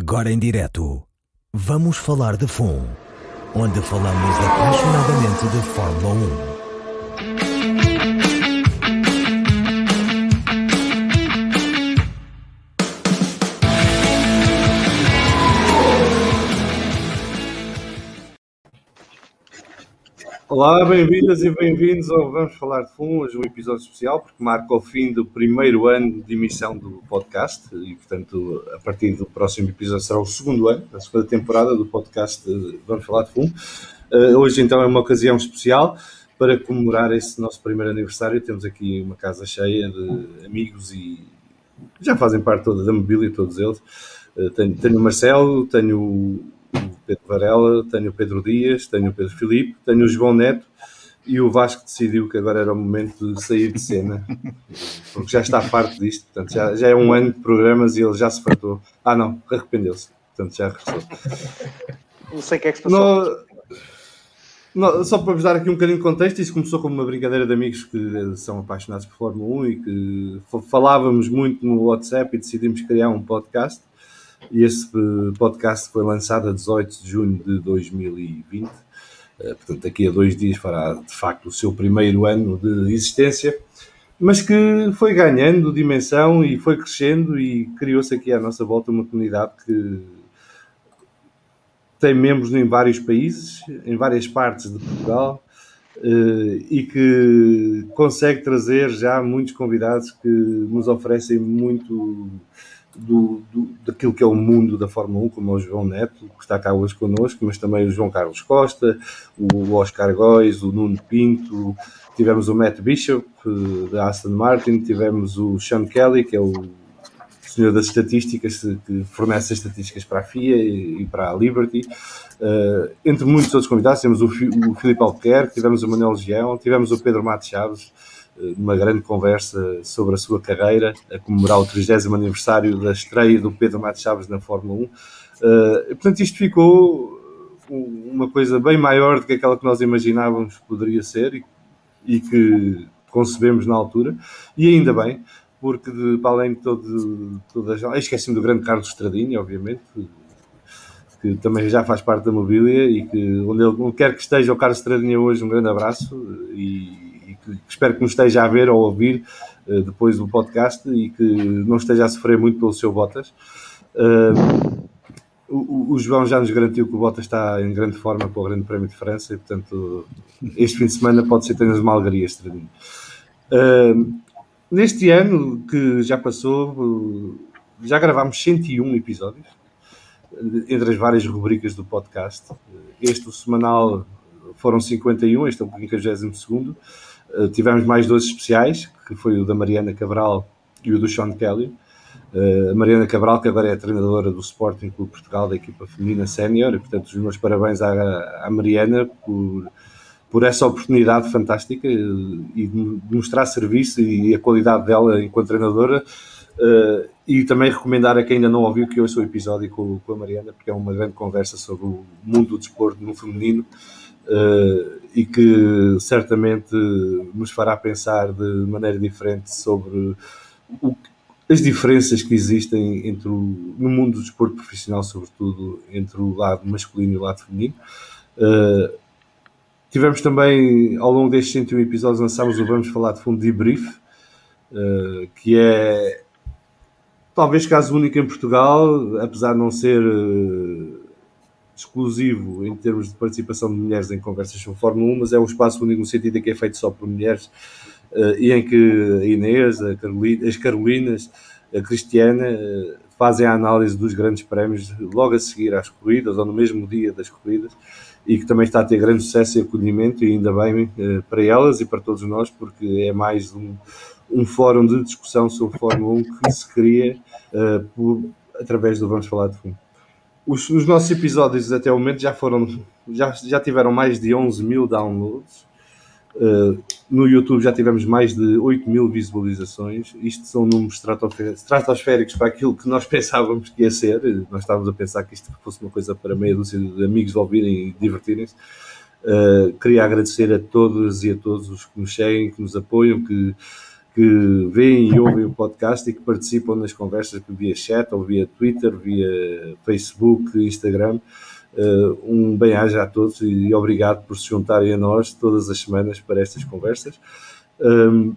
Agora em direto, vamos falar de FUN, onde falamos apaixonadamente de Fórmula 1. Olá, bem-vindas e bem-vindos ao Vamos Falar de FUN, hoje um episódio especial, porque marca o fim do primeiro ano de emissão do podcast e, portanto, a partir do próximo episódio será o segundo ano, a segunda temporada do podcast Vamos Falar de FUN. Uh, hoje, então, é uma ocasião especial para comemorar esse nosso primeiro aniversário. Temos aqui uma casa cheia de amigos e já fazem parte toda da mobília, todos eles. Uh, tenho, tenho o Marcelo, tenho Pedro Varela, tenho o Pedro Dias, tenho o Pedro Filipe, tenho o João Neto e o Vasco decidiu que agora era o momento de sair de cena, porque já está farto disto, portanto já, já é um ano de programas e ele já se fartou. Ah não, arrependeu-se, portanto já regressou. Não sei o que é que se passou. No- no- só para vos dar aqui um bocadinho de contexto, isso começou como uma brincadeira de amigos que são apaixonados por Fórmula 1 e que fa- falávamos muito no WhatsApp e decidimos criar um podcast. E eh, podcast foi lançado a 18 de junho de 2020. Eh, Portanto, daqui a dois dias fará de facto o seu primeiro ano de existência, mas que foi ganhando dimensão e foi crescendo e criou-se aqui à nossa volta uma comunidade que tem membros em vários países, em várias partes de Portugal, eh, e que consegue trazer já muitos convidados que nos oferecem muito do, do- daquilo que é o mundo da Fórmula 1, como é o João Neto, que está cá hoje connosco, mas também o João Carlos Costa, o Oscar Góis, o Nuno Pinto, tivemos o Matt Bishop, eh, da Aston Martin, tivemos o Sean Kelly, que é o senhor das estatísticas, que fornece as estatísticas para a FIA e, para a Liberty. Eh, entre muitos outros convidados, temos o, o Filipe Albuquerque, tivemos o Manuel Gião, tivemos o Pedro Matos Chaves, numa grande conversa sobre a sua carreira, a comemorar o 30 aniversário da estreia do Pedro Matos Chaves na Fórmula 1. Eh, portanto, isto ficou um- uma coisa bem maior do que aquela que nós imaginávamos que poderia ser e, e que concebemos na altura, e ainda bem, porque de, para além de todo, todas. ah, Esqueci-me do grande Carlos Estradinha, obviamente, que também já faz parte da mobília e que onde, ele, onde quer que esteja o Carlos Estradinha hoje, um grande abraço e espero que nos esteja a ver ou a ouvir eh, depois do podcast e que não esteja a sofrer muito pelo seu Bottas. Eh, o, o- João já nos garantiu que o Bottas está em grande forma para o Grande Prémio de França e, portanto, este fim de semana pode ser apenas uma alegria, Estradinha. Eh, neste ano que já passou, já gravámos 101 episódios entre as várias rubricas do podcast. Este, o semanal, foram 51, este é o 52. Uh, tivemos mais dois especiais, que foi o da Mariana Cabral e o do Sean Kelly. Uh, Mariana Cabral, que agora é treinadora do Sporting Clube Portugal, da equipa feminina sénior, e portanto os meus parabéns à, à Mariana por, por essa oportunidade fantástica uh, e de mostrar serviço e a qualidade dela enquanto treinadora. Uh, e também recomendar a quem ainda não ouviu que ouça o episódio com, com a Mariana, porque é uma grande conversa sobre o mundo do desporto no feminino e que certamente nos fará pensar de maneira diferente sobre o, as diferenças que existem entre o, no mundo do desporto profissional, sobretudo entre o lado masculino e o lado feminino. Uh, tivemos também, ao longo destes 101 episódios, lançámos o Vamos Falar de Fundo Debrief, uh, que é talvez caso único em Portugal, apesar de não ser uh, exclusivo em termos de participação de mulheres em conversas sobre Fórmula 1, mas é um espaço único no sentido em que é feito só por mulheres uh, e em que a Inês, a Carolina, as Carolinas, a Cristiana uh, fazem a análise dos grandes prémios logo a seguir às corridas ou no mesmo dia das corridas e que também está a ter grande sucesso e acolhimento e ainda bem uh, para elas e para todos nós porque é mais um um fórum de discussão sobre Fórmula 1 que se cria uh, por, através do Vamos Falar de Fundo. Os, os, nossos episódios até o momento já foram, já, já tiveram mais de 11 mil downloads. Uh, no YouTube já tivemos mais de 8 mil visualizações. Isto são números estratosféricos para aquilo que nós pensávamos que ia ser. Nós estávamos a pensar que isto fosse uma coisa para meia dúzia de amigos ouvirem e divertirem-se. Uh, queria agradecer a todos e a todos os que nos seguem, que nos apoiam, que que veem e ouvem o podcast e que participam nas conversas via chat ou via Twitter, via Facebook, Instagram. Uh, um bem-aja a todos e obrigado por se juntarem a nós todas as semanas para estas conversas. Um,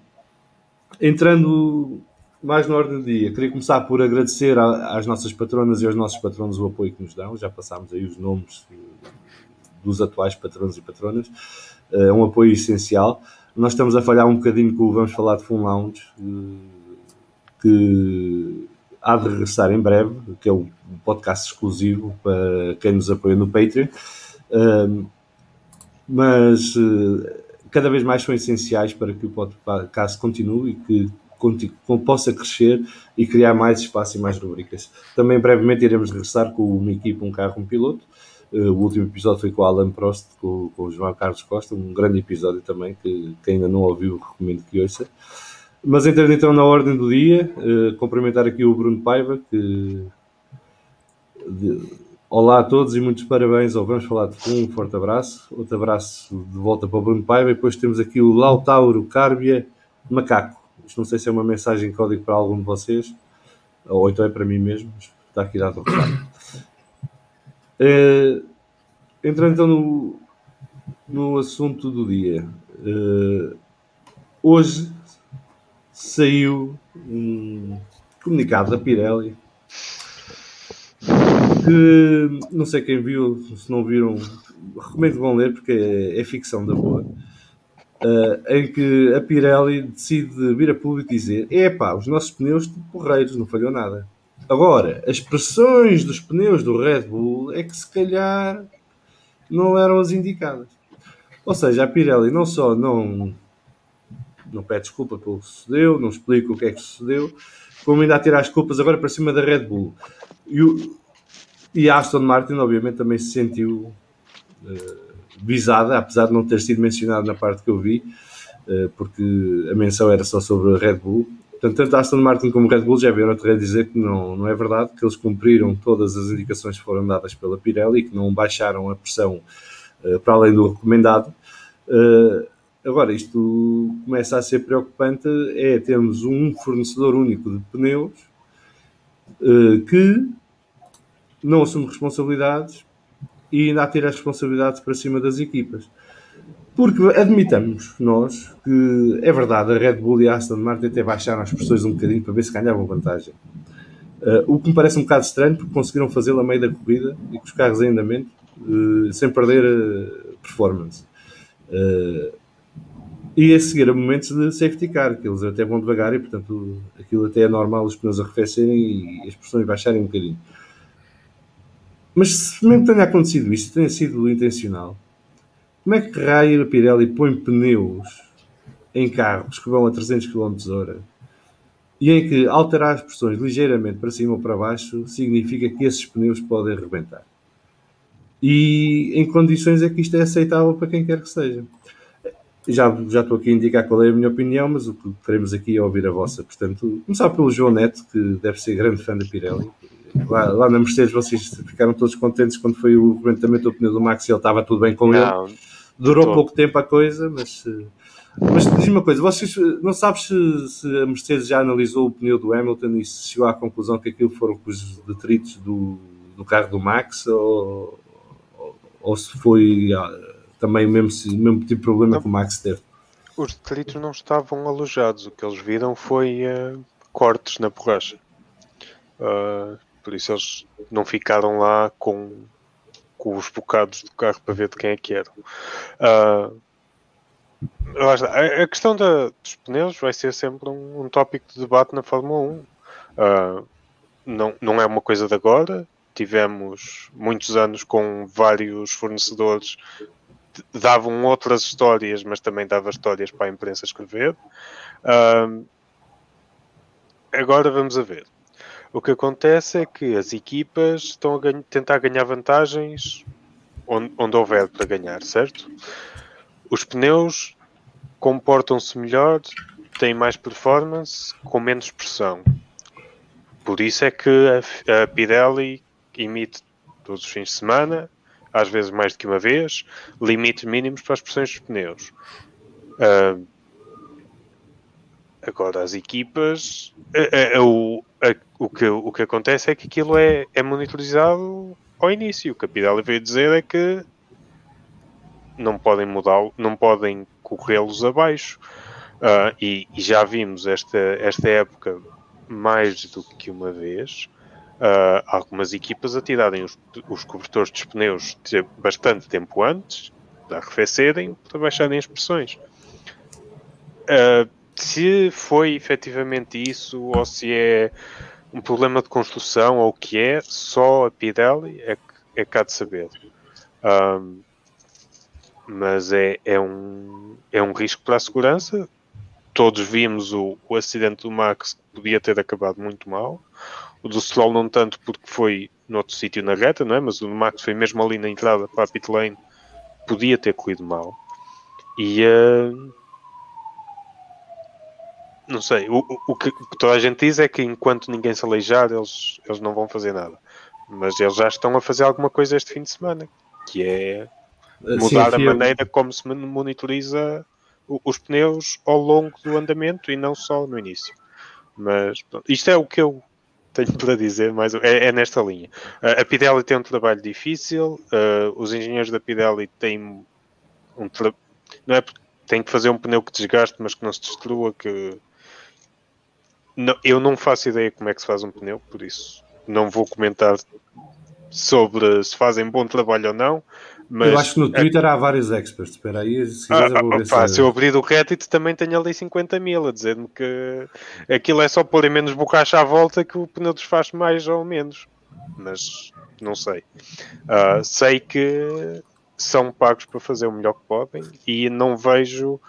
entrando mais na ordem do dia, queria começar por agradecer às nossas patronas e aos nossos patronos o apoio que nos dão. Já passámos aí os nomes dos atuais patronos e patronas. É um apoio essencial. Nós estamos a falhar um bocadinho com o Vamos Falar de Full Lounge, que há de regressar em breve, que é um podcast exclusivo para quem nos apoia no Patreon. Mas eh, cada vez mais são essenciais para que o podcast continue e que possa crescer e criar mais espaço e mais rubricas. Também brevemente iremos regressar com uma equipa, um carro, um piloto, o último episódio foi com o Alan Prost, com, com, o João Carlos Costa, um grande episódio também, que quem ainda não ouviu, recomendo que ouça. Mas entrando então na ordem do dia, uh, cumprimentar aqui o Bruno Paiva, que. De, olá a todos e muitos parabéns ao Vamos Falar de Fundo, um forte abraço. Outro abraço de volta para o Bruno Paiva. E depois temos aqui o Lautauro Cárbia Macaco. Isto não sei se é uma mensagem em código para algum de vocês, ou então é para mim mesmo, está aqui dado o recado. Uh, entrando então no, no assunto do dia. Uh, hoje saiu um comunicado da Pirelli que não sei quem viu, se não viram, recomendo vão ler porque é, é ficção da boa. Uh, em que a Pirelli decide vir a público dizer: é pá, os nossos pneus estão porreiros, não falhou nada. Agora, as pressões dos pneus do Red Bull é que se calhar não eram as indicadas. Ou seja, a Pirelli não só não, não pede desculpa pelo que sucedeu, não explica o que é que sucedeu, como ainda a tirar as culpas agora para cima da Red Bull. E, o, e a Aston Martin, obviamente, também se sentiu uh, visada, apesar de não ter sido mencionado na parte que eu vi, uh, porque a menção era só sobre a Red Bull. Portanto, tanto a Aston Martin como o Red Bull já vieram a dizer que não, não é verdade, que eles cumpriram todas as indicações que foram dadas pela Pirelli e que não baixaram a pressão uh, para além do recomendado. Uh, agora, isto começa a ser preocupante, é termos um fornecedor único de pneus uh, que não assume responsabilidades e ainda tira as responsabilidades para cima das equipas. Porque admitamos nós que é verdade, a Red Bull e a Aston Martin até baixaram as pressões um bocadinho para ver se ganhavam vantagem. Uh, o que me parece um bocado estranho, porque conseguiram fazê-lo a meio da corrida e com os carros em andamento, uh, sem perder a performance. E a seguir a momentos de safety car, que eles até vão devagar e, portanto, aquilo até é normal os pneus arrefecerem e as pressões baixarem um bocadinho. Mas se mesmo tenha acontecido isto, tenha sido intencional, como é que raio a Pirelli põe pneus em carros que vão a 300 km h e em que alterar as pressões ligeiramente para cima ou para baixo significa que esses pneus podem rebentar? E em condições é que isto é aceitável para quem quer que seja. Já, já estou aqui a indicar qual é a minha opinião, mas o que queremos aqui é ouvir a vossa. Portanto, começar pelo João Neto, que deve ser grande fã da Pirelli. Lá, lá na Mercedes vocês ficaram todos contentes quando foi o rebentamento do pneu do Max e ele estava tudo bem com Não. ele Durou Tô. pouco tempo a coisa, mas. Mas diz uma coisa, vocês não sabes se, se, a Mercedes já analisou o pneu do Hamilton e se chegou à conclusão que aquilo foram os detritos do, do carro do Max ou, ou, ou se foi ah, também o mesmo, mesmo tipo de problema não, que o Max teve? Os detritos não estavam alojados, o que eles viram foi uh, cortes na borracha. Uh, por isso eles não ficaram lá com com os bocados do carro para ver de quem é que eram. Uh, a, a, questão da, dos pneus vai ser sempre um, um tópico de debate na Fórmula 1. Uh, ah, não, não é uma coisa de agora. Tivemos muitos anos com vários fornecedores davam outras histórias, mas também dava histórias para a imprensa escrever. Uh, agora vamos a ver. O que acontece é que as equipas estão a tentar ganhar vantagens onde, onde houver para ganhar, certo? Os pneus comportam-se melhor, têm mais performance, com menos pressão. Por isso é que a, a Pirelli emite todos os fins de semana, às vezes mais do que uma vez, limites mínimos para as pressões dos pneus. Uh, Agora, as equipas, a, a, o, o, que, o que acontece é que aquilo é, é monitorizado ao início. O que a Pirelli veio dizer é que não podem mudar, não podem corrê-los abaixo. Uh, e, e, já vimos esta, esta época mais do que uma vez uh, algumas equipas a tirarem os, os cobertores dos pneus bastante tempo antes de arrefecerem para baixarem as pressões. Uh, se foi efetivamente isso ou se é um problema de construção ou o que é, só a Pirelli é, é cá de saber. Um, mas é, é, um, é um risco para a segurança. Todos vimos o, o acidente do Max que podia ter acabado muito mal. O do Stroll não tanto porque foi noutro sítio na reta, não é? Mas o do Max foi mesmo ali na entrada para a pit lane. Podia ter corrido mal. E uh, não sei, o, o, que toda a gente diz é que enquanto ninguém se aleijar, eles, eles não vão fazer nada. Mas eles já estão a fazer alguma coisa este fim de semana, que é mudar Sim, a maneira como se monitoriza os pneus ao longo do andamento e não só no início. Mas pronto, isto é o que eu tenho para dizer, mas é, é nesta linha. A Pirelli tem um trabalho difícil, uh, os engenheiros da Pirelli têm um trabalho. Não é porque tem que fazer um pneu que desgaste, mas que não se destrua, que não, eu não faço ideia como é que se faz um pneu, por isso não vou comentar sobre se fazem bom trabalho ou não. Mas eu acho que no Twitter é... há vários experts. Espera aí, se, ah, opa, se eu abrir o Reddit também tenho ali 50 mil a dizer-me que aquilo é só pôr menos bocacha à volta que o pneu desfaz mais ou menos. Mas não sei. Uh, sei que são pagos para fazer o melhor que podem e não vejo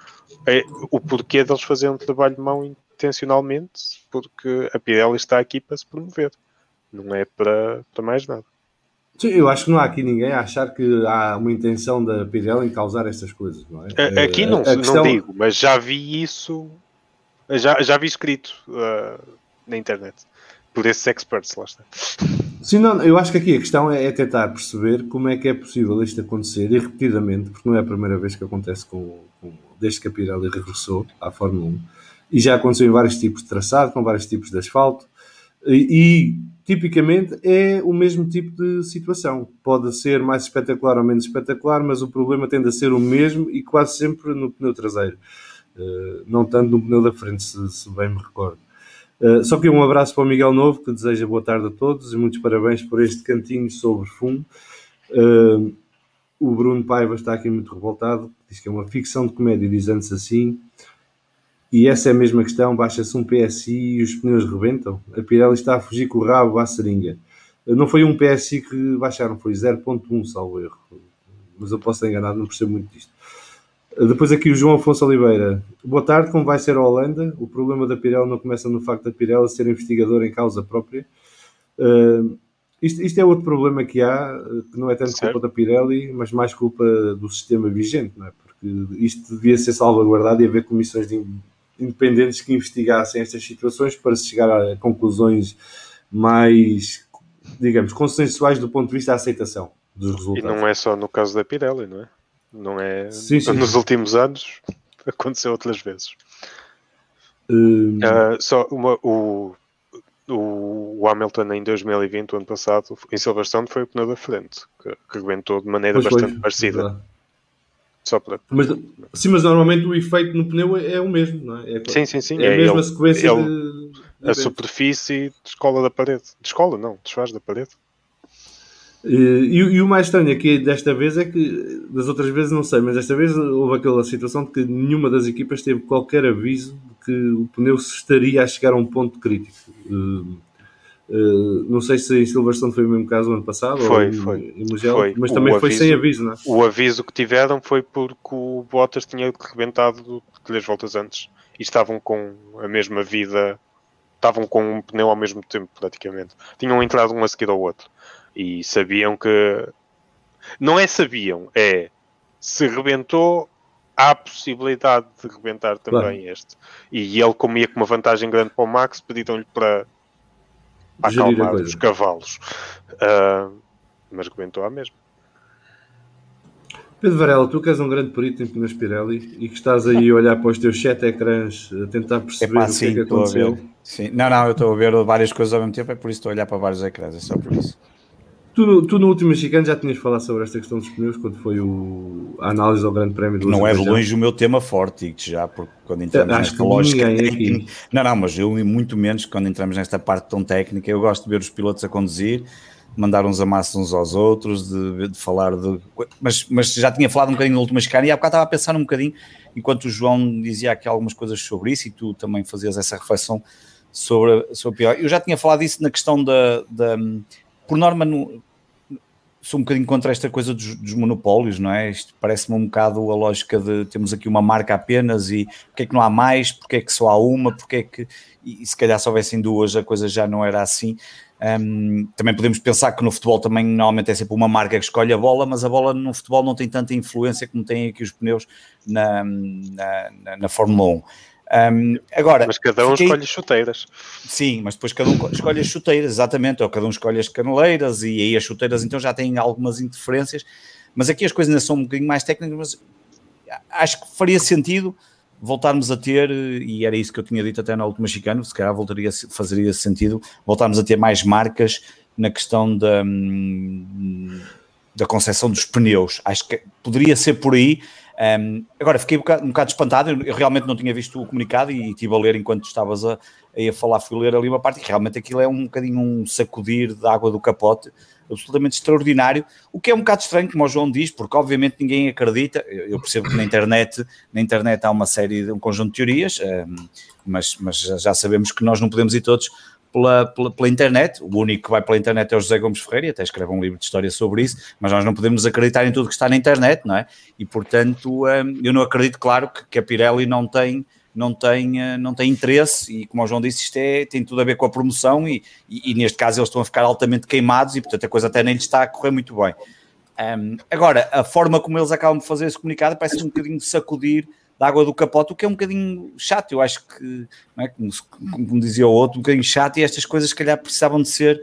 é, o porquê deles fazerem um trabalho mau intencionalmente, porque a Pirelli está aqui para se promover, não é para, para mais nada. Sim, eu acho que não há aqui ninguém a achar que há uma intenção da Pirelli em causar estas coisas, não é? Aqui não, a questão... não digo, mas já vi isso, já, já vi escrito uh, na internet por esses experts, lá está. Sim, não, eu acho que aqui a questão é, é, tentar perceber como é que é possível isto acontecer e repetidamente, porque não é a primeira vez que acontece com, com desde que a Pirelli regressou à Fórmula 1 e já aconteceu em vários tipos de traçado, com vários tipos de asfalto e, e tipicamente é o mesmo tipo de situação. Pode ser mais espetacular ou menos espetacular, mas o problema tende a ser o mesmo e quase sempre no pneu traseiro, uh, não tanto no pneu da frente, se, se bem me recordo. Uh, só que um abraço para o Miguel Novo, que deseja boa tarde a todos e muitos parabéns por este cantinho sobre fundo. Uh, o Bruno Paiva está aqui muito revoltado, diz que é uma ficção de comédia, dizendo-se assim. E essa é a mesma questão: baixa-se um PSI e os pneus rebentam. A Pirelli está a fugir com o rabo à seringa. Não foi um PSI que baixaram, foi 0.1, salvo erro. Mas eu posso estar enganado, não percebo muito disto. Depois aqui o João Afonso Oliveira. Boa tarde, como vai ser a Holanda? O problema da Pirelli não começa no facto da Pirelli ser investigador em causa própria. Uh, isto, isto, é outro problema que há, que não é tanto certo. culpa da Pirelli, mas mais culpa do sistema vigente, não é? Porque isto devia ser salvaguardado e haver comissões de independentes que investigassem estas situações para se chegar a conclusões mais, digamos, consensuais do ponto de vista da aceitação dos resultados. E não é só no caso da Pirelli, não é? Não é. Sim, sim. Nos últimos anos aconteceu outras vezes. Hum... Uh, só uma, o, o Hamilton em 2020, o ano passado, em Silverstone, foi o pneu da frente, que, que rebentou de maneira pois bastante foi, parecida. Só para... mas, sim, mas normalmente o efeito no pneu é, é o mesmo, não é? é sim, sim, sim. É, a mesma ele, sequência ele, de, de, A superfície descola da parede. Descola, não, desfaz da parede. E, e, e, o mais estranho aqui desta vez é que, das outras vezes não sei, mas desta vez houve aquela situação de que nenhuma das equipas teve qualquer aviso de que o pneu estaria a chegar a um ponto crítico. Uh, Uh, não sei se em Silverstone foi o mesmo caso ano passado foi, ou em, foi, em Mugello, foi. mas também o foi aviso, sem aviso, não é? O aviso que tiveram foi porque o Bottas tinha rebentado três voltas antes e estavam com a mesma vida, estavam com um pneu ao mesmo tempo, praticamente. Tinham entrado um a seguir ao outro e sabiam que. Não é sabiam, é se rebentou, há a possibilidade de rebentar também claro. este. E ele, como ia com uma vantagem grande para o Max, pediram-lhe para para acalmar os cavalos. Uh, mas comentou a mesma. Pedro Varela, tu que és um grande perito em pneus Pirelli e que estás aí a olhar para os teus sete ecrãs a tentar perceber Epá, o sim, que é que aconteceu. Sim. Não, não, eu estou a ver várias coisas ao mesmo tempo, é por isso que estou a olhar para vários ecrãs, é só por isso. Tu, tu no último mexicano já tinhas falado sobre esta questão dos pneus quando foi o, a análise ao Grande Prémio do Não é de longe o meu tema forte, já, porque quando entramos Acho nesta lógica técnica, não, não, mas eu muito menos quando entramos nesta parte tão técnica, eu gosto de ver os pilotos a conduzir, mandar uns amassos uns aos outros, de, de falar de. Mas, mas já tinha falado um bocadinho no último mexicano e há bocado estava a pensar um bocadinho, enquanto o João dizia aqui algumas coisas sobre isso e tu também fazias essa reflexão sobre, sobre pior. Eu já tinha falado isso na questão da. da por norma, no, sou um bocadinho contra esta coisa dos, dos monopólios, não é? Isto parece-me um bocado a lógica de temos aqui uma marca apenas e porque é que não há mais, porque é que só há uma, porque é que. E, e se calhar se houvessem duas a coisa já não era assim. Um, também podemos pensar que no futebol também normalmente é sempre uma marca que escolhe a bola, mas a bola no futebol não tem tanta influência como tem aqui os pneus na, na, na, na Fórmula 1. Um, agora, mas cada um fiquei... escolhe chuteiras. Sim, mas depois cada um escolhe as chuteiras, exatamente, ou cada um escolhe as caneleiras, e aí as chuteiras então já têm algumas interferências. Mas aqui as coisas ainda são um bocadinho mais técnicas, mas acho que faria sentido voltarmos a ter, e era isso que eu tinha dito até na última chicana, se calhar voltaria, fazeria sentido voltarmos a ter mais marcas na questão da, hum, da concepção dos pneus. Acho que poderia ser por aí um, agora, fiquei um bocado, um bocado espantado, eu, eu, realmente não tinha visto o comunicado e estive a ler enquanto estavas a, a, falar, fui ler ali uma parte, e realmente aquilo é um bocadinho um sacudir de água do capote, absolutamente extraordinário, o que é um bocado estranho, como o João diz, porque obviamente ninguém acredita, eu, eu percebo que na internet, na internet há uma série, um conjunto de teorias, um, mas, mas já sabemos que nós não podemos ir todos pela, pela, pela, internet. O único que vai pela internet é o José Gomes Ferreira, e até escreve um livro de história sobre isso, mas nós não podemos acreditar em tudo que está na internet, não é? E portanto, hum, eu não acredito, claro, que, que a Pirelli não tem não tem, hum, não tem interesse e como o João disse, isto é, tem tudo a ver com a promoção e, e, e, neste caso eles estão a ficar altamente queimados e portanto a coisa até nem lhes está a correr muito bem. Um, agora, a forma como eles acabam de fazer esse comunicado parece um bocadinho de sacudir da água do capote, o que é um bocadinho chato. Eu acho que, é? como, como, dizia o outro, um bocadinho chato, e estas coisas, se calhar, precisavam de ser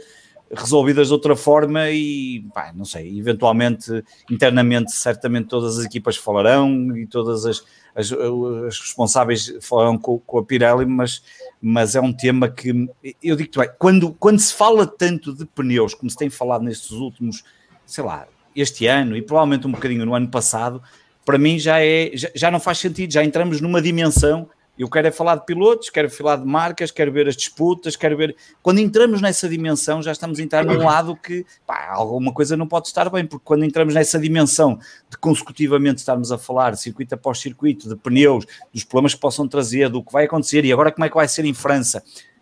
resolvidas de outra forma e, pá, não sei, eventualmente, internamente, certamente todas as equipas falarão e todas as, as, as responsáveis falarão com, com, a Pirelli, mas, mas é um tema que, eu digo-te bem, quando, quando se fala tanto de pneus, como se tem falado nestes últimos, sei lá, este ano e provavelmente um bocadinho no ano passado, para mim já, é, já, já não faz sentido, já entramos numa dimensão. Eu quero é falar de pilotos, quero falar de marcas, quero ver as disputas, quero ver. Quando entramos nessa dimensão, já estamos a entrar num lado que pá, alguma coisa não pode estar bem, porque quando entramos nessa dimensão de consecutivamente estarmos a falar circuito após circuito, de pneus, dos problemas que possam trazer, do que vai acontecer e agora como é que vai ser em França,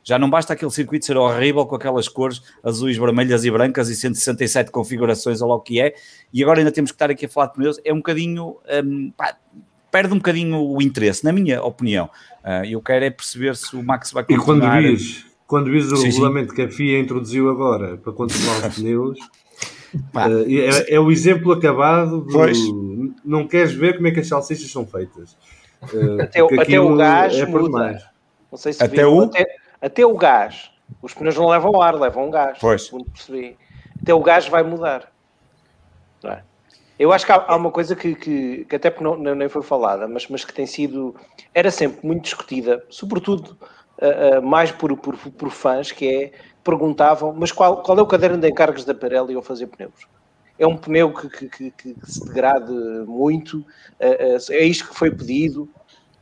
já não basta aquele circuito ser horrível com aquelas cores azuis, vermelhas e brancas e 167 configurações ou lá o que é, e agora ainda temos que estar aqui a falar de pneus, é um bocadinho. Um, pá, perde um bocadinho o interesse, na minha opinião. Uh, eu quero é perceber se o Max vai continuar... E quando vis, quando vis o sim, regulamento sim. que a FIA introduziu agora para controlar os pneus, uh, é, é, o exemplo acabado do... Não queres ver como é que as salsichas são feitas. Uh, até, até o gás é muda. Não sei se até viu, o... Até, até o gás. Os pneus não levam ar, levam gás. Pois. Segundo percebi. Até o gás vai mudar. É? Eu acho que há, há uma coisa que, que, que até não, nem foi falada, mas, mas que tem sido. Era sempre muito discutida, sobretudo uh, uh, mais por, por, por fãs, que é. Perguntavam, mas qual, qual é o caderno de encargos da Pirelli ao fazer pneus? é um pneu que, que, que, que se degrade muito, é isto que foi pedido,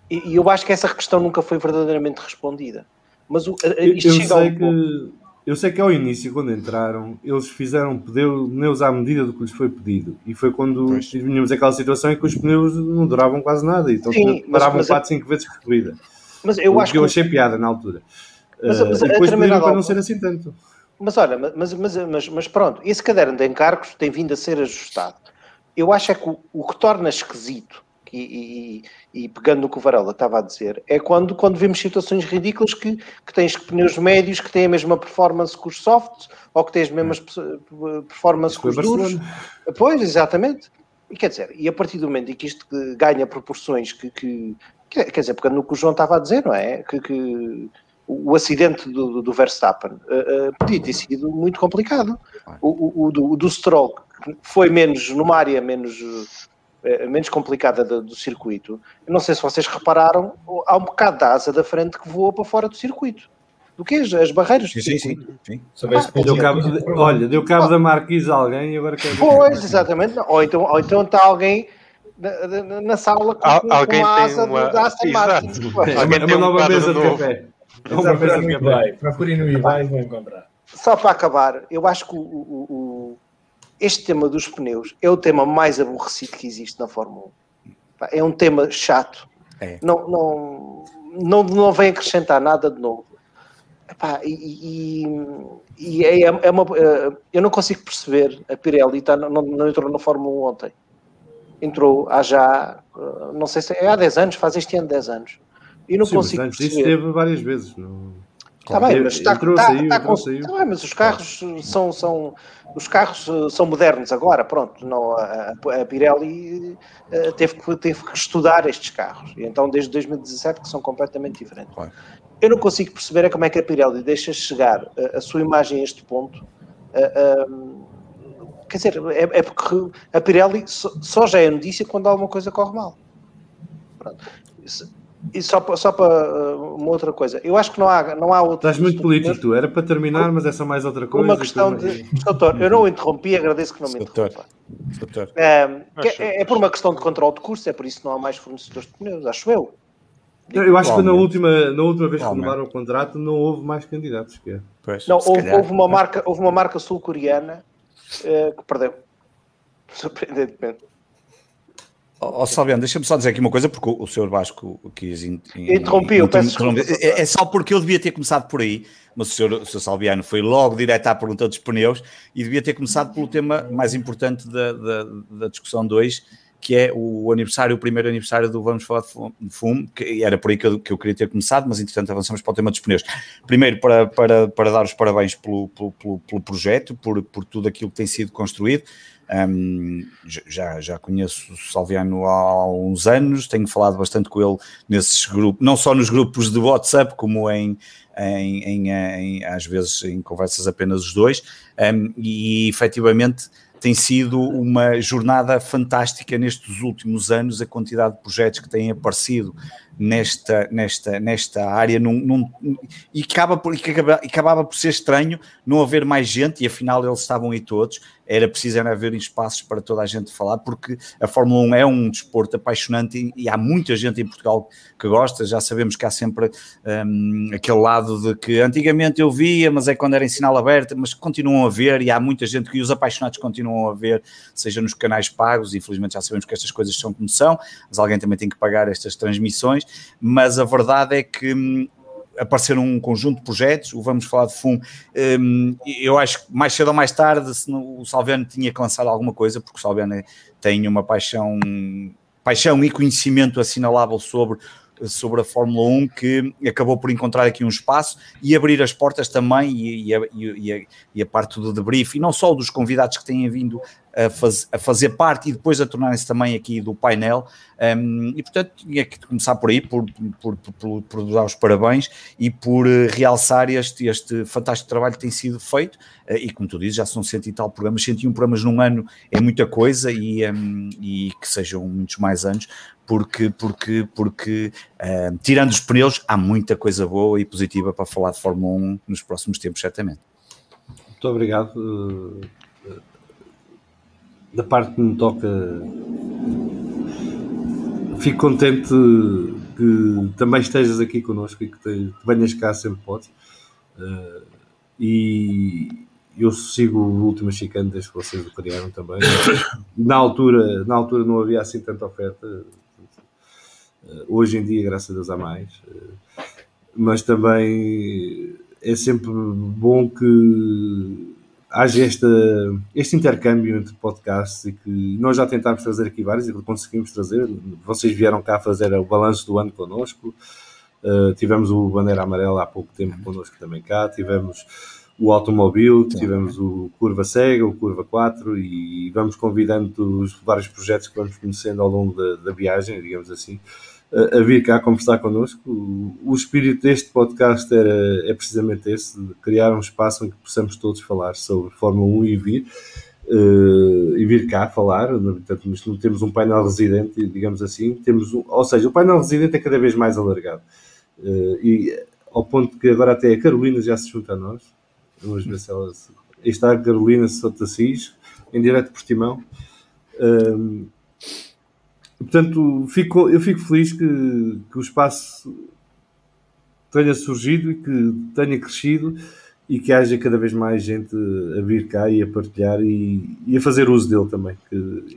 e, eu acho que essa questão nunca foi verdadeiramente respondida. Mas o, isto eu, eu sei que eu sei que ao início, quando entraram, eles fizeram pneus à medida do que lhes foi pedido. E foi quando tínhamos aquela situação em que os pneus não duravam quase nada. Então Sim, paravam 4, 5 vezes por corrida. Mas eu o acho que eu achei piada na altura. Mas, mas, uh, e depois pediram para não ser assim tanto. Mas olha, mas, mas, mas, mas pronto, esse caderno de encargos tem vindo a ser ajustado. Eu acho é que o, o que torna esquisito e, e, e, pegando no que o Varela estava a dizer, é quando, quando vemos situações ridículas que, que tens pneus médios que têm a mesma performance que os softs ou que têm as mesmas performance que os duros. Pois, exatamente. E quer dizer, e a partir do momento em que isto ganha proporções que, que quer dizer, pegando no que o João estava a dizer, não é? Que, que o acidente do, do Verstappen uh, uh, podia ter sido muito complicado. O, o, o, do, o do Stroll foi menos numa área menos menos complicada do, do, circuito, eu não sei se vocês repararam, há um bocado da asa da frente que voa para fora do circuito. Do que as, as barreiras sim, sim, sim, sim. Ah, deu cabo de, olha, deu cabo da marquise a alguém e agora quer Pois, exatamente. Ou então, ou então está alguém na, na, na sala com, Al, com alguém a asa uma... da Aston Martin. É uma, nova mesa de café. Procurem no eBay e vão encontrar. Só para acabar, eu acho que o, o, o, este tema dos pneus é o tema mais aborrecido que existe na Fórmula 1. É um tema chato. É. Não, não, não, não vem acrescentar nada de novo. Epá, e, e, e é, é, uma, eh, eu não consigo perceber. A Pirelli tá, não, não entrou na Fórmula 1 ontem. Entrou há já, eh, não sei se é há 10 anos, faz este ano 10 anos. E não Sim, consigo mas antes perceber. teve várias vezes. Está bem, mas está, entrou, está, saiu, está com, Está bem, mas os carros são, são os carros eh, são modernos agora, pronto. Não, a, a Pirelli teve que, teve que estudar estes carros. E então desde 2017 que são completamente diferentes. Claro eu não consigo perceber é como é que a Pirelli deixa chegar a, a sua imagem a este ponto. quer dizer, é, é, porque a Pirelli só, só, já é notícia quando alguma coisa corre mal. Pronto. E só, só para uh, uma outra coisa, eu acho que não há, não há outra. Estás muito político, tu era para terminar, mas é só mais outra coisa. Uma questão de. Doutor, eu não o interrompi, agradeço que não me interrompa. Doutor. É, é, é, por uma questão de controle de curso, é por isso que não há mais fornecedores de pneus, acho eu. Eu acho que na última, na última vez que renovaram o contrato não houve mais candidatos. Que é. pois, não, houve, houve, uma marca, houve uma marca sul-coreana uh, que perdeu. Surpreendentemente. Ó oh, Salviano, deixa-me só dizer aqui uma coisa, porque o, o senhor Vasco quis. In, in, Interrompi, eu peço. É, é, só porque eu devia ter começado por aí, mas o senhor, o senhor Salviano foi logo direto à pergunta dos pneus e devia ter começado pelo tema mais importante da, da, da discussão 2, que é o aniversário, o primeiro aniversário do Vamos Falar de Fumo, que era por aí que eu, que eu queria ter começado, mas entretanto avançamos para o tema dos pneus. Primeiro, para, para, para dar os parabéns pelo, pelo, pelo, pelo projeto, por, por tudo aquilo que tem sido construído. Um, já, já conheço o Salviano há uns anos, tenho falado bastante com ele nesses grupos, não só nos grupos de WhatsApp, como em, em, em, em às vezes em conversas apenas os dois, um, e efetivamente tem sido uma jornada fantástica nestes últimos anos, a quantidade de projetos que têm aparecido nesta, nesta, nesta área num, num, e, acaba por, e acabava por ser estranho não haver mais gente, e afinal eles estavam aí todos, era preciso era haver espaços para toda a gente falar, porque a Fórmula 1 é um desporto apaixonante e, e há muita gente em Portugal que gosta, já sabemos que há sempre um, aquele lado de que antigamente eu via, mas é quando era em sinal aberto, mas continuam a ver e há muita gente que os apaixonados continuam a ver, seja nos canais pagos, infelizmente já sabemos que estas coisas são como são, mas alguém também tem que pagar estas transmissões, mas a verdade é que hum, apareceram um conjunto de projetos, o Vamos Falar de FUM, hum, eu acho que mais cedo ou mais tarde o Salviano tinha que lançar alguma coisa, porque o Salviano tem uma paixão, paixão e conhecimento assinalável sobre sobre a Fórmula 1 que acabou por encontrar aqui um espaço e abrir as portas também e, e, a, e, a, e a, parte do debrief e não só dos convidados que têm vindo a, faz, a fazer parte e depois a tornarem-se também aqui do painel um, e portanto tinha que começar por aí por, por, por, por, dar os parabéns e por uh, realçar este, este fantástico trabalho que tem sido feito uh, e como tu dizes já são cento e tal programas, 101 programas num ano é muita coisa e, um, e que sejam muitos mais anos porque, porque, porque uh, tirando os pneus, há muita coisa boa e positiva para falar de Fórmula 1 nos próximos tempos, certamente. Muito obrigado. Da parte que me toca, fico contente que também estejas aqui connosco e que, te, que venhas cá sempre podes. Uh, e eu sigo o último chicane desde que vocês o criaram também. Na altura, na altura não havia assim tanta oferta eh, hoje em dia, graças a Deus, há mais. Eh, mas também é sempre bom que haja esta, este intercâmbio entre podcasts e que nós já tentámos trazer aqui vários e conseguimos trazer. Vocês vieram cá fazer o balanço do ano connosco. Uh, tivemos o Bandeira Amarela há pouco tempo connosco também cá. Tivemos o Automobil, tivemos o Curva Cega, o Curva 4 e vamos convidando os vários projetos que vamos conhecendo ao longo da, da viagem, digamos assim a, vir cá conversar connosco. O, o espírito deste podcast era, é precisamente esse, criar um espaço em que possamos todos falar sobre Fórmula 1 e vir. uh, e vir cá falar. Portanto, não temos um painel residente, digamos assim. Temos um, ou seja, o painel residente é cada vez mais alargado. Uh, e ao ponto que agora até a Carolina já se junta a nós. Vamos ver se ela. Está a Carolina Sotassis, em direto por Timão. Um, portanto, fico, eu fico feliz que, que o espaço tenha surgido e que tenha crescido e que haja cada vez mais gente a vir cá e a partilhar e, e a fazer uso dele também.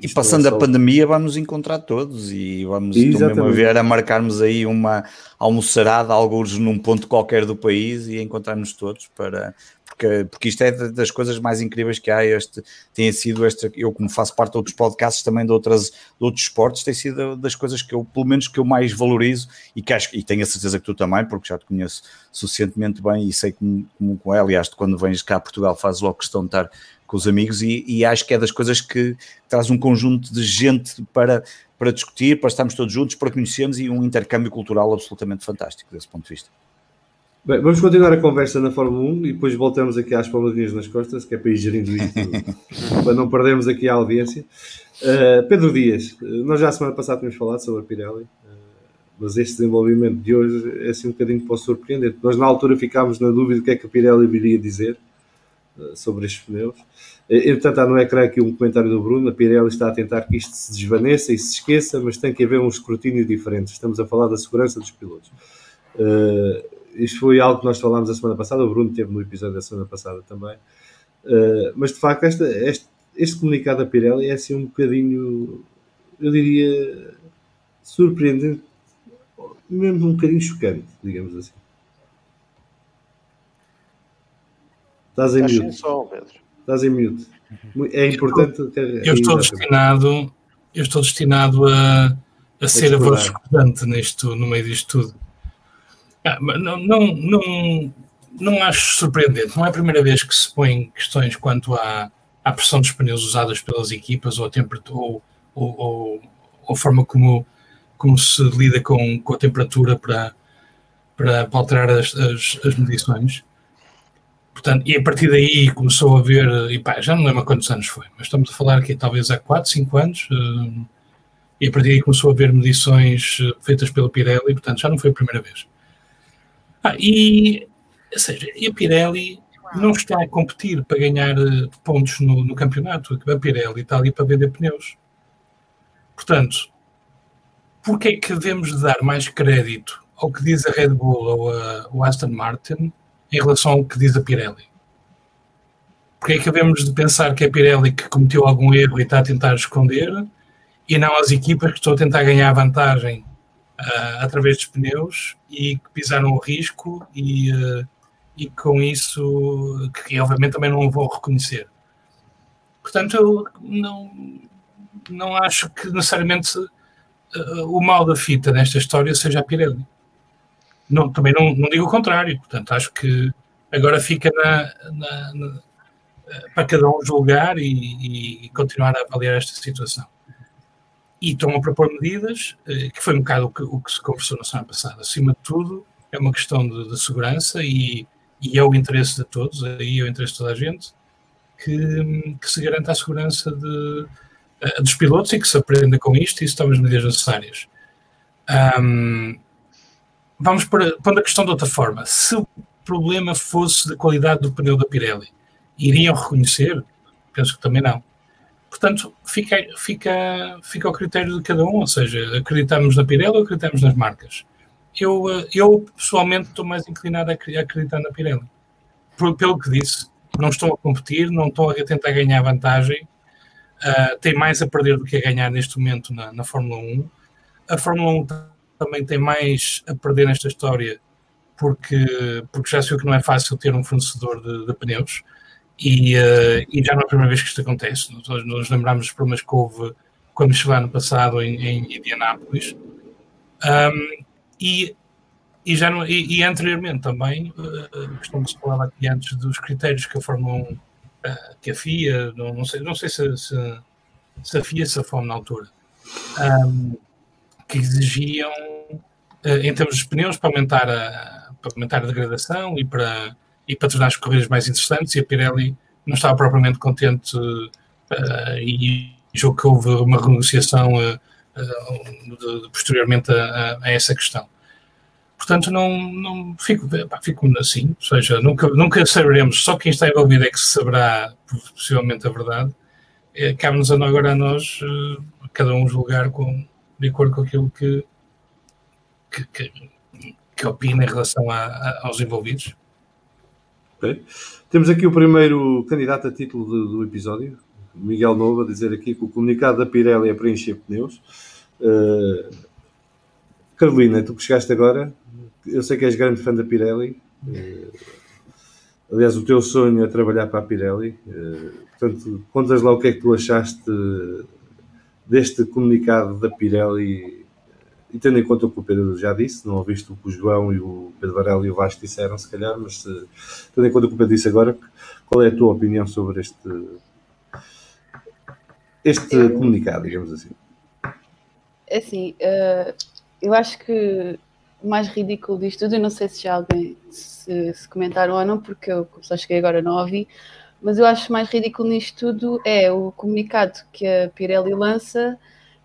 e passando é só... a pandemia vamos encontrar todos e vamos mesmo a ver a marcarmos aí uma almoçarada, alguns num ponto qualquer do país e encontrarmos todos para, porque, porque isto é das coisas mais incríveis que há. Este tem sido este, eu como faço parte de outros podcasts também de, outras, de outros esportes, tem sido das coisas que eu, pelo menos, que eu mais valorizo e que acho, e tenho a certeza que tu também, porque já te conheço suficientemente bem e sei como, como com ela, aliás, quando vens cá a Portugal fazes logo questão de estar com os amigos e, e acho que é das coisas que traz um conjunto de gente para, para discutir, para estarmos todos juntos, para conhecermos e um intercâmbio cultural absolutamente fantástico desse ponto de vista. Bem, vamos continuar a conversa na Fórmula 1 e depois voltamos aqui às palmadinhas nas costas, que é para ir gerindo isto, para não perdermos aqui a audiência. Uh, Pedro Dias, nós já a semana passada tínhamos falado sobre a Pirelli, uh, mas este desenvolvimento de hoje é assim um bocadinho para surpreendente. Nós na altura ficámos na dúvida do que é que a Pirelli viria dizer uh, sobre estes pneus. Entretanto, há no ecrã aqui um comentário do Bruno, a Pirelli está a tentar que isto se desvaneça e se esqueça, mas tem que haver um escrutínio diferente. Estamos a falar da segurança dos pilotos. Uh, isto foi algo que nós falámos a semana passada, o Bruno teve no episódio da semana passada também. Uh, mas de facto, esta, este, este comunicado da Pirelli é assim um bocadinho, eu diria, surpreendente, mesmo um bocadinho chocante, digamos assim. Estás em mute. Estás em mute. É importante. Eu, eu estou destinado, eu estou destinado a, a ser a voz escutante nisto, no meio disto tudo. Ah, não, não, não, não acho surpreendente. Não é a primeira vez que se põem questões quanto à, à pressão dos pneus usados pelas equipas ou a, ou, ou, ou, ou forma como, como se lida com, com a temperatura para, para, para alterar as, as, as, medições. Portanto, e a partir daí começou a ver, e pá, já não lembro quantos anos foi, mas estamos a falar aqui talvez há 4, 5 anos, uh, e a partir daí começou a haver medições eh, feitas pela Pirelli, portanto já não foi a primeira vez. Ah, e, ou seja, e a Pirelli não está a competir para ganhar eh, pontos no, no campeonato. A Pirelli está ali para vender pneus. Portanto, porquê é que devemos dar mais crédito ao que diz a Red Bull ou a, o Aston Martin em relação ao que diz a Pirelli? Porque é que devemos de pensar que é a Pirelli que cometeu algum erro e está a tentar esconder e não as equipas que estão a tentar ganhar vantagem uh, através dos pneus e que pisaram o risco e, uh, e com isso que obviamente também não vão reconhecer. Portanto, eu não, não acho que necessariamente uh, o mal da fita nesta história seja a Pirelli. Não, também não, não digo o contrário, portanto, acho que agora fica na, na, na, para cada um julgar e, e, continuar a avaliar esta situação e estão a propor medidas, eh, que foi um bocado o que, o que, se conversou na semana passada. Acima de tudo, é uma questão de, de segurança e, e, é o interesse de todos, aí é o interesse de toda a gente, que, que se garanta a segurança de, uh, dos pilotos e que se aprenda com isto e se tome as medidas necessárias. Um, vamos para, para a questão de outra forma. Se o problema fosse da qualidade do pneu da Pirelli, iriam reconhecer? Penso que também não. Portanto, fica, fica, fica ao critério de cada um, ou seja, acreditamos na Pirelli ou acreditamos nas marcas. Eu, eh, eu pessoalmente estou mais inclinado a acreditar na Pirelli. Pelo que disse, não estão a competir, não estão a tentar ganhar vantagem, uh, tem mais a perder do que a ganhar neste momento na, na Fórmula 1. A Fórmula 1 também tem mais a perder nesta história porque, porque já se viu que não é fácil ter um fornecedor de, de pneus. E, uh, e, já não é a primeira vez que isto acontece. Nós, nos lembramos dos problemas que houve quando chegou ano passado em, em Indianápolis. Um, e, e, já não, e, e anteriormente também, uh, costumamos falar aqui antes dos critérios que a Fórmula 1, uh, que a FIA, não, não, sei, não sei se, se, se a FIA se a na altura, um, que exigiam, uh, em termos de pneus, para aumentar a, para aumentar a degradação e para e para tornar as corridas mais interessantes, e a Pirelli não estava propriamente contente uh, e julgo que houve uma renegociação uh, de, de, posteriormente a, a, essa questão. Portanto, não, não fico, pá, fico assim, ou seja, nunca, nunca saberemos, só quem está envolvido é que saberá possivelmente a verdade. Cabe-nos agora a nós, cada um julgar com, de acordo com aquilo que, que, que, que opina em relação a, a, aos envolvidos. Okay. Temos aqui o primeiro candidato a título do, do episódio, Miguel Nova, dizer aqui que o comunicado da Pirelli é preencher pneus. Uh, Carolina, tu que chegaste agora, eu sei que és grande fã da Pirelli. Uh, aliás, o teu sonho é trabalhar para a Pirelli. Uh, portanto, contas lá o que é que tu achaste deste comunicado da Pirelli e tendo em conta o que o Pedro já disse, não ouviste o que o João e o Pedro Varela e o Vasco disseram, se calhar, mas se, tendo em conta o que o Pedro disse agora, qual é a tua opinião sobre este, este eu, comunicado, digamos assim? É assim, uh, eu acho que o mais ridículo disto tudo, eu não sei se já alguém se, se comentaram ou não, porque eu só cheguei agora não ouvi, mas eu acho mais ridículo nisto tudo é o comunicado que a Pirelli lança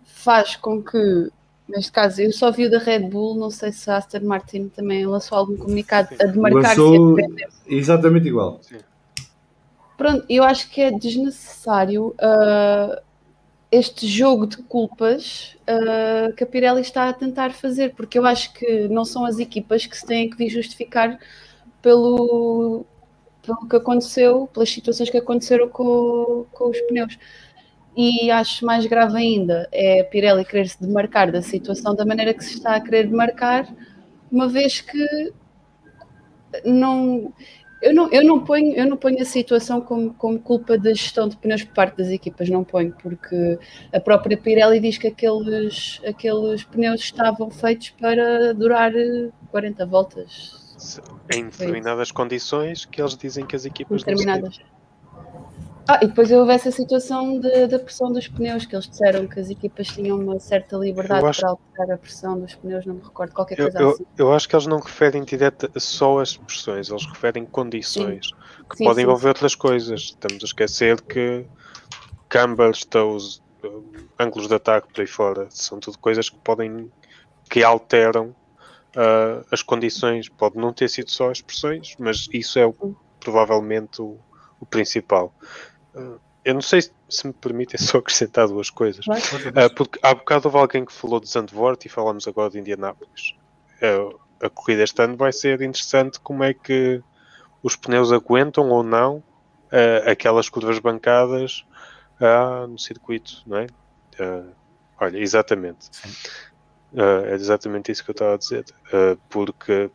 faz com que Neste caso, eu só vi o da Red Bull, não sei se a Aston Martin também lançou algum comunicado a demarcar-se. Lançou exatamente igual. Sim. Pronto, eu acho que é desnecessário uh, este jogo de culpas uh, que a Pirelli está a tentar fazer, porque eu acho que não são as equipas que se têm que vir justificar pelo, pelo que aconteceu, pelas situações que aconteceram com, com os pneus. E acho mais grave ainda é a Pirelli querer se demarcar da situação da maneira que se está a querer demarcar, uma vez que não. Eu não, eu, não ponho, eu não ponho a situação como, como culpa da gestão de pneus por parte das equipas, não ponho, porque a própria Pirelli diz que aqueles, aqueles pneus estavam feitos para durar 40 voltas. Em determinadas condições que eles dizem que as equipas determinadas. não ah, e depois houve essa situação de, da pressão dos pneus, que eles disseram que as equipas tinham uma certa liberdade acho... para alterar a pressão dos pneus, não me recordo, qualquer coisa eu, assim. Eu, acho que eles não referem direta só as pressões, eles referem condições, sim. que sim, podem sim, envolver outras coisas. Estamos a esquecer que cambers, toes, ângulos de ataque por aí fora, são tudo coisas que podem, que alteram uh, as condições. Pode não ter sido só as pressões, mas isso é o, provavelmente o, o principal. Eu não sei se me permitem só acrescentar duas coisas. Uh, porque há bocado houve alguém que falou de Zandvoort e falamos agora de Indianápolis. Uh, a corrida este ano vai ser interessante como é que os pneus aguentam ou não uh, aquelas curvas bancadas no circuito, não é? olha, exatamente. é exatamente isso que eu estava a dizer. porque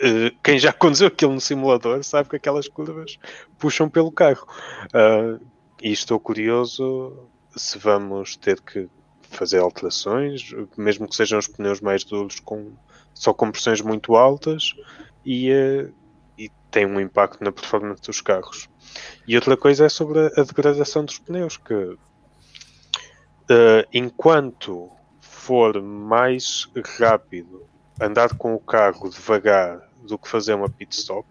Uh, quem já conduziu aquilo no simulador sabe que aquelas curvas puxam pelo carro. Uh, e estou curioso se vamos ter que fazer alterações, mesmo que sejam os pneus mais duros, com, só com pressões muito altas, e, uh, e tem um impacto na performance dos carros. E outra coisa é sobre a, degradação dos pneus, que enquanto for mais rápido andar com o carro devagar do que fazer uma pit stop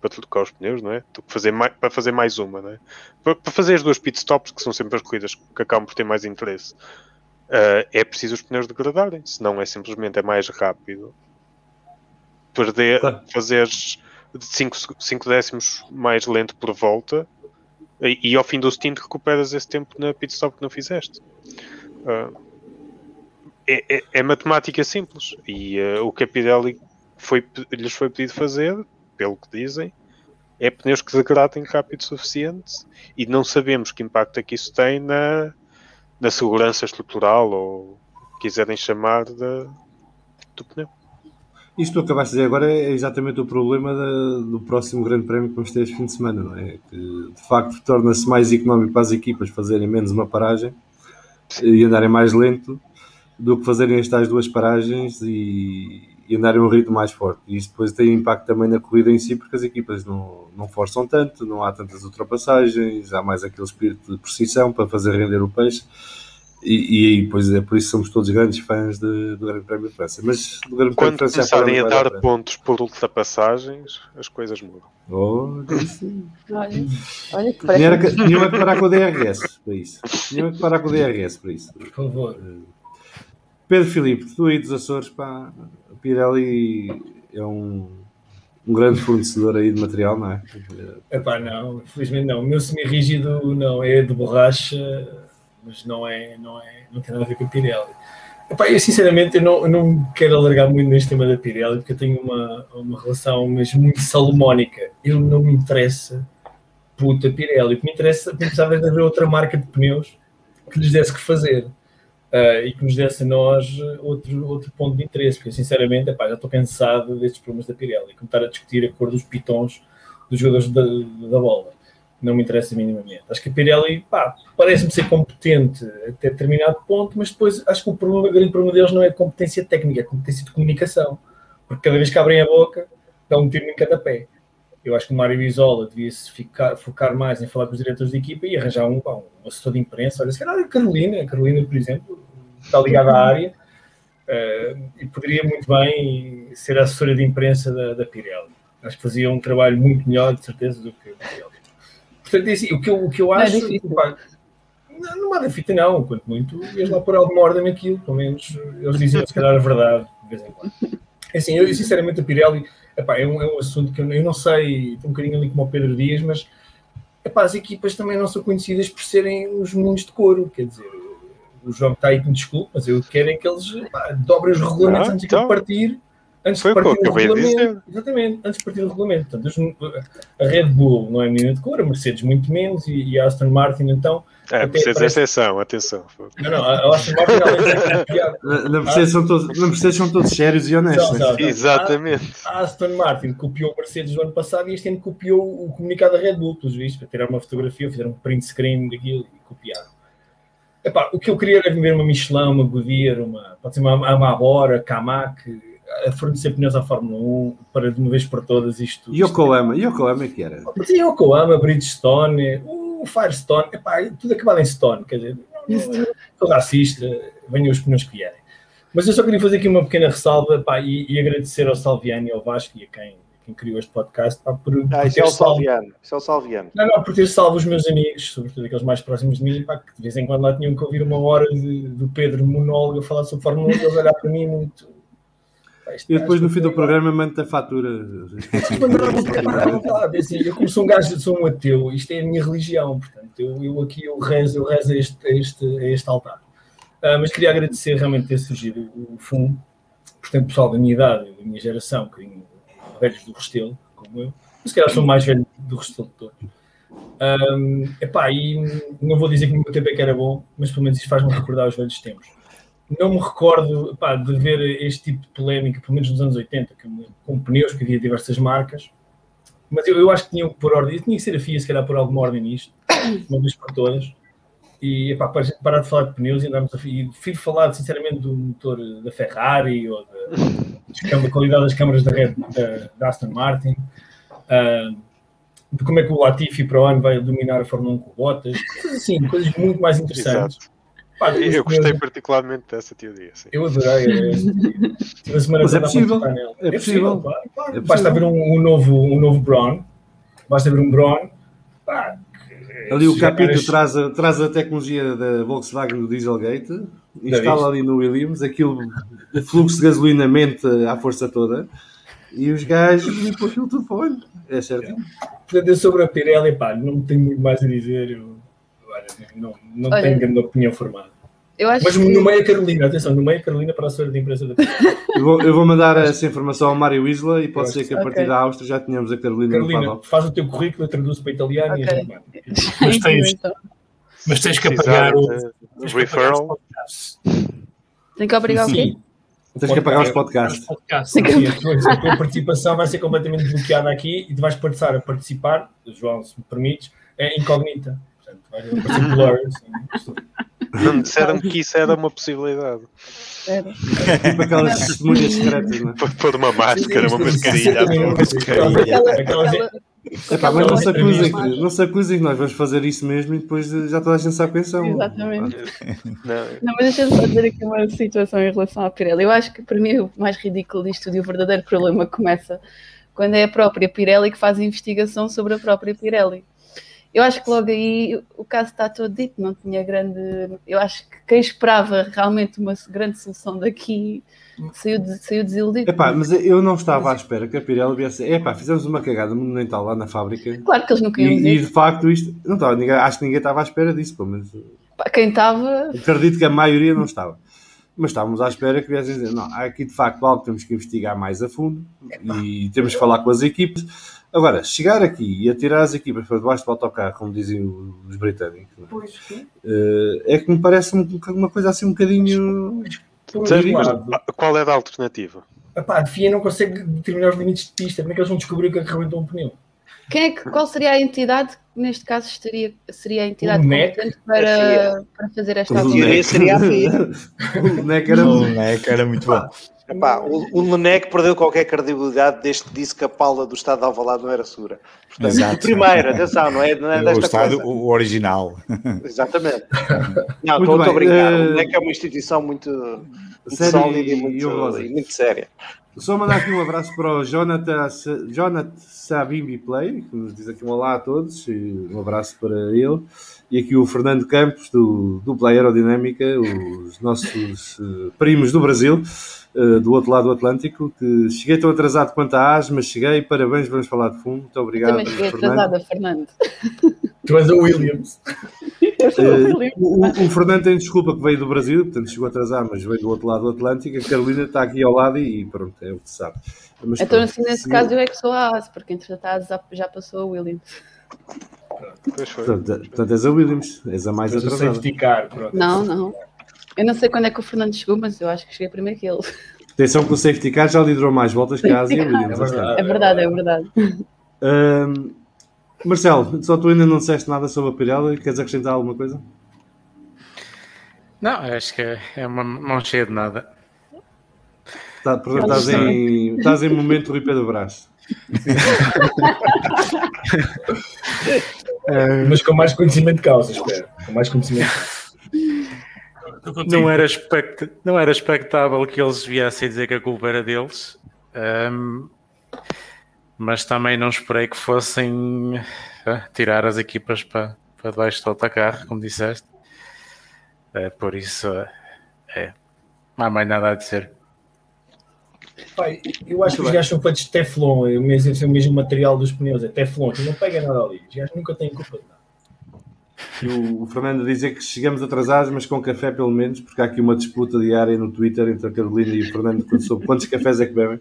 para trocar os pneus, não é? Do que fazer mais, para fazer mais uma, não é? Para, para, fazer as duas pit stops, que são sempre as corridas que acabam por ter mais interesse, uh, é preciso os pneus degradarem, senão é simplesmente é mais rápido perder, claro. fazer 5 décimos mais lento por volta e, e, ao fim do stint recuperas esse tempo na pit stop que não fizeste. Uh, é, é, é, matemática simples e uh, o Pirelli foi, lhes foi pedido fazer, pelo que dizem, é pneus que degradem rápido o suficiente e não sabemos que impacto é que isso tem na, na segurança estrutural ou quiserem chamar de, do pneu. Isto que tu acabaste de dizer agora é exatamente o problema da, do próximo grande prémio que vamos ter este fim de semana, não é? Que de facto torna-se mais económico para as equipas fazerem menos uma paragem e andarem mais lento do que fazerem estas duas paragens e, e andarem um ritmo mais forte. E isso depois tem impacto também na corrida em si, porque as equipas não, não forçam tanto, não há tantas ultrapassagens, há mais aquele espírito de precisão para fazer render o peixe. E, e pois é por isso somos todos grandes fãs de, do Grande Prémio de França. Mas do Grande Prémio Quando de França já começarem a mais dar pontos por ultrapassagens, as coisas mudam. Oh, isso. Olha, olha que Tinha parece. é que parar com o DRS para isso. Tinham é que parar com o DRS para isso. Por favor. Pedro Filipe, tu aí dos Açores, pá, a Pirelli é um, um grande fornecedor aí de material, não é? Epá, não, infelizmente não. O meu semi-rígido não é de borracha, mas não é, não é, não tem nada a ver com a Pirelli. Epá, eu sinceramente eu não, eu não quero alargar muito neste tema da Pirelli, porque eu tenho uma, uma relação mesmo muito salomónica. Eu não me interessa puta Pirelli. O que me interessa, interessava era haver outra marca de pneus que lhes desse que fazer. Ah, e que nos desse a nós outro, outro ponto de interesse, porque sinceramente epá, já estou cansado destes problemas da Pirelli, como estar a discutir a cor dos pitons dos jogadores da, da bola. Não me interessa minimamente. Acho que a Pirelli parece-me ser competente até determinado ponto, mas depois acho que o, problema, o grande problema deles não é competência técnica, é competência de comunicação. Porque cada vez que abrem a boca, dá um tiro em cada pé. Eu acho que o Mário Isola devia-se focar mais em falar com os diretores de equipa e arranjar um, um assessor de imprensa. Olha, se calhar a Carolina, a Carolina, por exemplo, está ligada à área eh, e poderia muito bem ser a assessora de imprensa da, da Pirelli. Acho que fazia um trabalho muito melhor, de certeza, do que a Pirelli. Portanto, é assim, o, que eu, o que eu é acho. não, não da fita, não. Quanto muito, ias lá pôr alguma ordem naquilo. Pelo menos eles diziam, se calhar, a verdade, de vez em quando. É assim, eu, sinceramente, a Pirelli epá, é, um, é um assunto que eu, eu não sei, estou um bocadinho ali como o Pedro Dias, mas epá, as equipas também não são conhecidas por serem os meninos de couro. Quer dizer, o João está aí que me desculpe, mas eu quero é que eles epá, dobrem os regulamentos Ah, antes então. de partir. Antes Foi de o que eu partir o de regulamento. Exatamente, antes de partir o regulamento. Portanto, a Red Bull não é menina de cor, a Mercedes muito menos e, e a Aston Martin então. É, precisa de parece- exceção, atenção. Não, não, a a Aston Martin além de ter copiado- Na, Mercedes são todos, na Mercedes são todos sérios e honestos. São, né? são. Exatamente. A Aston Martin copiou o Mercedes do ano passado e este ano copiou o comunicado da Red Bull, pelos vistos, para tirar uma fotografia, fizeram um print screen daquilo e copiaram. Epá, o que eu queria era ver uma Michelin, uma Goodyear, uma, pode ser uma, Amabora, Kamac, a fornecer pneus à Fórmula 1 para de uma vez por todas isto. Yokohama, Yokohama é que era. Yokohama, Bridgestone, o Firestone, epá, tudo acabado em Stone, quer dizer, sou racista, venham os pneus que vierem. Mas eu só queria fazer aqui uma pequena ressalva epá, e, e agradecer ao Salviano e ao Vasco e a quem, quem criou este podcast pá, por, por Ah, é ter o salvo, Salviano. Isso é o Salviano. não, não, por ter salvo os meus amigos, sobretudo aqueles mais próximos de mim, pá, que de vez em quando lá tinham que ouvir uma hora de, do Pedro monólogo a falar sobre Fórmula 1 e eles olhar para mim muito. E depois no fim do programa manda a fatura. Eu como sou um gajo, sou um ateu, isto é a minha religião, portanto, eu, eu aqui eu rezo, eu rezo a este, a este, a este altar. Ah, mas queria agradecer realmente ter surgido o FUM, portanto, pessoal da minha idade, da minha geração, um bocadinho velhos do Restelo, como eu, mas se calhar sou mais velho do Restelo de todos. Um, epá, e não vou dizer que no meu tempo é que era bom, mas pelo menos isto faz-me recordar os velhos tempos. Não me recordo epá, de ver este tipo de polémica, pelo menos nos anos 80, que, com pneus, que havia diversas marcas, mas eu, eu acho que tinham que pôr ordem, tinha que ser a FIA, se calhar, pôr alguma ordem nisto, uma vez por todas, e epá, para parar de falar de pneus e andarmos a e prefiro falar, sinceramente, do motor da Ferrari ou da, da qualidade das câmaras da, Red, da, da Aston Martin. ah, de como é que o Latifi para o ano vai dominar a Fórmula 1 com botas, coisas assim, coisas muito mais interessantes. Exato. Eu gostei particularmente dessa teoria. Sim. eu adorei. é, Tive a semana Mas é possível. nele. É possível. claro, claro. É Basta possível. haver um, um novo, um novo Braun. Basta haver um Braun. Ali o capítulo traz a, traz a tecnologia da Volkswagen do Dieselgate, instala ali no Williams, aquilo, o fluxo de gasolina mente à força toda, e os gajos limpam aquilo tudo para o ano. É certo? Portanto, eu sobre a Pirelli, pá, não tenho muito mais a dizer. Eu, olha, não, não Olha. tenho grande opinião formada. Eu acho Mas que no meio a Carolina, atenção, no meio a Carolina para a senhora da empresa da. Eu vou, eu vou mandar essa informação ao Mário Isla e pode ser que a partir Ok. da Áustria já tenhamos a Carolina, no Carolina, paddock. faz o teu currículo, eu traduzo para italiano e a gente manda. Mas tens, mas tens que apagar o. de referral. tem que obrigar o quê? Tens que apagar os Os podcasts. podcasts. Sim, a, tua, a tua participação vai ser completamente bloqueada aqui e tu vais passar a participar, João, se me permites, é incógnita. Portanto, vais aparecer blur. Não me disseram que isso era uma possibilidade. Era. Tipo aquelas testemunhas secretas, não é? Pôr- uma máscara, uma mascarilha. Uma mascarilha. Aquela- Aquela- aquela- aquela- Epá, mas não se, acusem, que- não se acusem que nós vamos fazer isso mesmo e depois já toda a gente sabe quem são. Exatamente. Não, Não, mas deixa-me só dizer aqui uma situação em relação à Pirelli. Eu acho que para mim o mais ridículo disto e o verdadeiro problema começa quando é a própria Pirelli que faz a investigação sobre a própria Pirelli. Eu acho que logo aí o caso está todo dito, não tinha grande. Eu acho que quem esperava realmente uma grande solução daqui saiu, de- saiu desiludido. Epá, mas eu não estava à espera que a Pirelli viesse. Epá, fizemos uma cagada monumental lá na fábrica. Claro que eles não E, queriam e, dizer. de facto isto. Não estava, ninguém, acho que ninguém estava à espera disso, pelo menos. Quem estava. Acredito que a maioria não estava. Mas estávamos à espera que viessem dizer: não, há aqui de facto algo que temos que investigar mais a fundo e temos que falar com as equipas. Agora, chegar aqui e atirar as equipas para debaixo do autocarro, como dizem os britânicos, é? Eh, é que me parece um- uma coisa assim um bocadinho. Qual é a alternativa? epá, a FIA não consegue determinar os limites de pista. Como é que eles vão descobrir o que é que arrebentou um pneu? Quem é que, qual seria a entidade que neste caso estaria, seria a entidade competente para, para fazer esta? NEC. seria a FIA. o NEC é era muito bom. Epá, o, o Lenec perdeu qualquer credibilidade desde que disse que a Paula do Estado de Alvalade não era segura. Portanto, Exato. o primeiro, atenção, não é, não é O, desta estado, coisa. o original. Exatamente. Não, Muito estou estou a bem, brincar. eh, O Lenec é uma instituição muito, muito Séria sólida e e muito, e muito séria. Só mandar aqui um abraço para o Jonathan, Jonathan Sabimbi Play, que nos diz aqui um olá a todos, e um abraço para ele. E aqui o Fernando Campos, do Dupla Aerodinâmica, os nossos eh, primos do Brasil, eh, do outro lado do Atlântico, que cheguei tão atrasado quanto a AS, mas cheguei, parabéns, vamos falar de fundo. Muito obrigado, Também cheguei Fernando. atrasada, Fernando. Tu és a Williams. Eh, o, o Fernando tem desculpa que veio do Brasil, portanto chegou atrasado, mas veio do outro lado do Atlântico. A Carolina está aqui ao lado e, pronto, é o que se sabe. Mas Então, pronto, assim, nesse se- caso, eu é que sou a AS, porque entretanto já- passou a Williams. Pois foi. Portanto, portanto, és a Williams, és a mais o atrasada. car, pronto. Não, não. Eu não sei quando é que o Fernando chegou, mas eu acho que cheguei primeiro que ele. Atenção que o safety car já liderou mais voltas que a Ásia. É ano. verdade. É verdade, é verdade. Ahm, Marcelo, só tu ainda não disseste nada sobre a Pirelli, queres acrescentar alguma coisa? Não, acho que é é uma mão cheia de nada. Tá, portanto, estás em, estás em momento Rui Pedro Brás. Mas com mais conhecimento de causa, espero. Com mais conhecimento de causa. Não era, expect... não era expectável que eles viessem dizer que a culpa era deles, ahm, mas também não esperei que fossem ah, tirar as equipas para, para debaixo do autocarro, como disseste. É, por isso, é, não há mais nada a dizer. Pai, eu acho que os gajos são feitos de Teflon, é o mesmo, é o mesmo material dos pneus, é Teflon, não pega nada ali. Os gajos nunca têm culpa de nada. E o, o Fernando dizer que chegamos atrasados, mas com café pelo menos, porque há aqui uma disputa diária no Twitter entre a Carolina e o Fernando sobre quantos cafés é que bebem.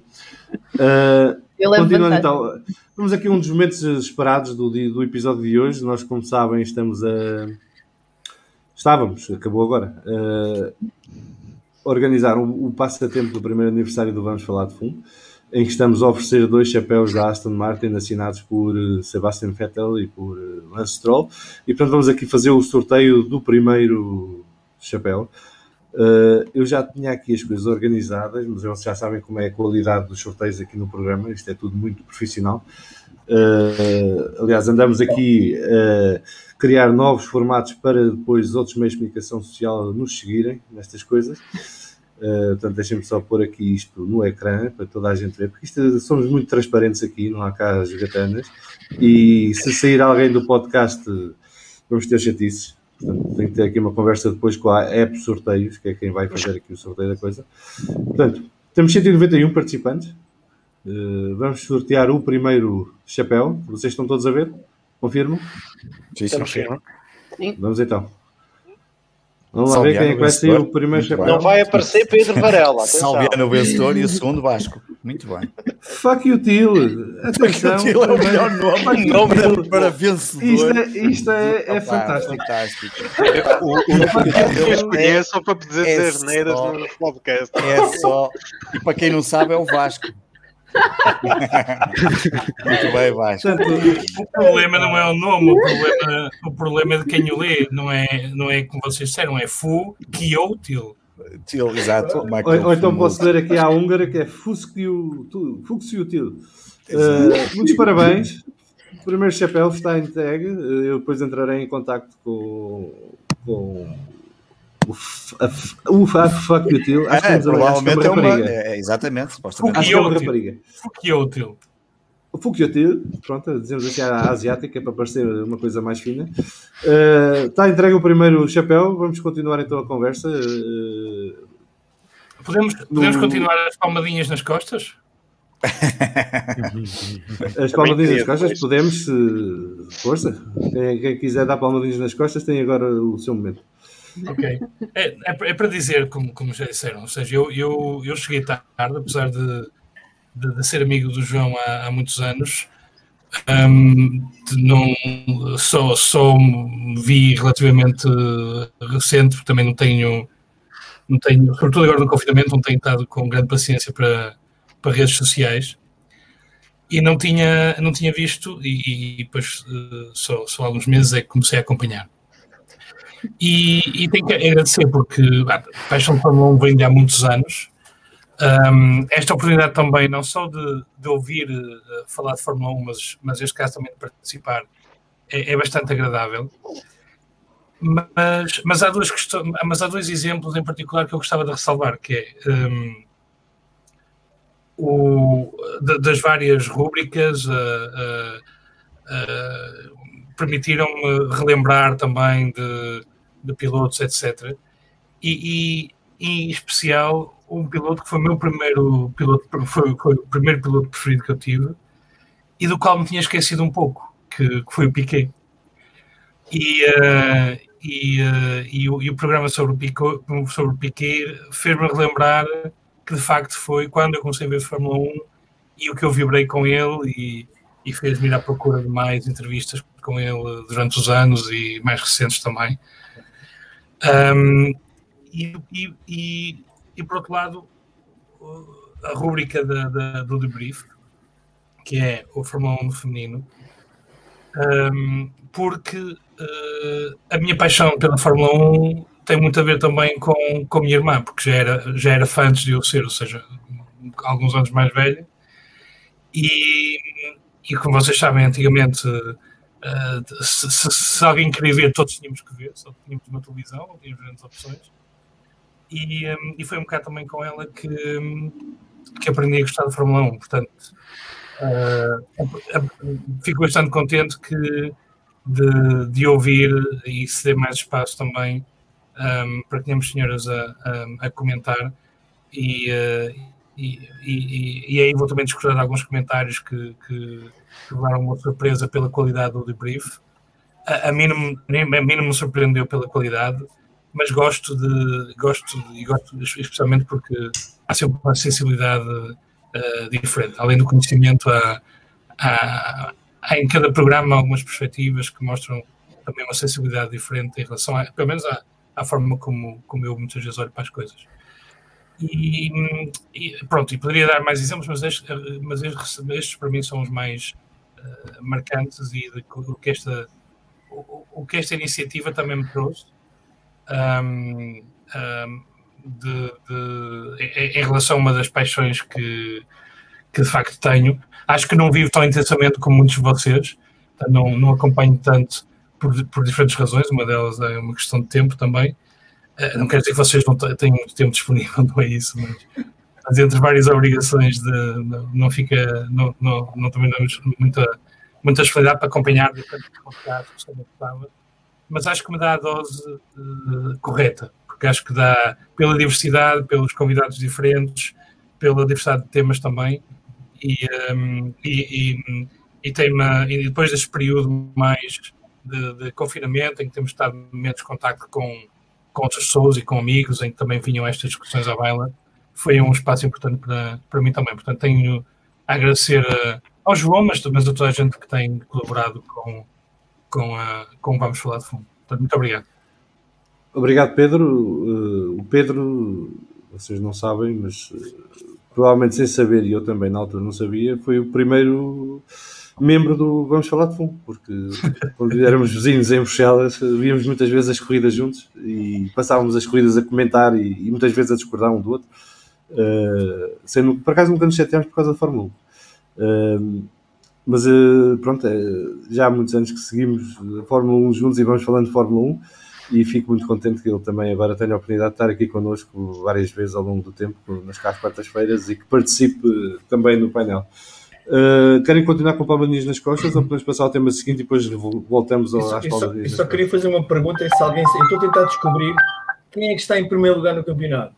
É Continuando então, vamos aqui a um dos momentos esperados do, do episódio de hoje. Nós, como sabem, estamos a. Estávamos, acabou agora, a organizar o, o passatempo do primeiro aniversário do Vamos Falar de Fundo, em que estamos a oferecer dois chapéus da Aston Martin assinados por eh, Sebastian Vettel e por eh, Lance Stroll. E portanto, vamos aqui fazer o sorteio do primeiro chapéu. Uh, eu já tinha aqui as coisas organizadas, mas vocês já sabem como é a qualidade dos sorteios aqui no programa, isto é tudo muito profissional. Aliás, andamos aqui a criar novos formatos para depois outros meios de comunicação social nos seguirem nestas coisas. Uh, portanto, deixem-me só pôr aqui isto no ecrã para toda a gente ver, porque isto, somos muito transparentes aqui, não há cá as gatanas. E se sair alguém do podcast, vamos ter chatices. Portanto, tenho que ter aqui uma conversa depois com a app sorteios, que é quem vai fazer aqui o sorteio da coisa. Portanto, temos 191 participantes. Uh, vamos sortear o primeiro chapéu. Vocês estão todos a ver? Confirmo? Sim, sim. Confirmo. Vamos então. Vamos lá ver quem é que vai ser o primeiro chapéu. Não vai aparecer Pedro Varela. Salviano o vencedor e o segundo Vasco. Muito bem. Fuck you, Til. Atenção. Aquilo é o melhor nome Fuck you, nome para Isto vencedor. é, isto é, é Opa, fantástico. fantástico. O, o, eu escolhi é só para poder é dizer neiras no podcast. É só. E para quem não sabe, é o Vasco. Muito bem, Vasco. O problema não é o nome, o problema, o problema é de quem o lê. Não é, não é como vocês disseram, é Fu Kyotil. Til, exato. ou, ou então posso ler aqui à húngara que é Fuxiu Til. Uh, muitos parabéns. primeiro chapéu está entregue. Eu depois entrarei em contato com, com o, o fuck you tio. Acho que É, é provavelmente é uma. rapariga. é, exatamente, supostamente. Acho que é uma Fuck you. O Fukyotil, pronto, dizemos assim a asiática para parecer uma coisa mais fina. Eh, está entregue o primeiro chapéu, vamos continuar então a conversa. Eh, Podemos, podemos No- continuar as palmadinhas nas costas? as palmadinhas nas costas, podemos, se força. Quem, quem quiser dar palmadinhas nas costas tem agora o seu momento. Ok. É, é, é para dizer, como, como já disseram, ou seja, eu, eu, eu cheguei tarde, apesar de, de, de ser amigo do João há, há muitos anos. De não, só, só vi relativamente recente, porque também não tenho, não tenho, sobretudo agora no confinamento, não tenho estado com grande paciência para, para redes sociais. E não tinha, não tinha visto, e, e depois eh, só, só há alguns meses é que comecei a acompanhar. E, e tenho que agradecer porque ah, a Paixão de Fórmula 1 vem de há muitos anos. Um, esta oportunidade também, não só de, de ouvir eh, falar de Fórmula 1, mas, mas este caso também de participar, é, é bastante agradável. Mas, mas, há duas questões, mas há dois exemplos em particular que eu gostava de ressalvar, que é um, o, da- das várias rúbricas, ah, ah, permitiram-me relembrar também de, de pilotos, etc. E, e, em especial um piloto que foi o meu primeiro piloto, foi, foi o primeiro piloto preferido que eu tive e do qual me tinha esquecido um pouco, que, que foi o Piquet. E, eh, e, eh, e, o, e o programa sobre o, Pico, sobre o Piquet fez-me relembrar que de facto foi quando eu comecei a ver Fórmula 1 e o que eu vibrei com ele e, e fez-me ir à procura de mais entrevistas com ele durante os anos e mais recentes também. Um, e, e, e, e, por outro lado, a rúbrica da, da, do debrief, que é o Fórmula 1 no feminino, um, porque uh, a minha paixão pela Fórmula 1 tem muito a ver também com, com a minha irmã, porque já era, já era fã antes de eu ser, ou seja, alguns anos mais velha. E, e como vocês sabem, antigamente, uh, se, se, se, alguém queria ver, todos tínhamos que ver, só tínhamos uma televisão, não tínhamos grandes opções. E, um, e foi um bocado também com ela que, que aprendi a gostar da Fórmula 1. Portanto, uh, fico bastante contente que de, de ouvir e ceder mais espaço também um, para que tenhamos senhoras a, a, a comentar e, uh, e, e, e, aí vou também discutir alguns comentários que, que, que levaram uma surpresa pela qualidade do debrief. A, a, mim a mim não me surpreendeu pela qualidade, mas gosto de gosto e gosto especialmente porque há sempre uma sensibilidade uh, diferente. Além do conhecimento, há, há, há, em cada programa algumas perspectivas que mostram também uma sensibilidade diferente em relação, a, pelo menos, à, à forma como, como eu muitas vezes olho para as coisas. E, e, pronto, e poderia dar mais exemplos, mas estes, mas estes, para mim são os mais uh, marcantes e de, o, que esta, o, o, que esta iniciativa também me trouxe um, um, de, de, em, em, relação a uma das paixões que, que de facto tenho. Acho que não vivo tão intensamente como muitos de vocês, não, não acompanho tanto por, por diferentes razões, uma delas é uma questão de tempo também. Não quer dizer que vocês não tenham tempo disponível, não é isso, mas, mas entre várias obrigações de, não, não fica, não, não, não também damos muita, muita facilidade para acompanhar mas acho que me dá a dose uh, correta, porque acho que dá pela diversidade, pelos convidados diferentes, pela diversidade de temas também, e, um, e, e, e, tem e depois deste período mais de, de confinamento, em que temos estado de contacto com com outras pessoas e com amigos, em que também vinham estas discussões à baila, foi um espaço importante para, para mim também. Portanto, tenho a agradecer a, ao João, mas também a toda a gente que tem colaborado com, com, a, com Vamos Falar de Fundo. Portanto, muito obrigado. Obrigado, Pedro. Uh, o Pedro, vocês não sabem, mas provavelmente sem saber, e eu também na altura não sabia, foi o primeiro membro do Vamos Falar de Fundo, porque quando éramos vizinhos em Bruxelas, víamos muitas vezes as corridas juntos e passávamos as corridas a comentar e, e muitas vezes a discordar um do outro. Uh, sendo, por acaso nunca nos chateámos por causa da Fórmula 1. Uh, mas eh, pronto, é, já há muitos anos que seguimos a Fórmula 1 juntos e vamos falando de Fórmula 1 e fico muito contente que ele também agora tenha a oportunidade de estar aqui connosco várias vezes ao longo do tempo, nas quartas-feiras e que participe também no painel. Uh, querem continuar com palmadinhas nas costas ou podemos passar ao tema seguinte e depois voltamos ao, às palmadinhas? Eu só, eu só queria fazer uma pergunta: se alguém. Eu estou a tentar descobrir quem é que está em primeiro lugar no campeonato.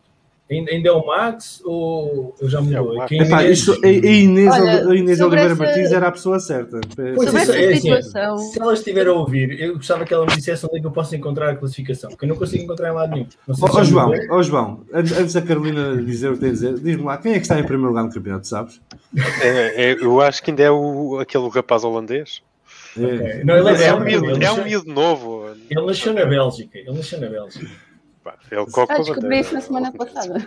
Ainda é o Max ou já mudou? É Epá, é isso, a, Inês, Olha, a Inês Oliveira essa... Martins era a pessoa certa. Pois isso, é, assim, se ela estiver a ouvir, eu gostava que ela me dissesse onde é que eu posso encontrar a classificação, porque eu não consigo encontrar em lado nenhum. Ó oh, João, oh, João, antes da Carolina dizer o que tem a dizer, diz-me lá, quem é que está em primeiro lugar no campeonato, sabes? É, é, eu acho que ainda é o, aquele rapaz holandês. É. Okay. Não, ele é, é, um miúdo, é um miúdo novo. Ele nasceu na Bélgica. Ele nasceu na Bélgica. Ele coca ah, descobri isso na semana passada.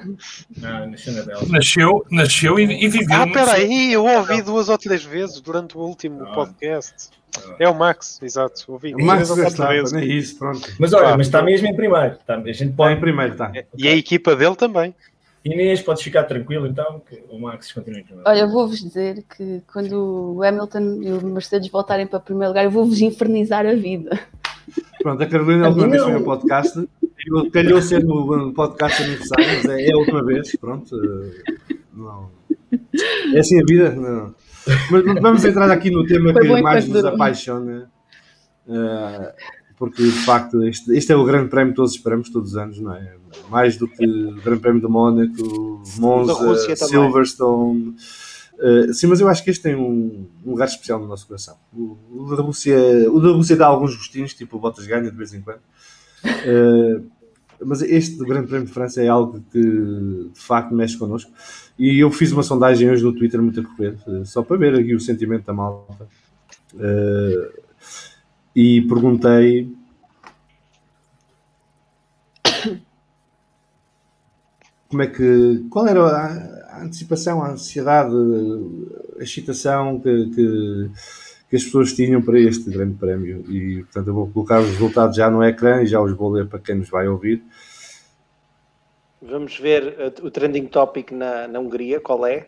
Ah, nasceu na Bélgica. Nasceu, nasceu e, e viveu. Ah, peraí, eu ouvi duas ou três vezes durante o último ah. podcast. É o Max, exato. Ouvi. O Max é isso, pronto. Mas olha, mas está mesmo em primeiro. Está, a gente pode... Está em primeiro, está. E a equipa dele também. Inês, podes ficar tranquilo então, que o Max continua em primeiro. Olha, vou-vos dizer que quando o Hamilton e o Mercedes voltarem para o primeiro lugar, eu vou-vos infernizar a vida. Pronto, a Carolina alguma vez foi ao podcast calhou ser no podcast aniversário, mas é, é, a última vez, pronto. Eh, não. É assim a vida? Não. Mas vamos entrar aqui no tema que mais nos apaixona, uh, porque de facto este, este, é o grande prémio que todos esperamos todos os anos, não é? Mais do que o grande prémio de Mónaco, Monza, Silverstone. Uh, sim, mas eu acho que este tem um, um lugar especial no nosso coração. O, o, da Rússia, o da Rússia dá alguns gostinhos, tipo o Bottas ganha de vez em quando. Uh, mas este do Grande Prémio de França é algo que de facto mexe connosco. E eu fiz uma sondagem hoje no Twitter muito a correr, uh, só para ver aqui o sentimento da malta. Uh, e perguntei. Como é que. Qual era a, a antecipação, a ansiedade, a excitação que, que que as pessoas tinham para este grande prémio. E, portanto, eu vou colocar os resultados já no ecrã e já os vou ler para quem nos vai ouvir. Vamos ver uh, o trending topic na, na Hungria, qual é?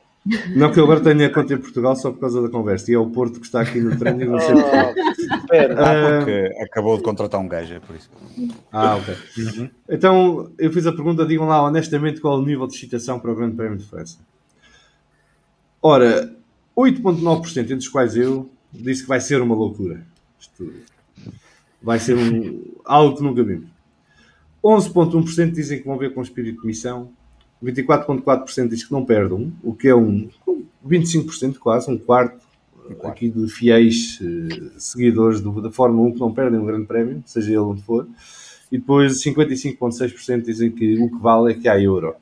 Não, que eu agora tenho a conta em Portugal só por causa da conversa. E é o Porto que está aqui no trending, não sei oh, Espera. Ah, porque acabou de contratar um gajo, é por isso. Ah, ok. Uhum. Então, eu fiz a pergunta, digam lá honestamente qual é o nível de excitação para o Grande Prémio de França. Ora, 8,9% entre os quais eu, disse que vai ser uma loucura. Isto vai ser um, algo que nunca vimos. 11,1% dizem que vão ver com espírito de missão. 24,4% diz que não perdem, o que é um 25% quase, um quarto aqui de fiéis uh, seguidores do, da Fórmula 1 que não perdem um grande prémio, seja ele onde for. E depois 55,6% dizem que o que vale é que há euro.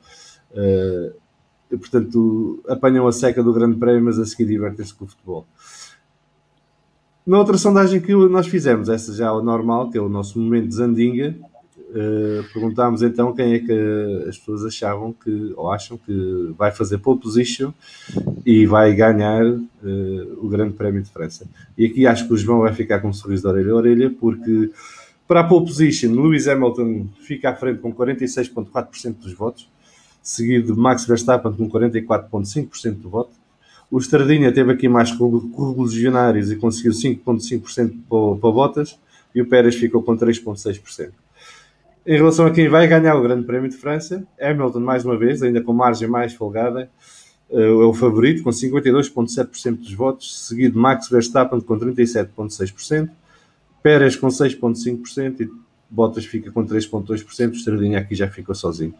Uh, portanto, apanham a seca do grande prémio, mas a seguir divertem-se com o futebol. Na outra sondagem que nós fizemos, essa já é normal, que é o nosso momento de Zandinga, uh, perguntámos então quem é que as pessoas achavam que, ou acham que vai fazer pole position e vai ganhar uh, o Grande Prémio de França. E aqui acho que o João vai ficar com um sorriso de orelha a orelha, porque para a pole position, Lewis Hamilton fica à frente com 46,4% dos votos, seguido de Max Verstappen com 44,5% do voto o Estradinha teve aqui mais revolucionários e conseguiu 5,5% para, para Bottas e o Pérez ficou com 3,6%. Em relação a quem vai ganhar o Grande Prémio de França, Hamilton, mais uma vez, ainda com margem mais folgada, eh, é o favorito, com 52,7% dos votos, seguido Max Verstappen com 37,6%, Pérez com 6,5% e Bottas fica com 3,2%. O Estradinha aqui já ficou sozinho.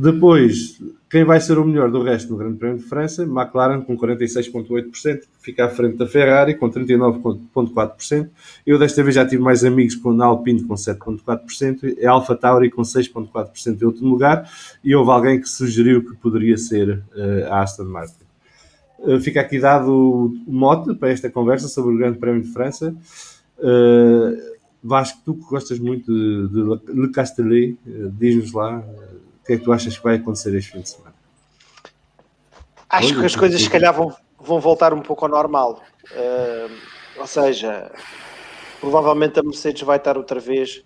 Depois, quem vai ser o melhor do resto no Grande Prémio de França? McLaren com 46,8%, fica à frente da Ferrari com 39,4%. Eu desta vez já tive mais amigos com na Alpine com 7,4%, e Alfa Tauri com 6,4% em último lugar, e houve alguém que sugeriu que poderia ser uh, a Aston Martin. Uh, fica aqui dado o mote para esta conversa sobre o Grande Prémio de França. Uh, Vasco, tu que gostas muito de, de Le Castellet, diz-nos lá que é que tu achas que vai acontecer este fim de semana? Acho Olha, que as coisas, se calhar, vão, vão voltar um pouco ao normal. Uh, ou seja, provavelmente a Mercedes vai estar outra vez.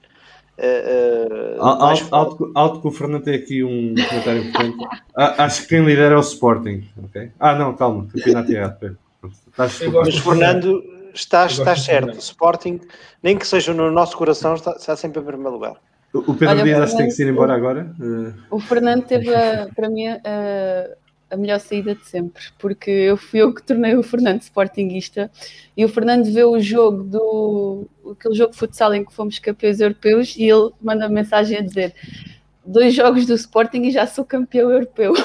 Uh, uh, alto, alto, alto, que o Fernando tem aqui um comentário importante. acho que quem lidera é o Sporting. Okay? Ah, não, calma, campeonato errado. Mas do Fernando, estás, estás certo. O Sporting, nem que seja no nosso coração, está, está sempre em primeiro lugar. O Pedro Olha, Dias acho que tem que ir embora agora. O Fernando teve, a- para mim, a, a melhor saída de sempre, porque eu fui eu que tornei o Fernando Sportingista e o Fernando vê o jogo do aquele jogo de futsal em que fomos campeões europeus e ele manda mensagem a dizer dois jogos do Sporting e já sou campeão europeu.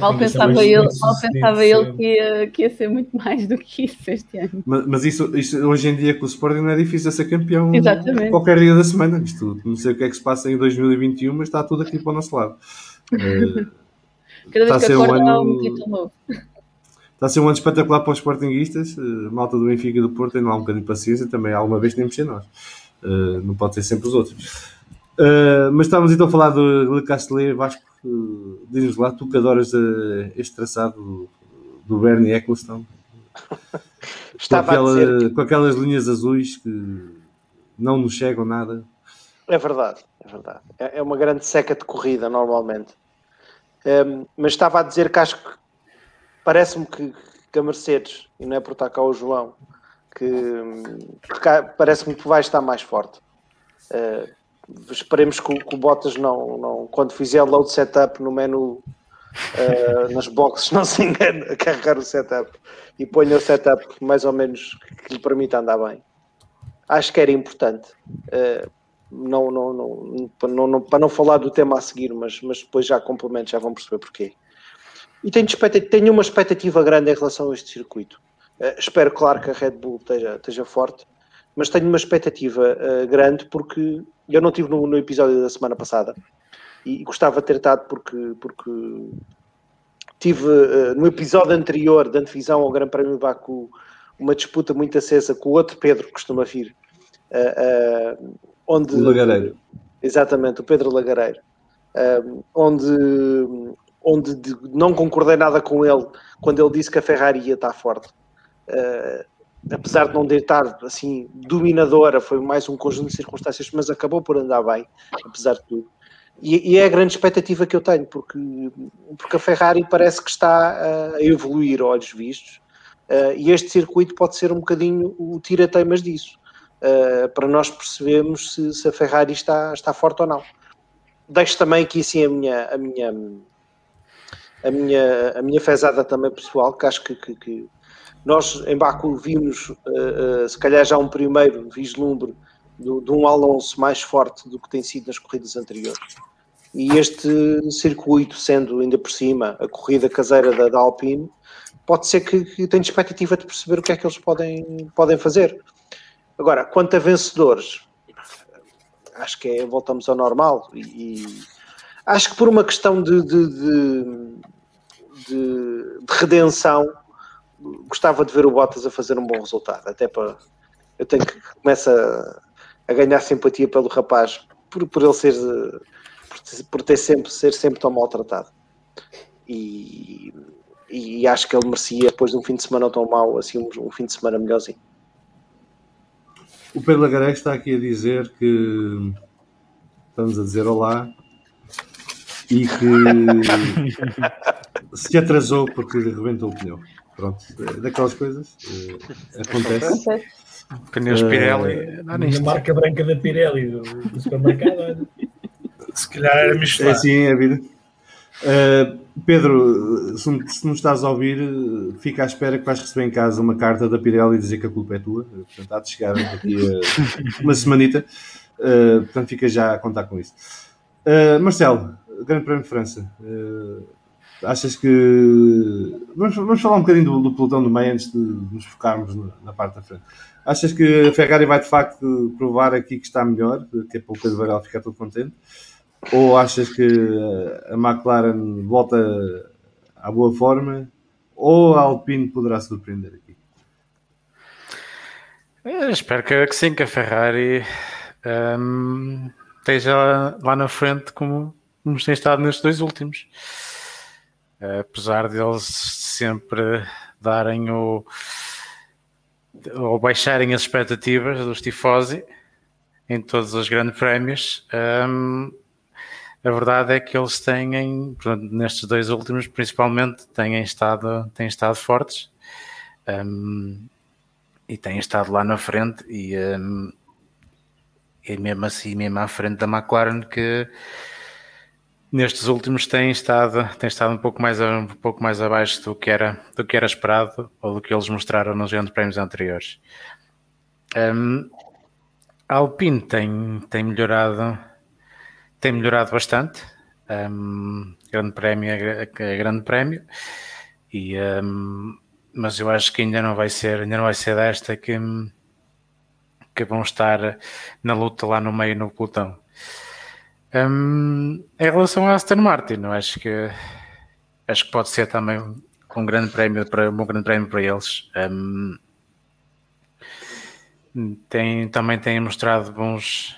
Mal pensava ele, mal pensava ele que ia, que ia ser muito mais do que isso este ano. Mas, mas isso, isso hoje em dia com o Sporting não é difícil ser campeão Exatamente. qualquer dia da semana. Isto, não sei o que é que se passa em 2021, mas está tudo aqui para o nosso lado. Cada Está a vez que ser um acorda há ano- um título novo. Está a ser um ano espetacular para os Sportinguistas. eh, malta do Benfica e do Porto tem lá um bocadinho de paciência. Também alguma vez temos de ser nós. Eh, não pode ser sempre os outros. Eh, mas estávamos então a falar do Le Castellet. Vasco, uh, diz-nos lá, tu que adoras eh, este traçado do, Bernie Eccleston. Com, Estava a aquela- dizer. com aquelas linhas azuis que não nos chegam nada. É verdade, é verdade. É é uma grande seca de corrida, normalmente. Hum, mas estava a dizer que acho que parece-me que, que a Mercedes, e não é por estar cá o João, que, que parece-me que vai estar mais forte. Uh, esperemos que, o- que o Bottas não, não, quando fizer load setup no menu uh, nas boxes, não se engane a carregar o setup e ponha o setup mais ou menos que lhe permita andar bem. Acho que era importante. Uh, não, não, não, para, não, não- para não falar do tema a seguir, mas, mas depois já complemento, já vão perceber porquê. E tenho, tenho uma expectativa grande em relação a este circuito. Eh, espero, claro, que a Red Bull esteja, esteja forte, mas tenho uma expectativa eh, grande porque eu não estive no, no episódio da semana passada e gostava de ter estado porque, porque tive eh, no episódio anterior da antevisão ao Grande Prémio de Baku uma disputa muito acesa com o outro Pedro que costuma vir. eh, onde O Lagareiro. Exatamente, o Pedro Lagareiro. Onde, onde de- não concordei nada com ele quando ele disse que a Ferrari ia estar forte. Apesar de não ter estar assim dominadora, foi mais um conjunto de circunstâncias, mas acabou por andar bem, apesar de tudo. E, e é a grande expectativa que eu tenho, porque, porque a Ferrari parece que está a evoluir olhos vistos, uh, e este circuito pode ser um bocadinho o tira-teimas disso. Uh, para nós percebermos se, se a Ferrari está, está forte ou não. Deixo também aqui assim a minha a minha a minha, a minha fezada também pessoal, que acho que, que, que nós em Baku vimos uh, uh, se calhar já um primeiro vislumbre do, de um Alonso mais forte do que tem sido nas corridas anteriores. E este circuito, sendo ainda por cima a corrida caseira da, da Alpine, pode ser que, que tenha expectativa de perceber o que é que eles podem, podem fazer. Agora, quanto a vencedores, acho que é, voltamos ao normal e, e acho que por uma questão de, de, de, de, de redenção gostava de ver o Bottas a fazer um bom resultado, até para eu tenho que começar a, a ganhar simpatia pelo rapaz por, por ele ser por, por ter sempre ser sempre tão maltratado e, e acho que ele merecia depois de um fim de semana tão mau assim um, um fim de semana melhorzinho O Pedro Lagaré está aqui a dizer que estamos a dizer olá e que se atrasou porque rebentou o pneu. Pronto, é daquelas coisas, é, acontece. Pneus Pirelli, dá Na nisto. marca branca da Pirelli do, do supermercado. Se calhar era É Michelin. assim é a vida. Uh, Pedro, se, não- se não estás a ouvir, uh, fica à espera que vais receber em casa uma carta da Pirelli e dizer que a culpa é tua. Uh, Portanto, há de chegar daqui a uma semanita. Uh, portanto, fica já a contar com isso. Uh, Marcelo, Grande Prémio de França. Uh, achas que. Vamos, vamos falar um bocadinho do, do pelotão do meio antes de nos focarmos na, na parte da frente. Achas que a Ferrari vai de facto provar aqui que está melhor, que é para o Varela ficar todo contente? Ou achas que a McLaren volta à boa forma? Ou a Alpine poderá surpreender aqui? Eu espero que, que sim, que a Ferrari hum, esteja lá na frente como, como tem estado nestes dois últimos. Apesar de eles sempre darem o ou baixarem as expectativas dos tifosi em todos os grandes prémios, hum, a verdade é que eles têm, portanto, nestes dois últimos, principalmente, têm estado, têm estado fortes um, e têm estado lá na frente e, um, e mesmo assim, mesmo à frente da McLaren, que nestes últimos têm estado, têm estado um, pouco mais, um pouco mais abaixo do que, era, do que era esperado ou do que eles mostraram nos grandes prémios anteriores. Um, a Alpine tem, tem melhorado tem melhorado bastante. Um, grande prémio é, é grande prémio. E, um, mas eu acho que ainda não vai ser, ainda não vai ser desta que, que vão estar na luta lá no meio no pelotão. Um, em relação à Aston Martin, acho que acho que pode ser também um grande prémio para um grande prémio para eles. Um, tem, também têm mostrado bons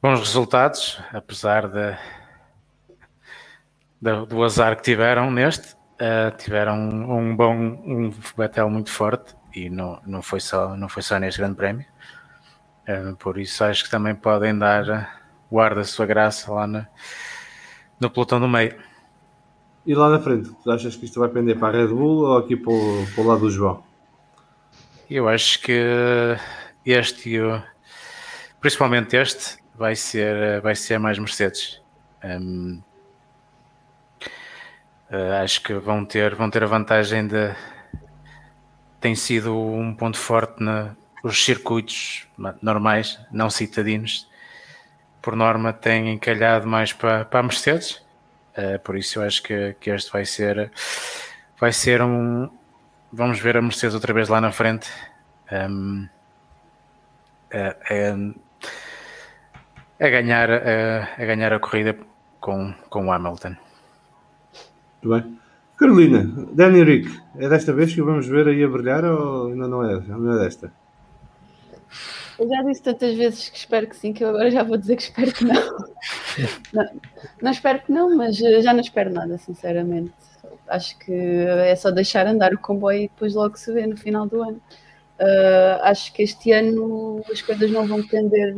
bons resultados, apesar de, de, do azar que tiveram neste. Uh, tiveram um, bom um Betel muito forte e não, não, foi só, não foi só neste grande prémio. Uh, por isso acho que também podem dar guarda a sua graça lá no, no pelotão do meio. E lá na frente, tu achas que isto vai pender para a Red Bull ou aqui para o, para o lado do João? Eu acho que este, principalmente este, vai ser, vai ser mais Mercedes. Um, uh, eh, acho que vão ter, vão ter a vantagem de. Tem sido um ponto forte nos circuitos normais, não citadinos. Por norma, têm encalhado mais para, para a Mercedes. Uh, por isso, eu acho que, que este vai ser, vai ser um. Vamos ver a Mercedes outra vez lá na frente. Um, é, é, a ganhar, a, a ganhar a corrida com, com o Hamilton. Muito bem. Carolina, Dani Rick, é desta vez que vamos ver aí a brilhar ou ainda não é, não é desta? Eu já disse tantas vezes que espero que sim, que eu agora já vou dizer que espero que não. não, não espero que não, mas já não espero nada, sinceramente. Acho que é só deixar andar o comboio e depois logo se vê no final do ano. Uh, acho que este ano as coisas não vão depender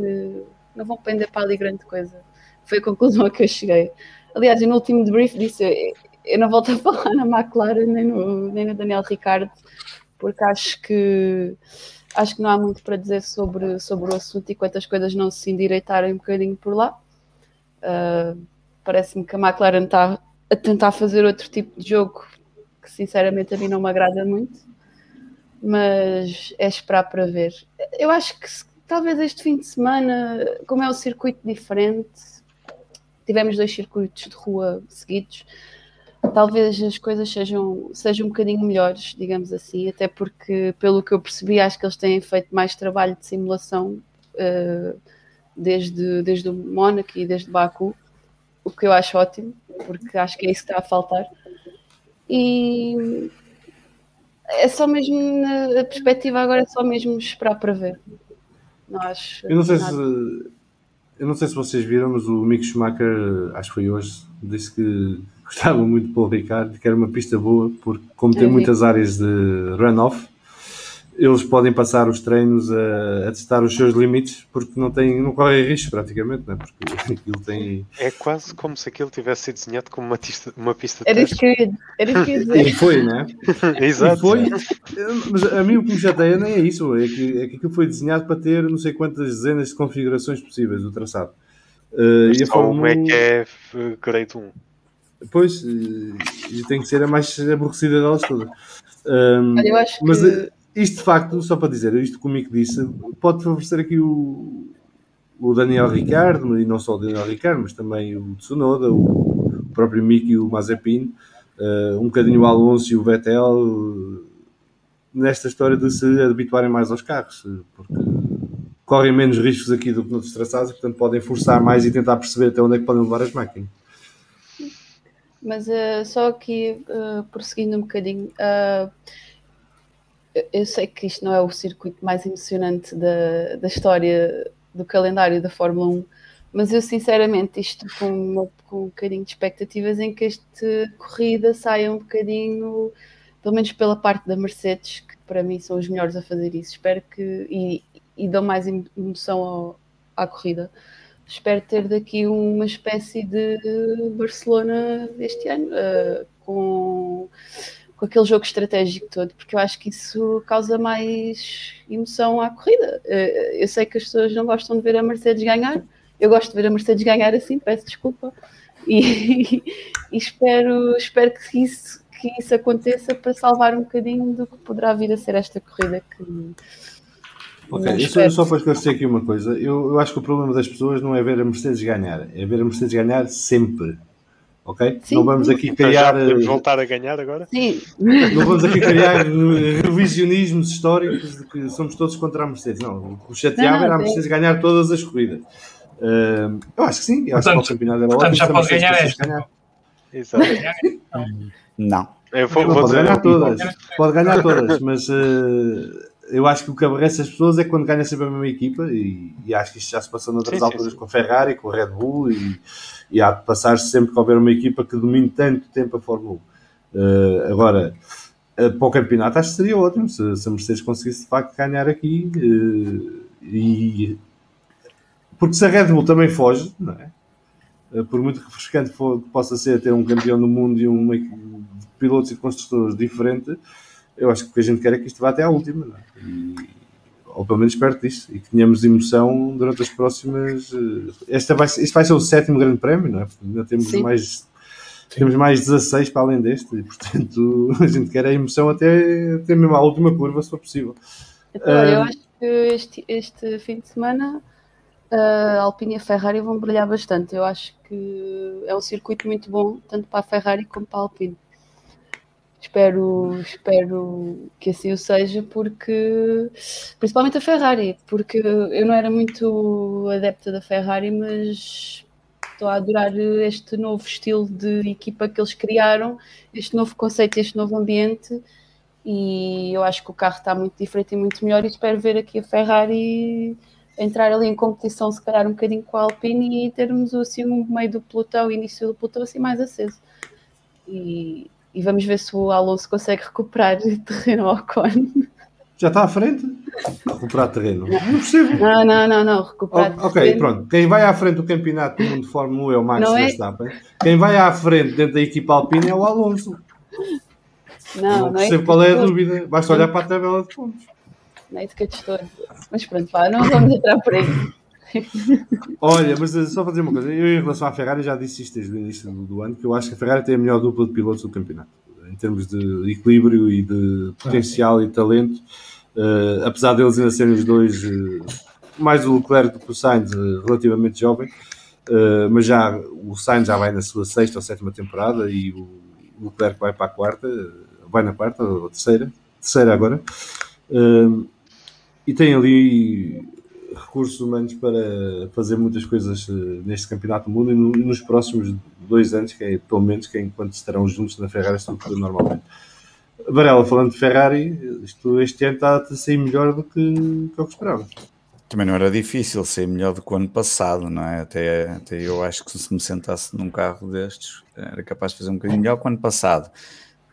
não vão pender para ali grande coisa. Foi a conclusão a que eu cheguei. Aliás, no último debrief disse eu, não volto a falar na McLaren nem no, nem no Daniel Ricciardo, porque acho que acho que não há muito para dizer sobre, sobre o assunto e quantas coisas não se endireitarem um bocadinho por lá. Uh, Parece-me que a McLaren está a tentar fazer outro tipo de jogo que sinceramente a mim não me agrada muito, mas é esperar para ver. Eu acho que talvez este fim de semana, como é um circuito diferente, tivemos dois circuitos de rua seguidos, talvez as coisas sejam, sejam um bocadinho melhores, digamos assim, até porque, pelo que eu percebi, acho que eles têm feito mais trabalho de simulação uh, desde, desde o Mónaco e desde Baku, o que eu acho ótimo, porque acho que é isso que está a faltar. E é só mesmo, na perspectiva agora, é só mesmo esperar para ver. Nós, eu não sei nada. se eu não sei se vocês viram, mas o Mick Schumacher, acho que foi hoje, disse que gostava muito do Paul Ricard, que era uma pista boa, porque como tem muitas áreas de runoff, eles podem passar os treinos a, a, testar os seus limites porque não, tem, não correm risco praticamente, não é? porque aquilo tem. É quase como se aquilo tivesse sido desenhado como uma, tista, uma pista de era isso que Era isso que eu ia dizer. E foi, não é? Exato. E foi, mas a mim o que me chateia nem é isso, é que, é que aquilo foi desenhado para ter não sei quantas dezenas de configurações possíveis do traçado. Uh, e a Fórmula é que é grade 1. Pois, e tem que ser a mais aborrecida delas todas. Um, Olha, eu acho mas, que isto de facto, só para dizer, isto comigo disse, pode favorecer aqui o, o Daniel Ricciardo, e não só o Daniel Ricciardo, mas também o Tsunoda, o próprio Miki e o Mazepin, uh, um bocadinho o Alonso e o Vettel, uh, nesta história de se habituarem mais aos carros, porque correm menos riscos aqui do que noutros traçados e, portanto, podem forçar mais e tentar perceber até onde é que podem levar as máquinas. Mas uh, só aqui, prosseguindo um bocadinho, eu sei que isto não é o circuito mais emocionante da, da história do calendário da Fórmula 1, mas eu sinceramente isto com, com um bocadinho de expectativas em que esta corrida saia um bocadinho, pelo menos pela parte da Mercedes, que para mim são os melhores a fazer isso. Espero que e, e dão mais emoção ao, à corrida. Espero ter daqui uma espécie de Barcelona este ano, uh, com, com aquele jogo estratégico todo, porque eu acho que isso causa mais emoção à corrida. Uh, eu sei que as pessoas não gostam de ver a Mercedes ganhar, eu gosto de ver a Mercedes ganhar assim, peço desculpa, e, e espero, espero que isso, que isso aconteça para salvar um bocadinho do que poderá vir a ser esta corrida que Ok, eu só para esclarecer aqui uma coisa. Eu, eu acho que o problema das pessoas não é ver a Mercedes ganhar, é ver a Mercedes ganhar sempre. Ok? Sim. Não vamos aqui então criar. podemos voltar a ganhar agora? Sim. Não vamos aqui criar revisionismos históricos de que somos todos contra a Mercedes. Não, o chateado era a Mercedes ganhar todas as corridas. Uh, eu acho que sim, eu portanto, acho que o campeonato era portanto, ótimo. já pode ganhar esta. Ganhar. Exato. Não. Eu vou, não, vou pode dizer, ganhar todas, pode ganhar todas, mas uh, eu acho que o que aborrece as pessoas é quando ganha sempre a mesma equipa e, e acho que isto já se passou noutras Sim, sim, alturas sim. com a Ferrari, com a Red Bull e, e há de passar sempre que houver uma equipa que domine tanto tempo a Fórmula 1. Uh, agora, uh, para o campeonato acho que seria ótimo se, se a Mercedes conseguisse de facto ganhar aqui uh, e porque se a Red Bull também foge, não é? Por muito refrescante for, que possa ser ter um campeão do mundo e um pilotos e construtores diferente, eu acho que o que a gente quer é que isto vá até à última, não é? E, ou pelo menos perto disso, e que tenhamos emoção durante as próximas. eh, Esta vai, ser- este vai ser o sétimo grande prémio, não é? Porque ainda temos Sim. mais. Temos mais 16 para além deste, e portanto a gente quer a emoção até, até mesmo à última curva, se for possível. Então, eu Ah. acho que este, este fim de semana a Alpine e a Ferrari vão brilhar bastante. Eu acho que é um circuito muito bom, tanto para a Ferrari como para a Alpine. Espero, espero que assim o seja, porque principalmente a Ferrari, porque eu não era muito adepta da Ferrari, mas estou a adorar este novo estilo de equipa que eles criaram, este novo conceito, este novo ambiente e eu acho que o carro está muito diferente e muito melhor e espero ver aqui a Ferrari entrar ali em competição se calhar um bocadinho com a Alpine e termos assim um meio do pelotão, início do pelotão assim mais aceso e vamos ver se o Alonso consegue recuperar terreno ao Ocon Já está à frente? Recuperar terreno. Não percebo. não, não, não, não, recuperar Oh, ok, terreno. pronto. Quem vai à frente do campeonato do mundo de Fórmula 1 é o Max Não é? Verstappen. Quem vai à frente dentro da equipa Alpine é o Alonso. não, Não, não é percebo isso qual é a dúvida. Basta olhar para a tabela de pontos. não é dizer mas pronto, pá, não vamos entrar por aí Olha, mas eh, só dizer uma coisa, eu em relação à Ferrari já disse isto desde o início do, do ano, que eu acho que a Ferrari tem a melhor dupla de pilotos do campeonato, em termos de equilíbrio e de potencial e talento, eh, apesar deles ainda serem os dois, eh, mais o Leclerc do que o Sainz, eh, relativamente jovem, mas já o Sainz já vai na sua sexta ou sétima temporada e o, Leclerc vai para a quarta, vai na quarta ou terceira, terceira agora. E tem ali recursos humanos para fazer muitas coisas eh, neste campeonato do mundo e, no- nos próximos dois anos, que é pelo menos que é enquanto estarão juntos na Ferrari, se tudo normalmente. Varela, falando de Ferrari, isto este ano está a sair melhor do que, que eu esperava. Também não era difícil ser melhor do que o ano passado, não é? Até, até eu acho que se me sentasse num carro destes era capaz de fazer um bocadinho melhor que o ano passado.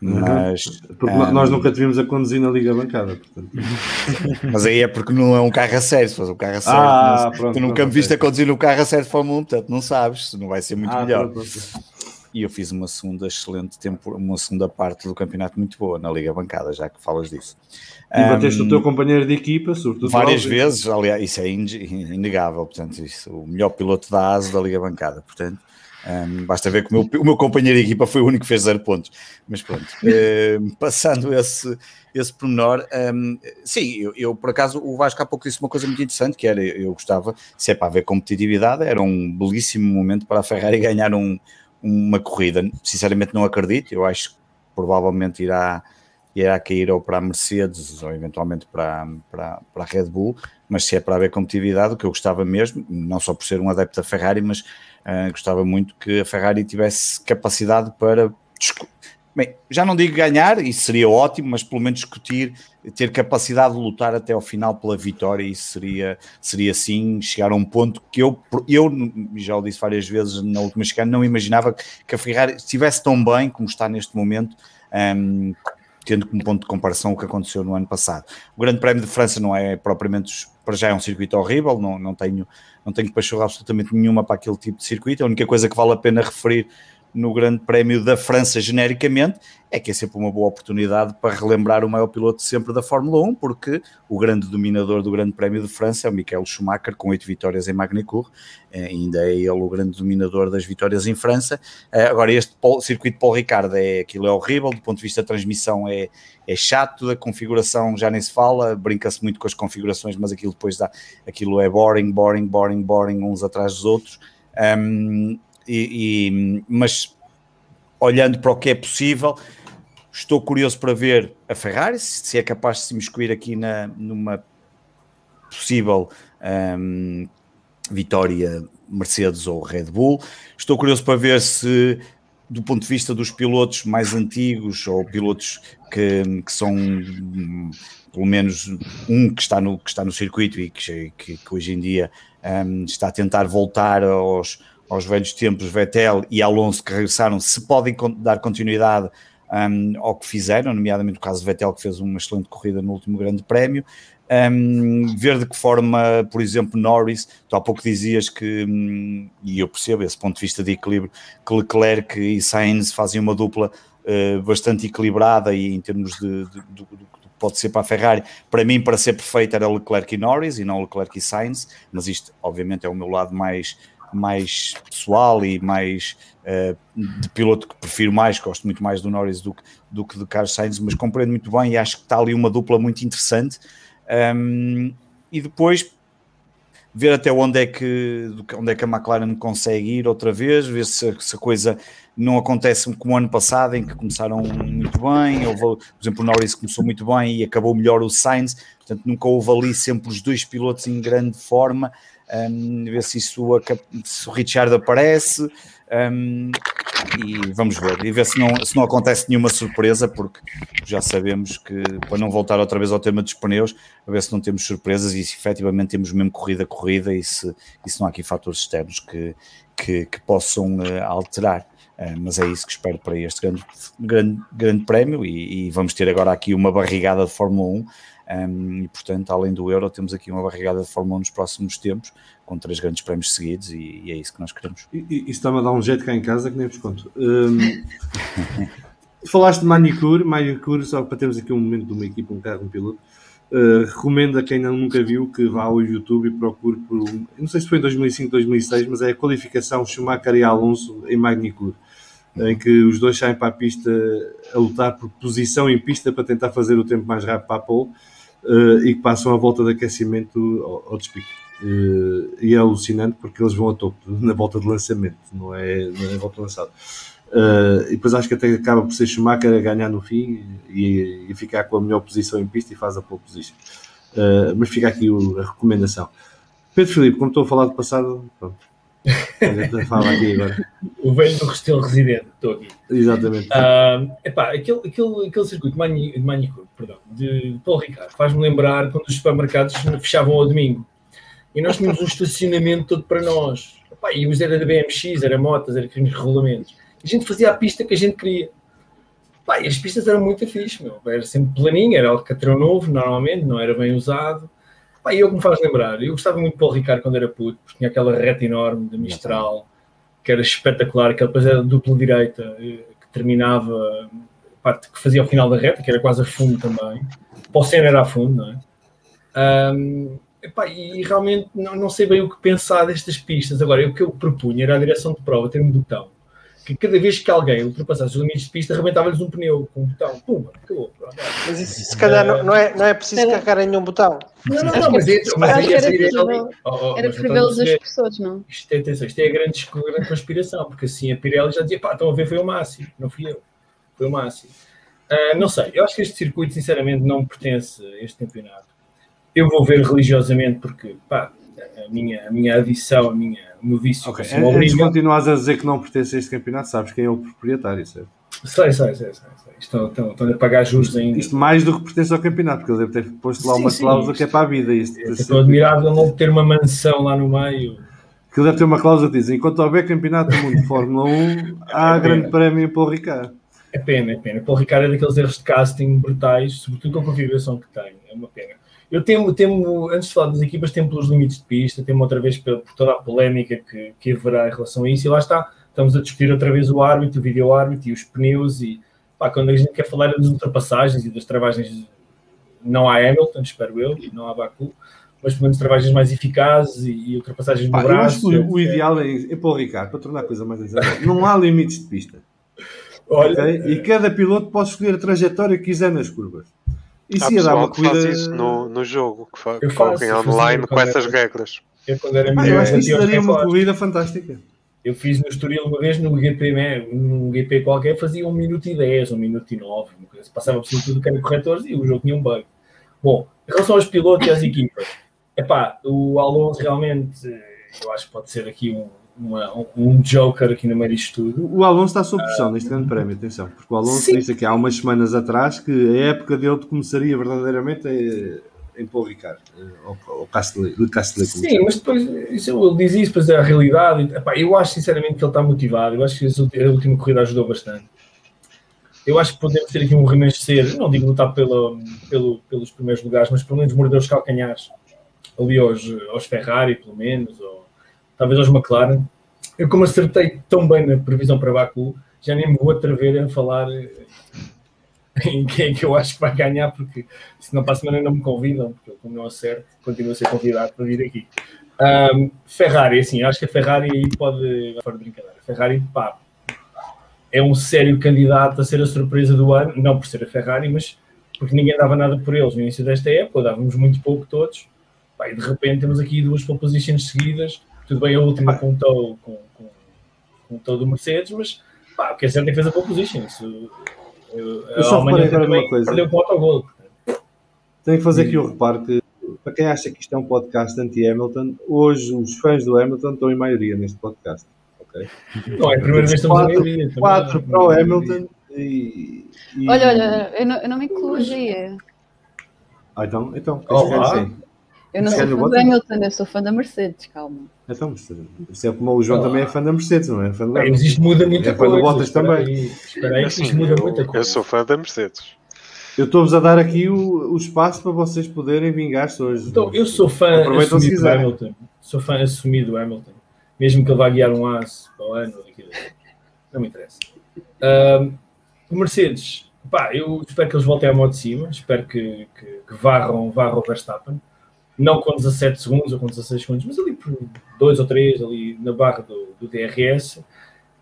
Mas, Porque ah, nós nunca tivemos a conduzir na Liga Bancada. Portanto. mas aí é porque não é um carro a sério. Se fosse um carro a sério, Ah, não- pronto, tu nunca me viste a conduzir no carro a sério de Fórmula 1, portanto não sabes, não vai ser muito Ah, melhor. pronto, pronto. E eu fiz uma segunda excelente tempo, uma segunda parte do campeonato muito boa na Liga Bancada, já que falas disso. E bateste Ahm, o teu companheiro de equipa, sobretudo. Várias vezes, aliás, isso é inegável, portanto, isso, o melhor piloto da ASE da Liga Bancada, portanto, hum, basta ver que o meu, o meu companheiro de equipa foi o único que fez zero pontos, mas pronto, hum, passando esse, esse pormenor, hum, sim, eu, eu, por acaso, o Vasco há pouco disse uma coisa muito interessante, que era, eu gostava, se é para haver competitividade, era um belíssimo momento para a Ferrari ganhar um- uma corrida, sinceramente não acredito, eu acho que provavelmente irá irá cair ou para a Mercedes ou eventualmente para, para, para a Red Bull, mas se é para haver competitividade, o que eu gostava mesmo, não só por ser um adepto da Ferrari, mas ah, gostava muito que a Ferrari tivesse capacidade para Bem, já não digo ganhar, isso seria ótimo, mas pelo menos discutir, ter capacidade de lutar até ao final pela vitória, isso seria, seria sim chegar a um ponto que eu, eu já o disse várias vezes na última chegada, não imaginava que a Ferrari estivesse tão bem como está neste momento, hum, tendo como ponto de comparação o que aconteceu no ano passado. O Grande Prémio de França não é propriamente, para já é um circuito horrível, não, não tenho, não tenho paixão absolutamente nenhuma para aquele tipo de circuito, a única coisa que vale a pena referir no Grande Prémio da França genericamente, é que é sempre uma boa oportunidade para relembrar o maior piloto sempre da Fórmula 1, porque o grande dominador do Grande Prémio de França é o Michael Schumacher, com oito vitórias em Magny-Cours, eh, ainda é ele o grande dominador das vitórias em França. Eh, agora, este circuito Paul Ricard, é, aquilo é horrível, do ponto de vista da transmissão é, é chato, da configuração já nem se fala, brinca-se muito com as configurações, mas aquilo depois dá, aquilo é boring, boring, boring, boring, uns atrás dos outros. Um, e, e, mas olhando para o que é possível, estou curioso para ver a Ferrari, se é capaz de se imiscuir aqui na, numa possível um, vitória Mercedes ou Red Bull. Estou curioso para ver se, do ponto de vista dos pilotos mais antigos ou pilotos que, que são pelo menos um que está no, que está no circuito e que, que, que hoje em dia um, está a tentar voltar aos, aos velhos tempos, Vettel e Alonso que regressaram, se podem dar continuidade um, ao que fizeram, nomeadamente o caso de Vettel, que fez uma excelente corrida no último Grande Prémio. Um, ver de que forma, por exemplo, Norris, tu há pouco dizias que, um, e eu percebo esse ponto de vista de equilíbrio, que Leclerc e Sainz fazem uma dupla uh, bastante equilibrada e em termos de, de, de, de pode ser para a Ferrari. Para mim, para ser perfeito, era Leclerc e Norris e não Leclerc e Sainz, mas isto, obviamente, é o meu lado mais mais pessoal e mais uh, de piloto que prefiro mais, gosto muito mais do Norris do, do que do Carlos Sainz, mas compreendo muito bem e acho que está ali uma dupla muito interessante. Um, e depois ver até onde é que onde é que a McLaren consegue ir outra vez, ver se, se a coisa não acontece como o ano passado, em que começaram muito bem, houve, por exemplo, o Norris começou muito bem e acabou melhor o Sainz, portanto nunca houve ali sempre os dois pilotos em grande forma, um, ver se, isso, se o Richard aparece um, e vamos ver, e ver se não, se não acontece nenhuma surpresa, porque já sabemos que para não voltar outra vez ao tema dos pneus, a ver se não temos surpresas e se efetivamente temos mesmo corrida a corrida e se, e se não há aqui fatores externos que, que, que possam uh, alterar. Uh, mas é isso que espero para este grande, grande, grande prémio e, e, vamos ter agora aqui uma barrigada de Fórmula 1 um, e, portanto, além do Euro, temos aqui uma barrigada de Fórmula 1 nos próximos tempos, com três grandes prémios seguidos, e, e é isso que nós queremos. Isso está-me a dar um jeito cá em casa que nem vos conto. Um, falaste de manicure, manicure, só para termos aqui um momento de uma equipa, um carro, um piloto. Uh, recomendo a quem não, nunca viu que vá ao YouTube e procure por um, não sei se foi em 2005, 2006, mas é a qualificação Schumacher e Alonso em Magnicure, em que os dois saem para a pista a lutar por posição em pista para tentar fazer o tempo mais rápido para a pole uh, e que passam a volta de aquecimento ao, ao despique. Uh, e é alucinante porque eles vão a topo na volta de lançamento, não é, não é volta lançada. Uh, e depois acho que até acaba por ser Schumacher a ganhar no fim e, e ficar com a melhor posição em pista e faz a pole position. Uh, mas fica aqui o, a recomendação. Pedro Filipe, como estou a falar do passado, pronto, Fala aqui agora. o velho do Restelo Residente, estou aqui. Exatamente. Uh, epá, aquele, aquele, aquele circuito de manicure, perdão, de Paulo Ricardo, faz-me lembrar quando os supermercados fechavam ao domingo. E nós tínhamos um estacionamento todo para nós. E era da BMX, era motas, era aqueles regulamentos. A gente fazia a pista que a gente queria. E as pistas eram muito fixe, meu. Era sempre planinho, era alcatrão novo, normalmente, não era bem usado. E eu que me faz lembrar, eu gostava muito de Paulo Ricardo quando era puto, porque tinha aquela reta enorme de Mistral, que era espetacular, que depois era dupla direita, eh, que terminava parte que fazia ao final da reta, que era quase a fundo também. Para o Senna era a fundo, não é? Um, epá, e realmente não, não sei bem o que pensar destas pistas. Agora, o que eu propunha era a direção de prova ter um botão que cada vez que alguém ultrapassasse os limites de pista, arrebentava-lhes um pneu com um botão. Pumba, acabou. Mas isso, se calhar não, não, é, não é preciso era... carregar nenhum botão. Não, não, não, mas, é, mas aí era preferível oh, oh, as pessoas, não? Isto é, atenção, isto é a grande, grande conspiração, porque assim a Pirelli já dizia, pá, estão a ver, foi o Máximo, não fui eu, foi o Máximo. Uh, não sei, eu acho que este circuito, sinceramente, não pertence a este campeonato. Eu vou ver religiosamente, porque, pá, a minha, a minha adição, a minha, o meu vício. Okay. Antes de continuas a dizer que não pertence a este campeonato, sabes quem é o proprietário, certo? Sei, sei, sei, sei. sei. Estão, estão, estão a pagar juros ainda. Isto mais do que pertence ao campeonato, porque ele deve ter posto lá sim, uma cláusula que é para a vida. Isto, é, estou admirável não ter uma mansão lá no meio. Que ele deve ter uma cláusula que diz: enquanto houver campeonato do mundo de Fórmula 1, há é grande prémio para o Ricardo. É pena, é pena. Paul Ricard é daqueles erros de casting brutais, sobretudo com a configuração que tem. É uma pena. Eu temo, temo antes de falar das equipas, temo pelos limites de pista, temo outra vez por toda a polémica que, que haverá em relação a isso. E lá está, estamos a discutir outra vez o árbitro, o vídeo árbitro e os pneus. E pá, quando a gente quer falar das ultrapassagens e das travagens, não há Hamilton, espero eu, e não há Baku, mas pelo menos travagens mais eficazes e, e ultrapassagens no Pá, eu braço. acho que o, o ideal é, é Paul Ricard, para tornar a coisa mais agradável. Não há limites de pista. Olha, ok? E cada piloto pode escolher a trajetória que quiser nas curvas. Isso ia dar uma que faz corrida. isso no, no jogo, que fa- faço, online com essas era- regras. eu quando era Pá, eu acho que isso daria uma corrida fantástica. Eu fiz no Estoril uma vez no GP, né, num GP qualquer, fazia 1 minuto e 10, 1 minuto e 9, uma coisa. assim. passava por cima de tudo que era corretores e o jogo tinha um bug. Bom, em relação aos pilotos e às equipas, epá, o Alonso realmente, eh, eu acho que pode ser aqui um, uma- um- joker aqui no meio disto tudo. O Alonso está sob pressão neste grande prémio, atenção, porque o Alonso Sim. disse aqui há umas semanas atrás que a época dele começaria verdadeiramente eh, em Paul Ricard, eh, ou, Castellet, como Sim, mas depois isso, ele diz isso, depois é a realidade. epá, eu acho sinceramente que ele está motivado. Eu acho que a última corrida ajudou bastante. Eu acho que podemos ter aqui um renascer, não digo lutar pela, pelo, pelos primeiros lugares, mas pelo menos morder os calcanhares ali aos, aos Ferrari, pelo menos, ou talvez aos McLaren. Eu, como acertei tão bem na previsão para Baku, já nem me vou atrever a falar eh, em quem é que eu acho que vai ganhar, porque senão para a semana não me convidam, porque eu, como não acerto, continuo a ser convidado para vir aqui. Ahm, Ferrari, assim, acho que a Ferrari aí pode. Fora de brincadeira. A Ferrari, pá, é um sério candidato a ser a surpresa do ano, não por ser a Ferrari, mas porque ninguém dava nada por eles no início desta época, dávamos muito pouco todos. Pá, e de repente temos aqui duas pole positions seguidas. Tudo bem, a última contou com, com, com todo o Mercedes, mas pá, o que é certo é que fez a pole position. Isso, eu, Eu só reparei agora numa coisa. perdeu com autogol. Tenho que fazer aqui o reparo que, para quem acha que isto é um podcast anti-Hamilton, hoje os fãs do Hamilton estão em maioria neste podcast. ok? Não é a primeira vez que estamos a Quatro- maioria. também. Quatro para o Hamilton e. e- Olha, olha, eu não, eu não me incluo aí. Ah, então, então, Olá. sim. Eu não Se sou fã do Hamilton, eu sou fã da Mercedes, calma. Então, mas, isso é como o João Olá. também é fã da Mercedes, não é? Fã Hamilton. mas isto muda muita É fã do coisa. Bottas espera também. aí, Espera aí, que Assim, isto muda muita eu, coisa. eu sou fã da Mercedes. Eu estou-vos a dar aqui o, o espaço para vocês poderem vingar-se hoje. Então, eu sou fã se assumido do. Hamilton. Sou fã assumido do Hamilton. Mesmo que ele vá guiar um aço para o ano. ou daquilo. Não me interessa. Mercedes, pá, eu espero que eles voltem à moto de cima. Espero que, que, que varram, varram o Verstappen. Não com 17 segundos ou com 16 segundos, mas ali por 2 ou 3, ali na barra do, do DRS.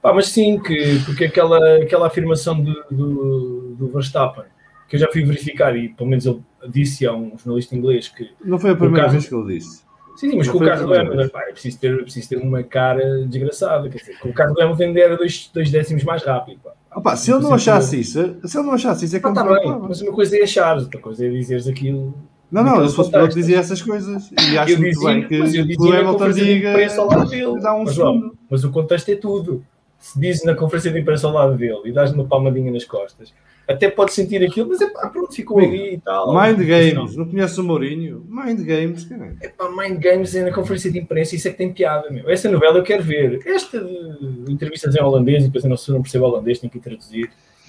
Pá, mas sim, que, porque aquela, aquela afirmação do, do, do Verstappen, que eu já fui verificar e pelo menos ele disse a um jornalista inglês que Não foi a primeira carro- vez que ele disse. Sim, sim, mas Não com o carro do Hamilton, pá, é preciso ter, é preciso ter uma cara desgraçada. Quer dizer, com o carro do Hamilton era dois, dois décimos mais rápido. Pá. Opa, se ele não achasse isso, se ele não achasse isso, é que Ah, eu tá bem, mas uma coisa é achares, outra coisa é dizeres aquilo. Não, não, eu fosse contexto. dizia essas coisas. E acho Eu muito dizia, bem que eu o Hamilton de diga imprensa ao lado dele. dá um Mas, ó, mas o contexto é tudo. Se diz na conferência de imprensa ao lado dele e dás-lhe uma palmadinha nas costas, até pode sentir aquilo, mas é pá, pronto, ficou ali e tal. Mind. Games, não conhece o Mourinho? Mind Games, caralho. É pá, Mind Games é na conferência de imprensa, isso é que tem piada, meu. Essa novela eu quero ver. Esta de entrevistas em holandês, e depois eu não, se eu não percebo holandês, tenho que traduzir,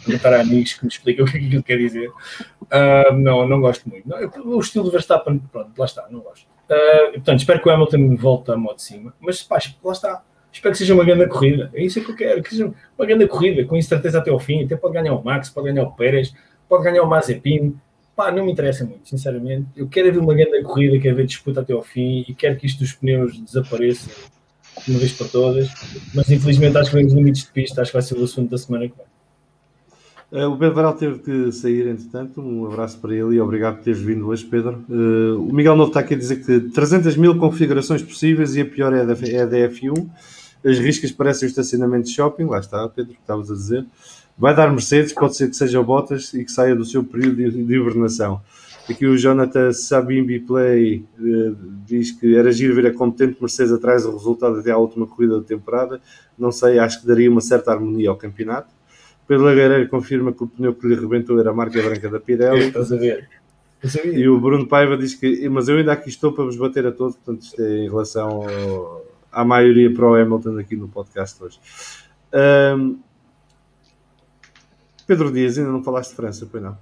perguntar a amigos que me explicam o que é aquilo quer dizer. Ah, não, não gosto muito. Não, eu- o estilo do Verstappen, pronto, lá está, não gosto. Ah, portanto, espero que o Hamilton volte a modo de cima, mas pá, lá está. Espero que seja uma grande corrida. É isso que eu quero, que seja uma grande corrida, com incerteza até ao fim. Até pode ganhar o Max, pode ganhar o Pérez, pode ganhar o Mazepin. Pá, não me interessa muito, sinceramente. Eu quero ver uma grande corrida, quero ver disputa até ao fim e quero que isto dos pneus desapareça de uma vez por todas. Mas infelizmente acho que vem os limites de pista, acho que vai ser o assunto da semana que vem. Eh, o Pedro Varal teve que sair, entretanto. Um abraço para ele e obrigado por teres vindo hoje, Pedro. Eh, o Miguel Novo está aqui a dizer que 300 mil configurações possíveis e a pior é a da, é da F1. As riscas parecem o estacionamento de shopping. Lá está, Pedro, que estavas a dizer. Vai dar Mercedes, pode ser que seja Bottas e que saia do seu período de, de hibernação. Aqui o Jonathan Sabimbi Play eh, diz que era giro ver a competente Mercedes atrás do resultado até à última corrida da temporada. Não sei, acho que daria uma certa harmonia ao campeonato. Pedro Lagueira confirma que o pneu que lhe rebentou era a marca branca da Pirelli. Estás a ver? E o Bruno Paiva diz que, mas eu ainda aqui estou para vos bater a todos, portanto, isto é em relação ao- à maioria para o Hamilton aqui no podcast hoje. Ahm, Pedro Dias, ainda não falaste de França, pois não.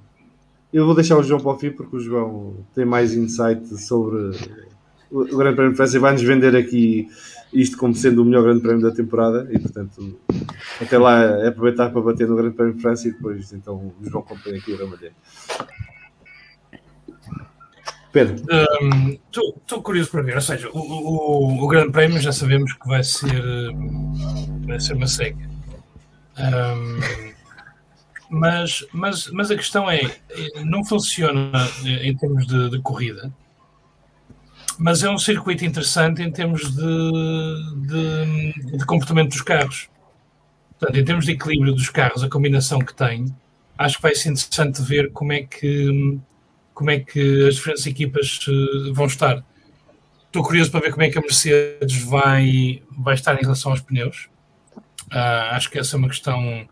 Eu vou deixar o João para o fim porque o João tem mais insight sobre o Grande Prémio de França e vai-nos vender aqui isto como sendo o melhor Grande Prémio da temporada e portanto até lá é aproveitar para bater no Grande Prémio de França e depois então o João compõe aqui o ramalhete. Pedro. Estou um, curioso para ver, ou seja, o, o, o, Grande Prémio já sabemos que vai ser, vai ser uma seca. Um, mas, mas, mas a questão é, não funciona em termos de, de, corrida, mas é um circuito interessante em termos de, de, de comportamento dos carros. Portanto, em termos de equilíbrio dos carros, a combinação que tem, acho que vai ser interessante ver como é que, como é que as diferentes equipas eh, vão estar. Estou curioso para ver como é que a Mercedes vai, vai estar em relação aos pneus. Uh, acho que essa é uma questão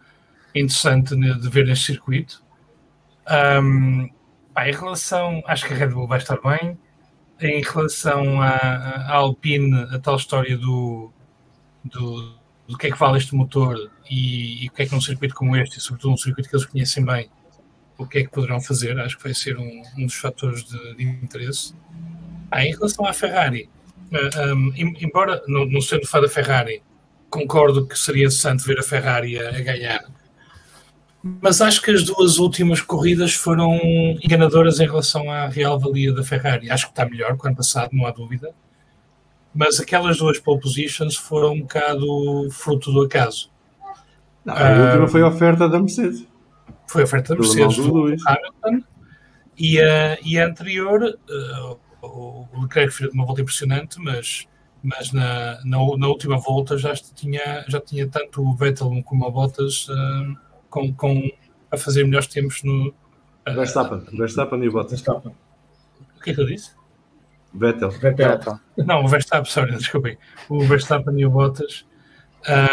interessante de ver neste circuito. Um, pá, em relação, acho que a Red Bull vai estar bem. Em relação à, Alpine, a tal história do, do, do que é que vale este motor e, e o que é que num circuito como este, e sobretudo um circuito que eles conhecem bem, o que é que poderão fazer, acho que vai ser um, um dos fatores de, de interesse. Ah, em relação à Ferrari, um, embora não, não sendo fã da Ferrari, concordo que seria interessante ver a Ferrari a, a ganhar mas acho que as duas últimas corridas foram enganadoras em relação à real valia da Ferrari. Acho que está melhor que o ano passado, não há dúvida. Mas aquelas duas pole positions foram um bocado fruto do acaso. Não, a uh, última foi a oferta da Mercedes. Foi a oferta da Mercedes do, do Hamilton. E a, e a anterior, uh, o Leclerc fez uma volta impressionante, mas, mas na, na, na, última volta já tinha, já tinha tanto o Vettel como a Bottas. Uh, com, com, a fazer melhores tempos no. Uh, Verstappen, Verstappen e Bottas. Verstappen. O que é que eu disse? Vettel. Vettel. Não, o Verstappen, sorry, desculpem. O Verstappen e o Bottas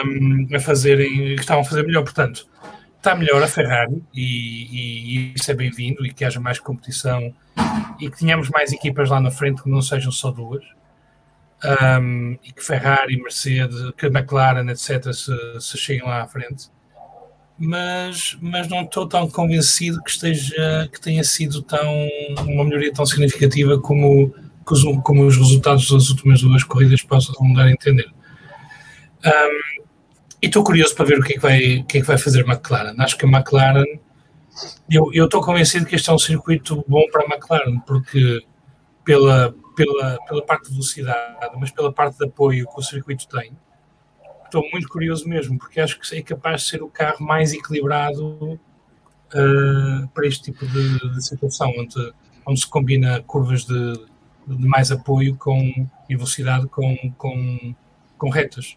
um, a fazerem, estavam a fazer melhor, portanto, está melhor a Ferrari e, e, e isso é bem-vindo e que haja mais competição e que tenhamos mais equipas lá na frente que não sejam só duas. Um, e que Ferrari, Mercedes, que McLaren, etc., se, se cheguem lá à frente mas, mas não estou tão convencido que esteja que tenha sido tão uma melhoria tão significativa como, como os resultados das últimas duas corridas possam dar a entender. Um, e estou curioso para ver o que é que vai, o que é que vai fazer McLaren. Acho que a McLaren, eu, eu estou convencido que este é um circuito bom para a McLaren, porque pela, pela, pela parte de velocidade, mas pela parte de apoio que o circuito tem, estou muito curioso mesmo, porque acho que é capaz de ser o carro mais equilibrado uh, para este tipo de, de, situação, onde, onde se combina curvas de, de mais apoio com, e velocidade com, com, com retas.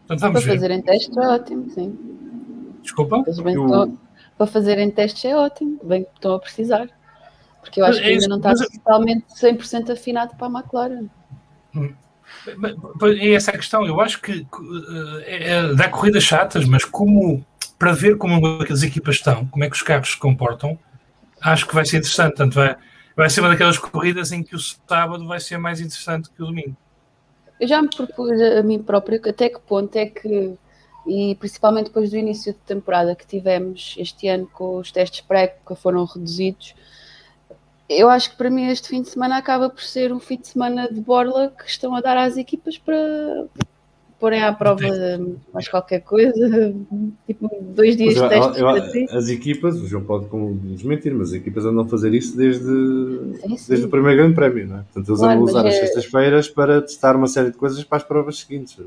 Portanto, vamos para ver. fazerem testes é ótimo, sim. Desculpa? Eu... Para fazerem testes é ótimo, bem que estão a precisar. Porque eu acho que é ainda não está totalmente 100% afinado para a McLaren. É essa a questão. Eu acho que é, é, dá corridas chatas, mas como para ver como as equipas estão, como é que os carros se comportam, acho que vai ser interessante. Portanto, vai, vai ser uma daquelas corridas em que o sábado vai ser mais interessante que o domingo. Eu já me propus a mim próprio até que ponto é que, e principalmente depois do início de temporada que tivemos este ano com os testes pré-época foram reduzidos, eu acho que para mim este fim de semana acaba por ser um fim de semana de borla que estão a dar às equipas para porem à prova mais qualquer coisa, tipo dois dias de testes eu, eu, As equipas, o João pode desmentir, mas as equipas andam a fazer isso desde, sim, sim. desde o primeiro grande prémio, não é? Portanto, eles claro, andam a usar as é... sextas-feiras para testar uma série de coisas para as provas seguintes.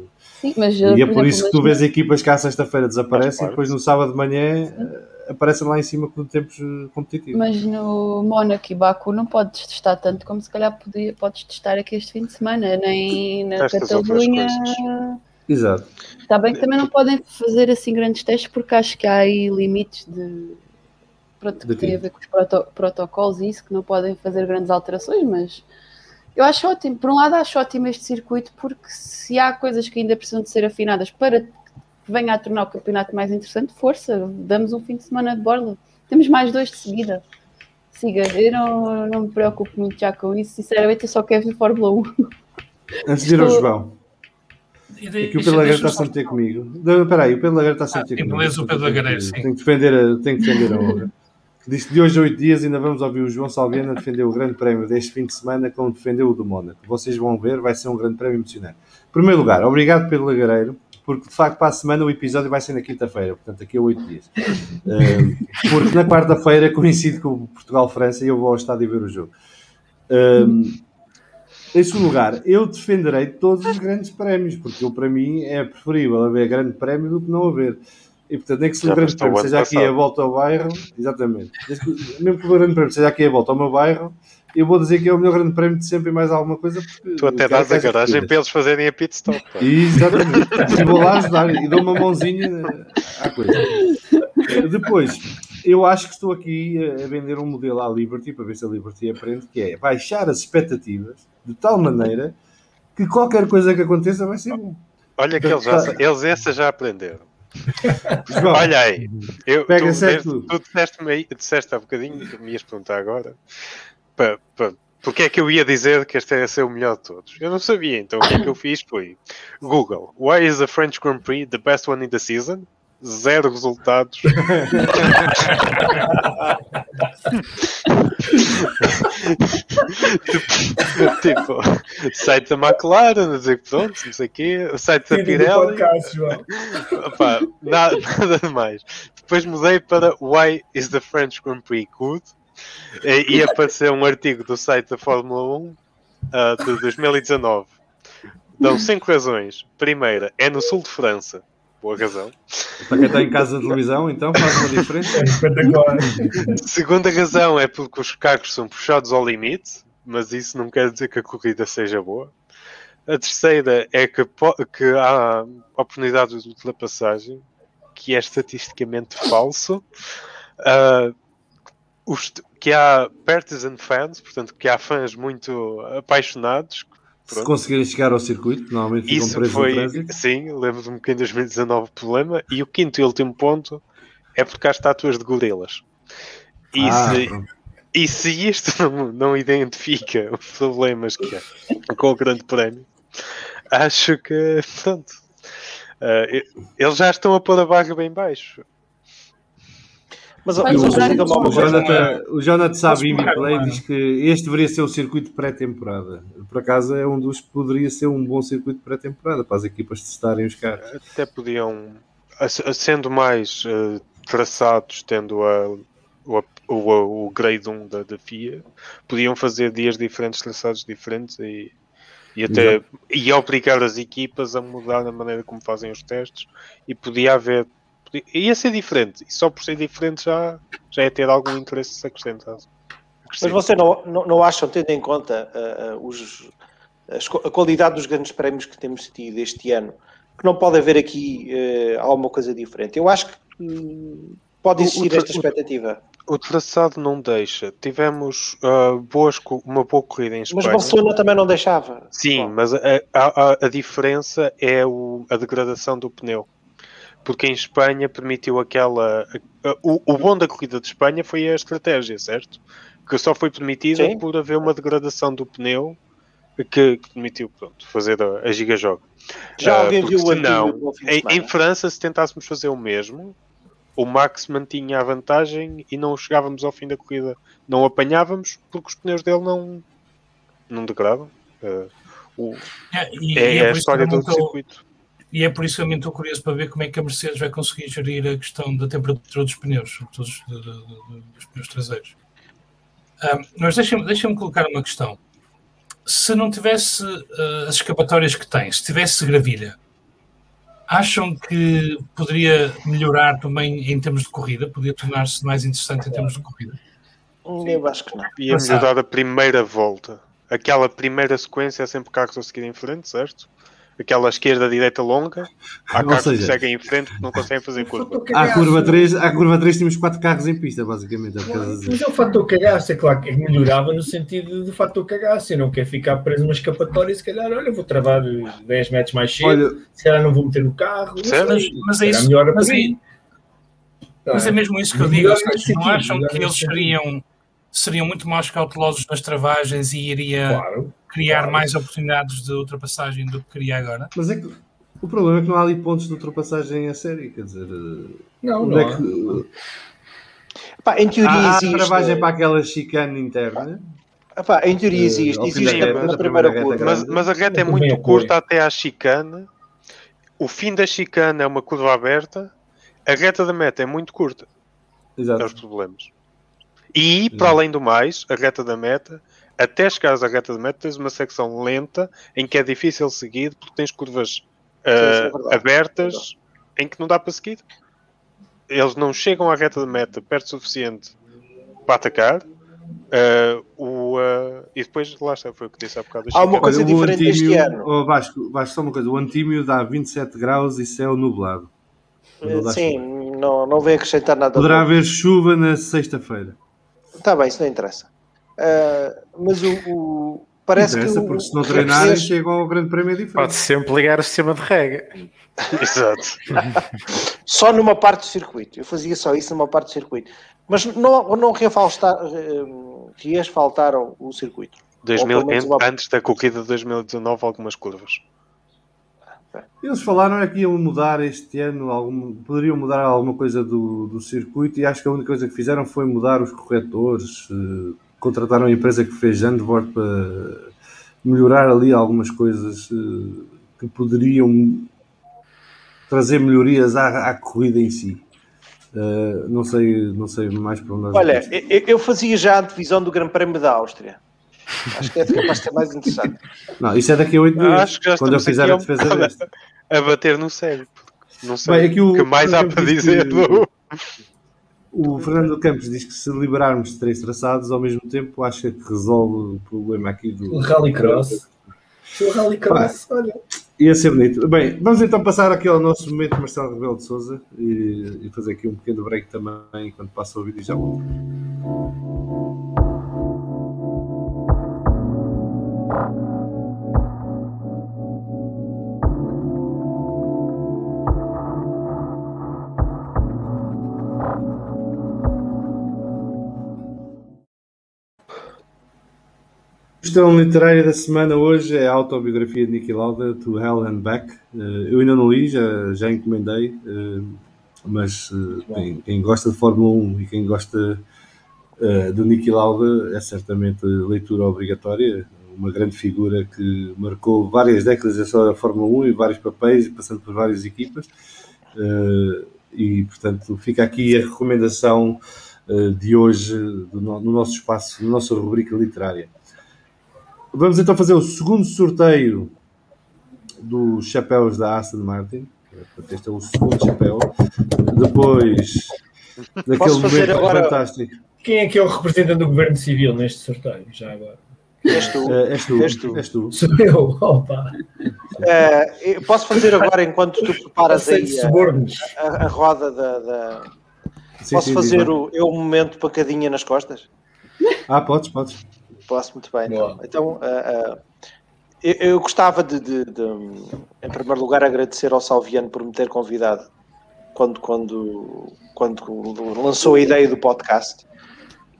Sim, mas, e é por, exemplo, isso que tu vês equipas que à sexta-feira desaparecem e depois no sábado de manhã sim aparecem lá em cima com tempos eh, competitivos. Mas no Mónaco e Baku não podes testar tanto como se calhar podia, podes testar aqui este fim de semana, nem na Catalunha. Exato. Está bem que também não podem fazer assim grandes testes porque acho que há aí limites de. Pronto, que tem a ver com os proto protocolos e isso, que não podem fazer grandes alterações, mas eu acho ótimo. Por um lado, acho ótimo este circuito porque se há coisas que ainda precisam de ser afinadas para que venha a tornar o campeonato mais interessante, força, damos um fim de semana de borla. Temos mais dois de seguida. Siga, eu não, não me preocupo muito já com isso, sinceramente eu só quero ver Fórmula 1. Antes de ir ao João, e de, Aqui o Pedro Lagarto está sempre a ter comigo. Espera aí, o Pedro Lagarto está sempre a ter comigo. Beleza, o Pedro sim. Tenho que defender, tenho que defender a. Disse de hoje a oito dias ainda vamos ouvir o João Salviana defender o grande prémio deste fim de semana como defendeu o do Mónaco. Vocês vão ver, vai ser um grande prémio emocionante. Em primeiro lugar, obrigado Pedro Lagareiro, porque de facto para a semana o episódio vai ser na quinta-feira, portanto aqui a oito dias. Uh, porque na quarta-feira coincide com o Portugal-França e eu vou ao estádio ver o jogo. Uh, em segundo lugar, eu defenderei todos os grandes prémios, porque eu, para mim é preferível haver grande prémio do que não haver. E portanto, nem que seja um grande prémio seja aqui a volta ao bairro, exatamente, mesmo que o grande prémio seja aqui a volta ao meu bairro, eu vou dizer que é o melhor grande prémio de sempre e mais alguma coisa. Porque tu até dás a garagem para eles fazerem a pit stop. Pá. Exatamente, e vou lá ajudar e dou uma mãozinha à coisa. Depois, eu acho que estou aqui a vender um modelo à Liberty para ver se a Liberty aprende, que é baixar as expectativas de tal maneira que qualquer coisa que aconteça vai ser bom. Olha que eles, já, eles essa já aprenderam. João, Olha aí, eu, tu, tu, tu disseste, disseste há bocadinho que me ias perguntar agora para, para, porque é que eu ia dizer que este ia ser o melhor de todos? Eu não sabia, então o que é que eu fiz foi Google, why is the French Grand Prix the best one in the season? Zero resultados. tipo, site da McLaren, a dizer pronto, não sei o quê, site da Pirelli. Podcast, Opa, nada, nada mais. Depois mudei para Why is the French Grand Prix good? E, e apareceu um artigo do site da Fórmula 1 uh, ah, de 2019. Dão 5 razões. Primeira, é no sul de França. Boa razão. Para quem está em casa de televisão, então faz uma diferença. É Segunda razão é porque os carros são puxados ao limite, mas isso não quer dizer que a corrida seja boa. A terceira é que, que há oportunidades de ultrapassagem, que é estatisticamente falso. Uh, os, que há partisan fans, portanto, que há fãs muito apaixonados. Se conseguirem chegar ao circuito, normalmente Isso foi. Sim, lembro-me que em 2019 o problema. E o quinto e último ponto é porque há estátuas de gorilas. E, ah, se, e se isto não, não identifica os problemas que há com o Grande Prémio, acho que, pronto, uh, eles já estão a pôr a barra bem baixo. Mas, o, o, Jonathan, o Jonathan sabe em play diz que este deveria ser o circuito pré-temporada. Por acaso é um dos que poderia ser um bom circuito pré-temporada para as equipas testarem os carros. Até podiam, sendo mais uh, traçados, tendo a, o, o, o grade 1 da, da FIA, podiam fazer dias diferentes, traçados diferentes e, e até e obrigar as equipas a mudar a maneira como fazem os testes. E podia haver ia ser diferente. E só por ser diferente já, já é ter algum interesse acrescentado. Mas você não, não, não acham, tendo em conta uh, os, a qualidade dos grandes prémios que temos tido este ano, que não pode haver aqui uh, alguma coisa diferente? Eu acho que hum, pode existir esta expectativa. O, o traçado não deixa. Tivemos uh, boas, uma boa corrida em Espanha. Mas Barcelona também não deixava. Sim, Bom. mas a, a, a, diferença é o, a degradação do pneu porque em Espanha permitiu aquela. O, o bom da corrida de Espanha foi a estratégia, certo? Que só foi permitida Sim. por haver uma degradação do pneu que, que permitiu pronto, fazer a, a giga-joga. Já uh, alguém viu o não, em, em França, se tentássemos fazer o mesmo, o Max mantinha a vantagem e não chegávamos ao fim da corrida. Não apanhávamos porque os pneus dele não, não degradam. Uh, o, é, e, é, e é, é a história do circuito e é por isso que eu estou curioso para ver como é que a Mercedes vai conseguir gerir a questão da temperatura dos pneus, dos, dos pneus traseiros. Um, mas deixa-me deixa colocar uma questão. Se não tivesse uh, as escapatórias que tem, se tivesse gravilha, acham que poderia melhorar também em termos de corrida? Poderia tornar-se mais interessante em termos de corrida? Eu acho que não. Ia melhorar a primeira volta. Aquela primeira sequência é sempre carros a seguir em frente, certo? Aquela esquerda direita longa, há carros seja, que seguem em frente que não conseguem fazer curva. À curva 3, à curva 3 tínhamos 4 carros em pista, basicamente. É mas é o fator cagaço, é claro que melhorava no sentido do fator cagaço. Eu não quero ficar preso numa escapatória e se calhar, olha, vou travar 10 metros mais cedo, olha, se calhar não vou meter no carro. Mas, mas, é isso, mas, é, mas é mesmo isso que eu digo. Não acham que eles seriam seriam muito mais cautelosos nas travagens e iria claro, criar claro. mais oportunidades de ultrapassagem do que queria agora. Mas é que O problema é que não há ali pontos de ultrapassagem a série, quer dizer. eh, Não, não é há. que, Pá, em teoria há, há existe. travagem para aquela chicane interna. Epá, em teoria Eh, existe. Existe na, reta, na da primeira primeira curva. Mas, mas a reta é também muito apoio. curta até à chicane. O fim da chicane é uma curva aberta. A reta da meta é muito curta. É os Exato. problemas. E, para além do mais, a reta da meta, até chegares à reta da meta, tens uma secção lenta em que é difícil seguir porque tens curvas isso é verdade. abertas em que não dá para seguir. Eles não chegam à reta da meta perto o suficiente para atacar. ah, o, ah, e depois, lá está, foi o que disse há bocado. a Há uma coisa Olha, diferente este Antímio, ano. oh, Vasco, Vasco, só uma coisa: o Antímio dá 27 graus e céu nublado. Sim, chuva. não, não vem acrescentar nada. Poderá haver chuva na sexta-feira. Está bem, isso não interessa. Ah, mas o, o- parece Interessa, que o, porque se não treinarem, chegam ao grande prémio Pode diferente. sempre ligar o sistema de rega. Exato. só numa parte do circuito. Eu fazia só isso numa parte do circuito. Mas não, não reasfaltaram o circuito. Ou pelo 2000, menos uma- antes da corrida de 2019, algumas curvas. Eles falaram é que iam mudar este ano, algum, poderiam mudar alguma coisa do, do circuito e acho que a única coisa que fizeram foi mudar os corretores. eh, contrataram a empresa que fez Zandvoort para melhorar ali algumas coisas eh, que poderiam trazer melhorias à, à corrida em si. Eh, não, sei, não sei mais para onde Olha, eu, eu fazia já a divisão do Grande Prémio da Áustria. Acho que é capaz de ser mais interessante. Não, isso é daqui a oito dias, Acho que já quando eu fizer a um defesa desta. a bater no sério. porque Não sei Bem, aqui o que mais há para dizer. diz que- do- O Fernando Campos diz que se liberarmos de três traçados, ao mesmo tempo, acha que resolve o problema aqui do. O Rallycross. O Rallycross, olha. Ia ser bonito. Bem, vamos então passar aqui ao nosso momento Marcelo Rebelo de Souza e, e fazer aqui um pequeno break também enquanto passa o vídeo e já volto. Questão literária da semana hoje é a autobiografia de Niki Lauda, To Hell and Back. Eh, eu ainda não li, já, já encomendei, eh, mas eh, quem, quem gosta de Fórmula 1 e quem gosta do Niki Lauda é certamente leitura obrigatória. Uma grande figura que marcou várias décadas da Fórmula 1 e vários papéis, passando por várias equipas. Eh, e, portanto, fica aqui a recomendação eh, de hoje no, no nosso espaço, na nossa rubrica literária. Vamos então fazer o segundo sorteio dos chapéus da Aston Martin. Este é o segundo chapéu. Depois daquele momento agora- fantástico. Quem é que é o representante do Governo Civil neste sorteio? Já agora. És tu. Eh, és, tu, És tu. és tu. Sou eu. Opa. Eu posso fazer agora, enquanto tu preparas aí a, a- a roda da. da- Sim, Posso sim, fazer o, eu um momento pancadinha nas costas? Ah, podes, podes. Posso muito bem. Então, então ah, ah, eu, eu gostava de, de- de, em primeiro lugar, agradecer ao Salviano por me ter convidado quando, quando, quando lançou a ideia do podcast.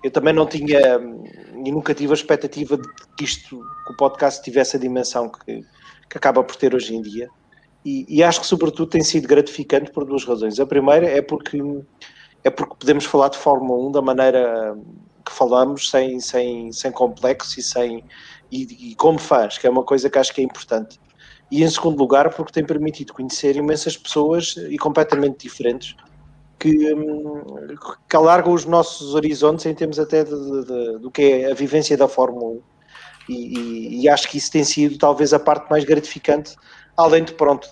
Eu também não tinha hum, e nunca tive a expectativa de que isto, que o podcast tivesse a dimensão que, que acaba por ter hoje em dia. E, e acho que, sobretudo, tem sido gratificante por duas razões. A primeira é porque, é porque podemos falar de Fórmula 1 da maneira hum, que falamos, sem, sem, sem complexo e, sem, e, e como fãs, que é uma coisa que acho que é importante. E em segundo lugar, porque tem permitido conhecer imensas pessoas e completamente diferentes que, que alargam os nossos horizontes em termos até de, de- de- do que é a vivência da Fórmula 1. E, e- e acho que isso tem sido talvez a parte mais gratificante, além de pronto,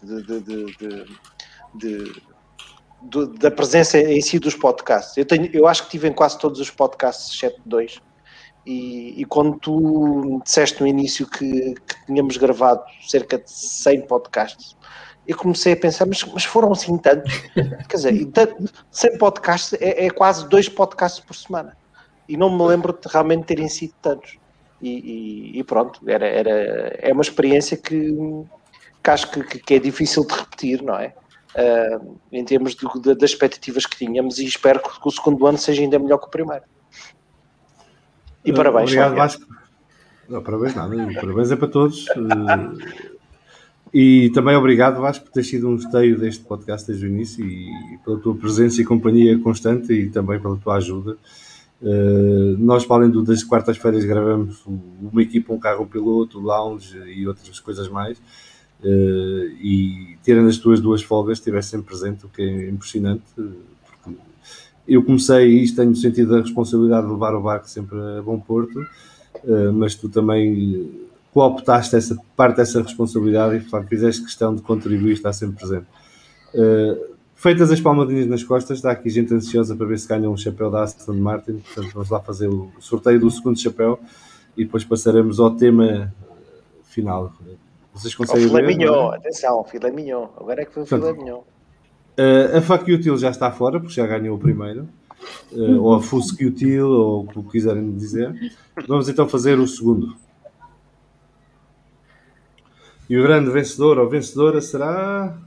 de, da presença em si dos podcasts. Eu, tenho, eu acho que tive em quase todos os podcasts, exceto dois. E, e quando tu disseste no início que, que tínhamos gravado cerca de 100 podcasts, eu comecei a pensar, mas, mas foram assim tantos? Quer dizer, tanto, 100 podcasts é, é quase dois podcasts por semana. E não me lembro de realmente terem sido tantos. E, e- e pronto, era, era, é uma experiência que, que acho que, que- que é difícil de repetir, não é? Ah, em termos do- da- das expectativas que tínhamos e espero que o segundo ano seja ainda melhor que o primeiro. E parabéns, Obrigado. Vasco. Não, parabéns nada, parabéns é para todos. E também obrigado, Vasco, por ter sido um esteio deste podcast desde o início e pela tua presença e companhia constante e também pela tua ajuda. Uh, nós, para além do, das quartas-feiras, gravamos uma equipa, um carro, um piloto, lounge e outras coisas mais. Uh, e tirando as tuas duas folgas, estiveste sempre presente, o que é impressionante. Eu comecei isto, tenho sentido a responsabilidade de levar o barco sempre a bom porto, uh, mas tu também cooptaste essa parte dessa responsabilidade e fizeste questão de contribuir e estar sempre presente. Uh, feitas as palmadinhas nas costas, está aqui gente ansiosa para ver se ganha um chapéu da Aston Martin, portanto vamos lá fazer o sorteio do segundo chapéu e depois passaremos ao tema final. Vocês conseguem o filé ver? mignon, atenção, filé mignon, agora é que foi o filé mignon. Uh, a Fuck Util já está fora, porque já ganhou o primeiro. Uh, ou a Fusk Util, ou o que quiserem dizer. Vamos então fazer o segundo. E o grande vencedor ou vencedora será.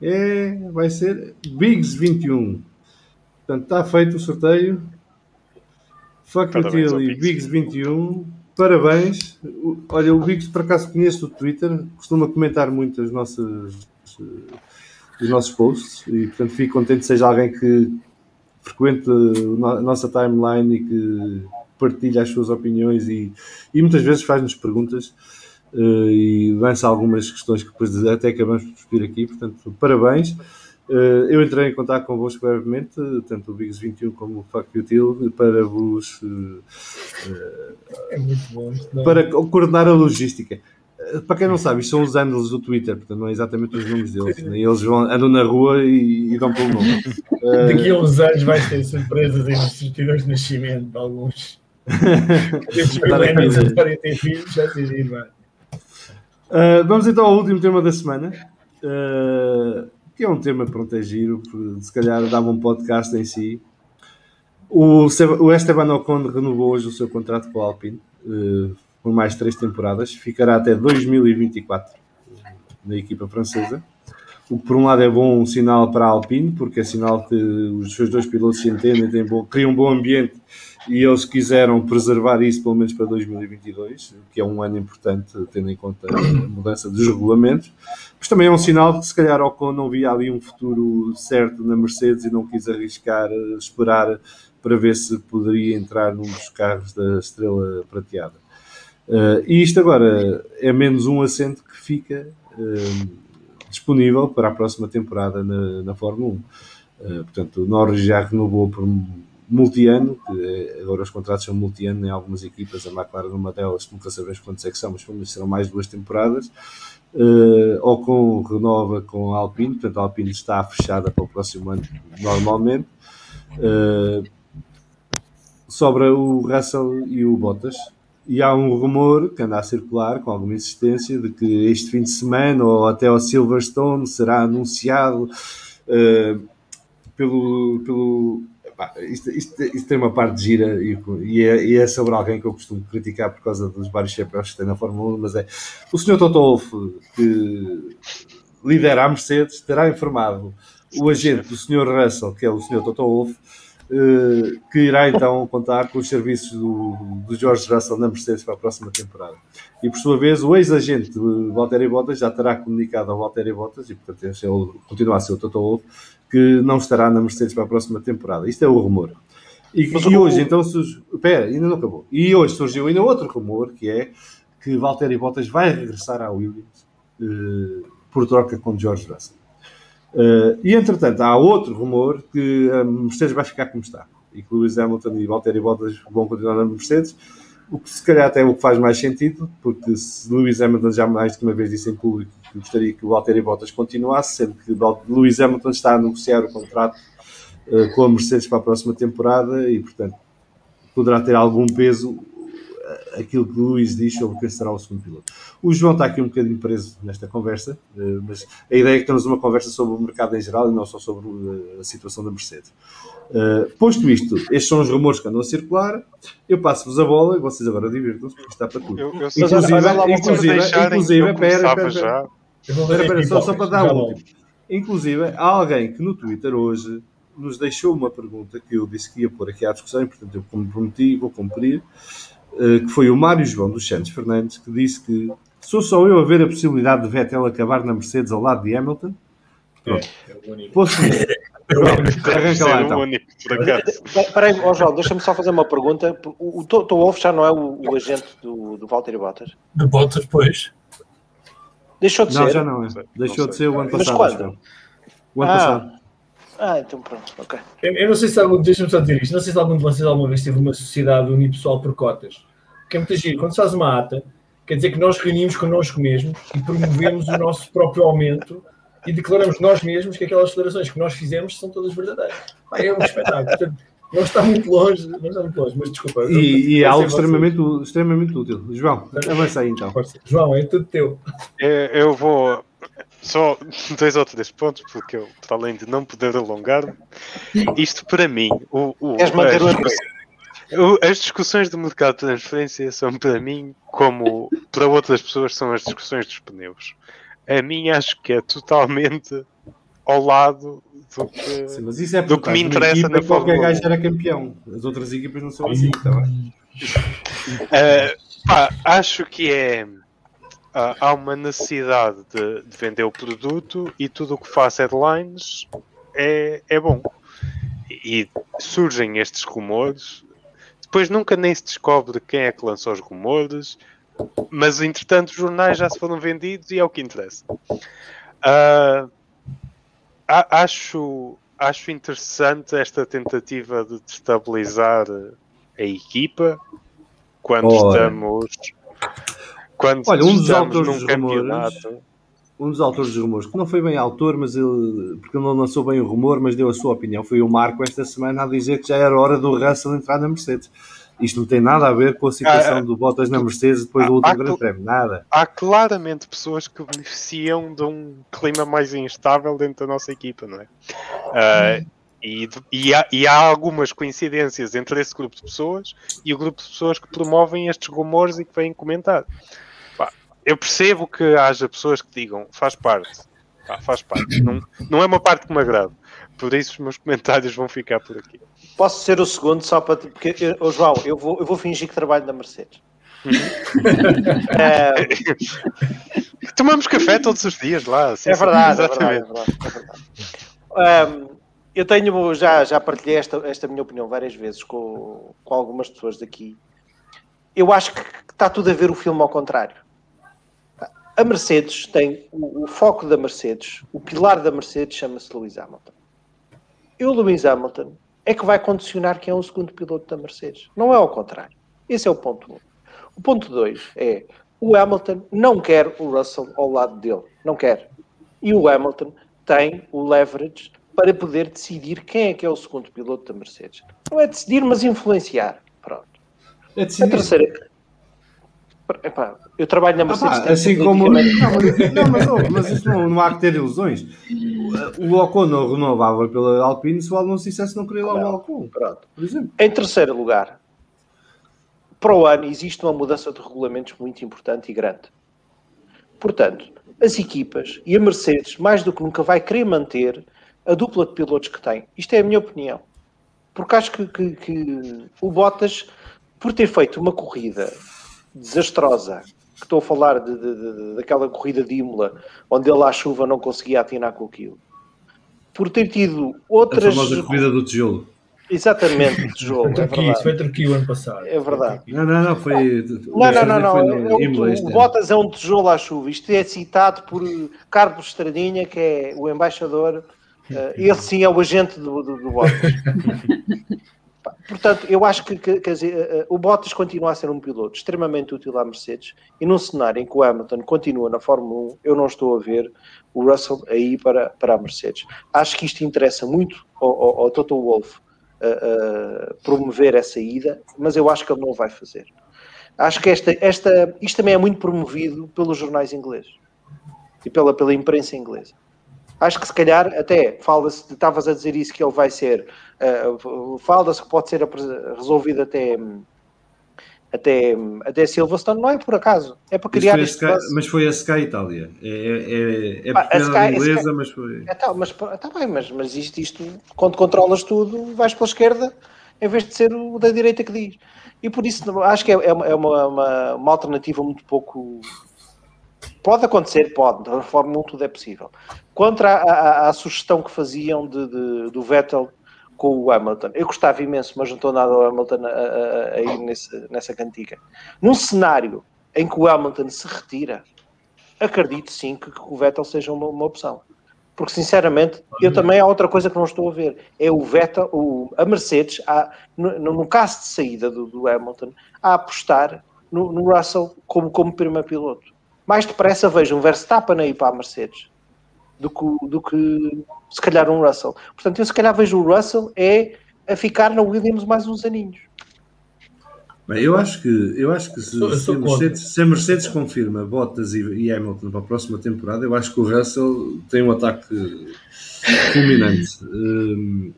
É, vai ser Biggs 21. Portanto, está feito o sorteio. Fuck Util e Biggs 21. Parabéns. Olha, o Biggs, por acaso, conheço o Twitter, costuma comentar muito as nossas, os nossos posts e, portanto, fico contente que seja alguém que frequente a nossa timeline e que partilha as suas opiniões e, e muitas vezes faz-nos perguntas uh, e lança algumas questões que depois até acabamos por discutir aqui. Portanto, parabéns. Uh, eu entrei em contato convosco brevemente, tanto o Bigs 21 como o Fuck Util, para vos uh, é muito bom. É? para coordenar a logística. Para quem não sabe, isto são os handles do Twitter, portanto não é exatamente os nomes deles. Né? Eles vão, andam na rua e, e dão pelo nome. Daqui a uns anos vais ter surpresas em certidões de nascimento de alguns. Estes milênios a ter filhos, já digo, Uh, vamos então ao último tema da semana, uh, que é um tema pronto, é giro, se calhar dava um podcast em si. O, o Esteban Ocon renovou hoje o seu contrato com a Alpine uh, por mais três temporadas, ficará até 2024 na equipa francesa. O que por um lado é bom um sinal para a Alpine, porque é sinal que os seus dois pilotos se entendem, têm bom, criam um bom ambiente e eles quiseram preservar isso pelo menos para 2022, que é um ano importante, tendo em conta a mudança dos regulamentos. Mas também é um sinal que se calhar Ocon não via ali um futuro certo na Mercedes e não quis arriscar, esperar para ver se poderia entrar num dos carros da estrela prateada. Uh, e isto agora é menos um assento que fica uh, disponível para a próxima temporada na, na Fórmula 1. Uh, eh, portanto, Norris já renovou por multi-ano, que é, agora os contratos são multi-ano em algumas equipas, a McLaren numa delas, nunca sabemos quantos é que são, mas serão mais duas temporadas. Uh, ou com renova com a Alpine, portanto a Alpine está fechada para o próximo ano normalmente. Uh, sobra o Russell e o Bottas. E há um rumor que anda a circular com alguma insistência de que este fim de semana ou até ao Silverstone será anunciado uh, pelo, pelo pá, isto, isto, isto, tem uma parte gira e, e, é, e, é, sobre alguém que eu costumo criticar por causa dos vários chapéus que tem na Fórmula 1, mas é o senhor Toto Wolff, que lidera a Mercedes, terá informado o agente do senhor Russell, que é o senhor Toto Wolff, eh, que irá então contar com os serviços do, do George Russell na Mercedes para a próxima temporada. E por sua vez, o ex-agente Valtteri Bottas já terá comunicado ao Valtteri Bottas, e portanto ele continua a ser o Toto Wolff, que não estará na Mercedes para a próxima temporada. Isto é o rumor. E, e hoje, então. Espera, ainda não acabou. E hoje surgiu ainda outro rumor, que é que Valtteri Bottas vai regressar à Williams uh, por troca com George Russell. Uh, e entretanto, há outro rumor que a Mercedes vai ficar como está e que Lewis Hamilton e Valtteri Bottas vão continuar na Mercedes. O que se calhar até é o que faz mais sentido, porque se Lewis Hamilton já mais de uma vez disse em público que gostaria que o Valtteri Bottas continuasse, sendo que Lewis Hamilton está a negociar o contrato uh, com a Mercedes para a próxima temporada e, portanto, poderá ter algum peso aquilo que o Luís diz sobre quem será o segundo piloto. O João está aqui um bocadinho preso nesta conversa, uh, mas a ideia é que temos uma conversa sobre o mercado em geral e não só sobre uh, a situação da Mercedes. Uh, posto isto, estes são os rumores que andam a circular. Eu passo-vos a bola e vocês agora divirtam-se, porque está para tudo. Eu, eu inclusive, inclusive, inclusive, espera, espera, espera, espera, só, só para dar o último. Inclusive, há alguém que no Twitter hoje nos deixou uma pergunta que eu disse que ia pôr aqui à discussão, e portanto eu comprometi e vou cumprir, uh, que foi o Mário João dos Santos Fernandes, que disse que Sou só eu a ver a possibilidade de Vettel acabar na Mercedes ao lado de Hamilton? Pronto. É, é o único. Posso Arranca lá então. único, por acaso. Espera aí, ó João, deixa-me só fazer uma pergunta. O, o Toto Wolff já não é o, o agente do, do Valtteri Bottas? De botas, pois. Deixou de Não, ser? já não é. Deixou não de ser o ano Mas passado. quando? acho eu. O ano Ah. passado. Ah, então pronto, ok. Eu, eu não sei se algum, deixa-me só dizer isto, não sei se algum de vocês alguma vez teve uma sociedade unipessoal por cotas. Porque é muito giro, quando se faz uma ata, quer dizer que nós reunimos connosco mesmos e promovemos o nosso próprio aumento e declaramos nós mesmos que aquelas declarações que nós fizemos são todas verdadeiras. É um espetáculo. Portanto, não está muito longe, não está muito longe, mas desculpa. E, e é algo extremamente, extremamente útil. João, avança aí então. João, é tudo teu. Eu, eu vou só dois ou três pontos, porque eu, para além de não poder alongar-me, isto para mim, o, o, as, o- as discussões do mercado de transferência são para mim como para outras pessoas são as discussões dos pneus. A mim acho que é totalmente ao lado do que. Sim, mas isso é Do porque que me interessa equipa, na qualquer Fórmula gajo 1. era campeão. As outras equipas não são assim, tá bem? Uh, pá, acho que é. Ah, há uma necessidade de, de vender o produto e tudo o que faz headlines é, é bom. E surgem estes rumores. Depois nunca nem se descobre quem é que lançou os rumores. Mas entretanto os jornais já se foram vendidos e é o que interessa. A- acho, acho interessante esta tentativa de destabilizar a equipa quando Ora. estamos quando Olha, um dos autores num dos rumores- Um dos autores dos rumores, que não foi bem autor, mas ele, porque ele não lançou bem o rumor, mas deu a sua opinião, foi o Marco esta semana a dizer que já era hora do Russell entrar na Mercedes. Isto não tem nada a ver com a situação Ah, do Bottas na Mercedes depois do último Grande Prémio. Nada. há claramente pessoas que beneficiam de um clima mais instável dentro da nossa equipa, não é? Ah, e, e há, e há algumas coincidências entre esse grupo de pessoas e o grupo de pessoas que promovem estes rumores e que vêm comentar. Pá, eu percebo que haja pessoas que digam faz parte, Pá, faz parte, não, não é uma parte que me agrada. Por isso os meus comentários vão ficar por aqui. Posso ser o segundo só para. Porque, eu- ô, João, eu vou, eu vou fingir que trabalho na Mercedes. Eh, Tomamos café todos os dias lá. sim, é, sim, verdade, é exatamente. verdade, é verdade, é verdade. Ahm, eu tenho, já, já partilhei esta, esta minha opinião várias vezes com, com algumas pessoas daqui. Eu acho que está tudo a ver o filme ao contrário. A Mercedes tem o, o foco da Mercedes, o pilar da Mercedes chama-se Lewis Hamilton. E o Lewis Hamilton é que vai condicionar quem é o segundo piloto da Mercedes. Não é ao contrário. Esse é o ponto 1. Um. O ponto 2 é o Hamilton não quer o Russell ao lado dele. Não quer. E o Hamilton tem o leverage para poder decidir quem é que é o segundo piloto da Mercedes. Não é decidir, mas influenciar. Pronto. É A decidir. terceira. Epá, eu trabalho na Ah, Mercedes. pá, tenho assim como. Não, mas, não, mas, isso não, não há que ter ilusões. O Ocon não renovava pela Alpine se o Alonso dissesse não queria lá o. Ocon, Pronto. por exemplo. Em terceiro lugar, para o ano existe uma mudança de regulamentos muito importante e grande. Portanto, as equipas e a Mercedes, mais do que nunca, vai querer manter a dupla de pilotos que tem. Isto é a minha opinião. Porque acho que, que- que o Bottas, por ter feito uma corrida desastrosa, que estou a falar de, de- de- daquela corrida de Imola, onde ele à chuva não conseguia atinar com aquilo, por ter tido A outras. famosa corrida do tijolo. Exatamente. Foi É Turquia, isso verdade. foi Turquia o ano passado. É verdade. Não, não, não, foi. Não, não, não, não. Foi É um- o. Bottas é um tijolo à chuva. Isto é citado por Carlos Estradinha, que é o embaixador. Eh, ele sim é o agente do, do, do Bottas. Portanto, eu acho que, que- quer dizer, eh, eh, o Bottas continua a ser um piloto extremamente útil à Mercedes e num cenário em que o Hamilton continua na Fórmula 1, eu não estou a ver o Russell aí para, para a Mercedes. Acho que isto interessa muito ao, ao, ao Toto Wolff eh, eh, promover essa ida, mas eu acho que ele não o vai fazer. Acho que esta, esta, isto também é muito promovido pelos jornais ingleses e pela, pela imprensa inglesa. Acho que se calhar até fala-se, estavas a dizer isso, que ele vai ser, eh, fala-se que pode ser resolvido até, até, até Silverstone, não é por acaso, é para Mas criar foi, a Sky, mas foi a Sky Itália. É, é, é, é Ah, a Sky- a inglesa, Sky- mas foi. É tal, mas está bem, mas, mas isto, isto, quando controlas tudo, vais pela esquerda em vez de ser o da direita que diz. E por isso acho que é, é uma, é uma, uma- alternativa muito pouco pode acontecer, pode, na Fórmula 1 tudo é possível. Contra a, a, a sugestão que faziam de, de, do Vettel com o Hamilton, eu gostava imenso, mas não estou nada ao Hamilton a, a, a ir nesse, nessa cantiga. Num cenário em que o Hamilton se retira, acredito sim que, que o Vettel seja uma, uma opção. Porque, sinceramente, eu também há outra coisa que não estou a ver. É o Vettel, o, a Mercedes, a, no, no, caso de saída do, do Hamilton, a apostar no, no, Russell como, como primeiro piloto. Mais depressa vejo um Verstappen aí para a Mercedes do que, do que se calhar um Russell. Portanto, eu se calhar vejo o Russell é a ficar na Williams mais uns aninhos. Bem, eu acho que, eu acho que se, se, a, Mercedes, se a Mercedes confirma Bottas e, e, Hamilton para a próxima temporada, eu acho que o Russell tem um ataque fulminante. Um,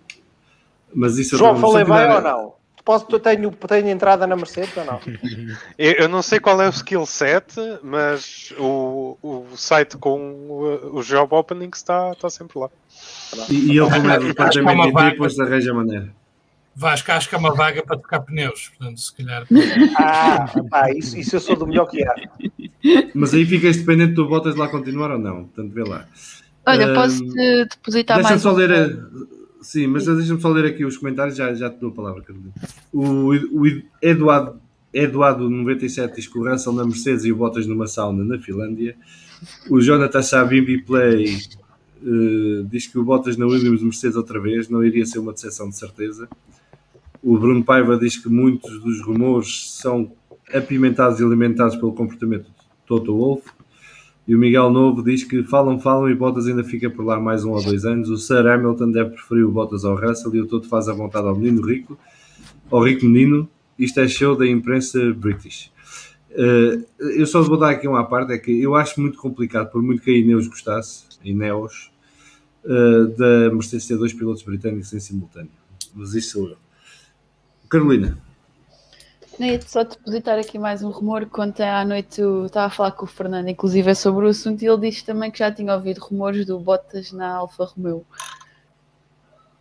mas isso João, falei bem ou não? Posso, tenho, tenho entrada na Mercedes ou não? eu, eu não sei qual é o skill set, mas o, o site com o, o job opening está, está sempre lá. E, e ele, como é departamento de depois arranja maneira. Vasco, acho que é uma vaga para tocar pneus, portanto, se calhar. Ah, pá, isso, isso eu sou do melhor que há. Mas aí ficas dependente do Bottas lá continuar ou não, portanto, vê lá. Olha, posso -te depositar deixa mais. Só um... ler a... Sim, mas deixa-me só ler aqui os comentários, já, já te dou a palavra, Carolina. O, o Eduardo, Eduardo 97 diz que o Russell na Mercedes e o Bottas numa sauna na Finlândia. O Jonathan Sabimbi Play uh, diz que o Bottas na Williams Mercedes outra vez não iria ser uma decepção de certeza. O Bruno Paiva diz que muitos dos rumores são apimentados e alimentados pelo comportamento de Toto Wolff. E o Miguel Novo diz que falam, falam e Bottas ainda fica por lá mais um ou dois anos. O Sir Hamilton deve preferir o Bottas ao Russell e o Toto faz a vontade ao menino rico, ao rico menino. Isto é show da imprensa british. Uh, eu só vou dar aqui uma parte, é que eu acho muito complicado, por muito que a Ineos gostasse, Ineos, uh, da Mercedes ter dois pilotos britânicos em simultâneo. Mas isso sou eu. Carolina. Nem só depositar aqui mais um rumor. Quando à noite eu estava a falar com o Fernando, inclusive é sobre o assunto, e ele disse também que já tinha ouvido rumores do Bottas na Alfa Romeo.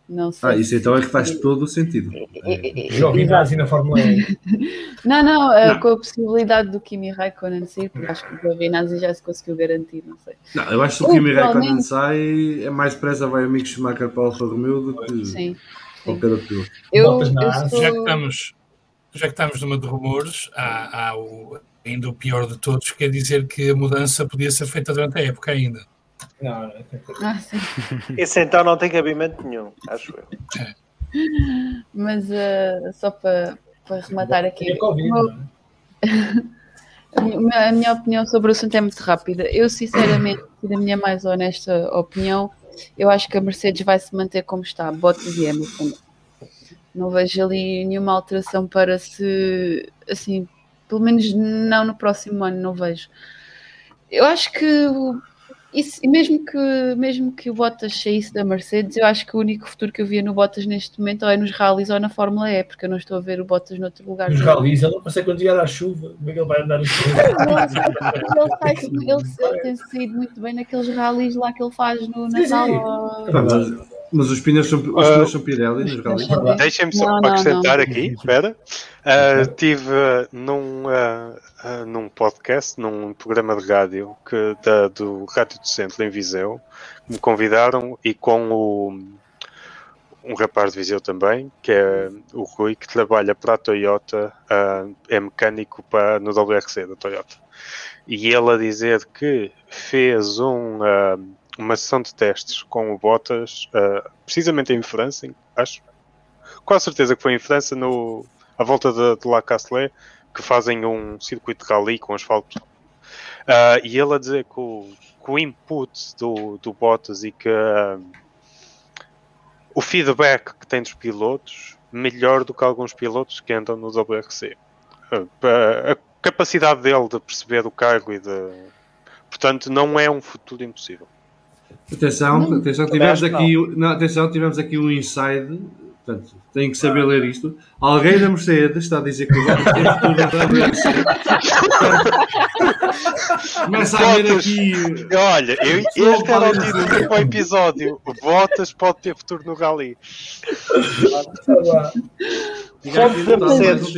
Não sei. Ah, isso então é que faz todo o sentido. Giovinazzi na Fórmula 1. Não, não, é não, com a possibilidade do Kimi Raikkonen sair, porque acho que o Giovinazzi já se conseguiu garantir, não sei. Não, eu acho que se o Kimi Raikkonen sai, é mais pressa vai o Mick Schumacher para a Alfa Romeo do que. Sim. Qualquer outro. Eu, eu sou... já, que estamos, já que estamos numa de rumores, há, há o, ainda o pior de todos, que é dizer que a mudança podia ser feita durante a época ainda. Não, não. Ah, Esse então não tem cabimento nenhum, acho eu. É. Mas uh, só para, para rematar aqui. É COVID, a, minha, a minha opinião sobre o assunto é muito rápida. Eu, sinceramente, da minha mais honesta opinião, eu acho que a Mercedes vai se manter como está, Bottas e Hamilton. Não vejo ali nenhuma alteração para se, assim, pelo menos não no próximo ano, não vejo. Eu acho que isso, mesmo que mesmo que o Bottas saísse da Mercedes, eu acho que o único futuro que eu via no Bottas neste momento ou é nos rallies ou na Fórmula E, porque eu não estou a ver o Bottas noutro lugar. Nos rallies, ele não consegue quando chegar à chuva. Como é que ele vai andar na chuva? ele, ele, ele, tem saído muito bem naqueles rallies lá que ele faz no Natal. Mas os pneus são, os pneus são Pirelli nos rallies. Deixem-me só não, acrescentar não, não. aqui, espera. Uh, tive num, uh, uh, num podcast, num programa de rádio que, da, do Rádio do Centro em Viseu, me convidaram e com o, um rapaz de Viseu também, que é o Rui, que trabalha para a Toyota, é mecânico para, no WRC da Toyota. E ele a dizer que fez um uma sessão de testes com o Bottas, uh, precisamente em França, acho. Com certeza que foi em França, no, à volta de, de La Castelé, que fazem um circuito de rally com asfalto. Uh, e ele a dizer que o, que o input do, do Bottas e que uh, o feedback que tem dos pilotos melhor do que alguns pilotos que andam no WRC. a capacidade dele de perceber o cargo e de. Portanto, não é um futuro impossível. Atenção, não, atenção, tivemos aqui, não. atenção, tivemos aqui um inside, portanto, tem que saber ler isto. Alguém da Mercedes está a dizer que o Bottas tem futuro na WRC. Começa a ver aqui. Olha, eu, este era o título do episódio. Bottas pode ter futuro no Rally. Fonte da Mercedes.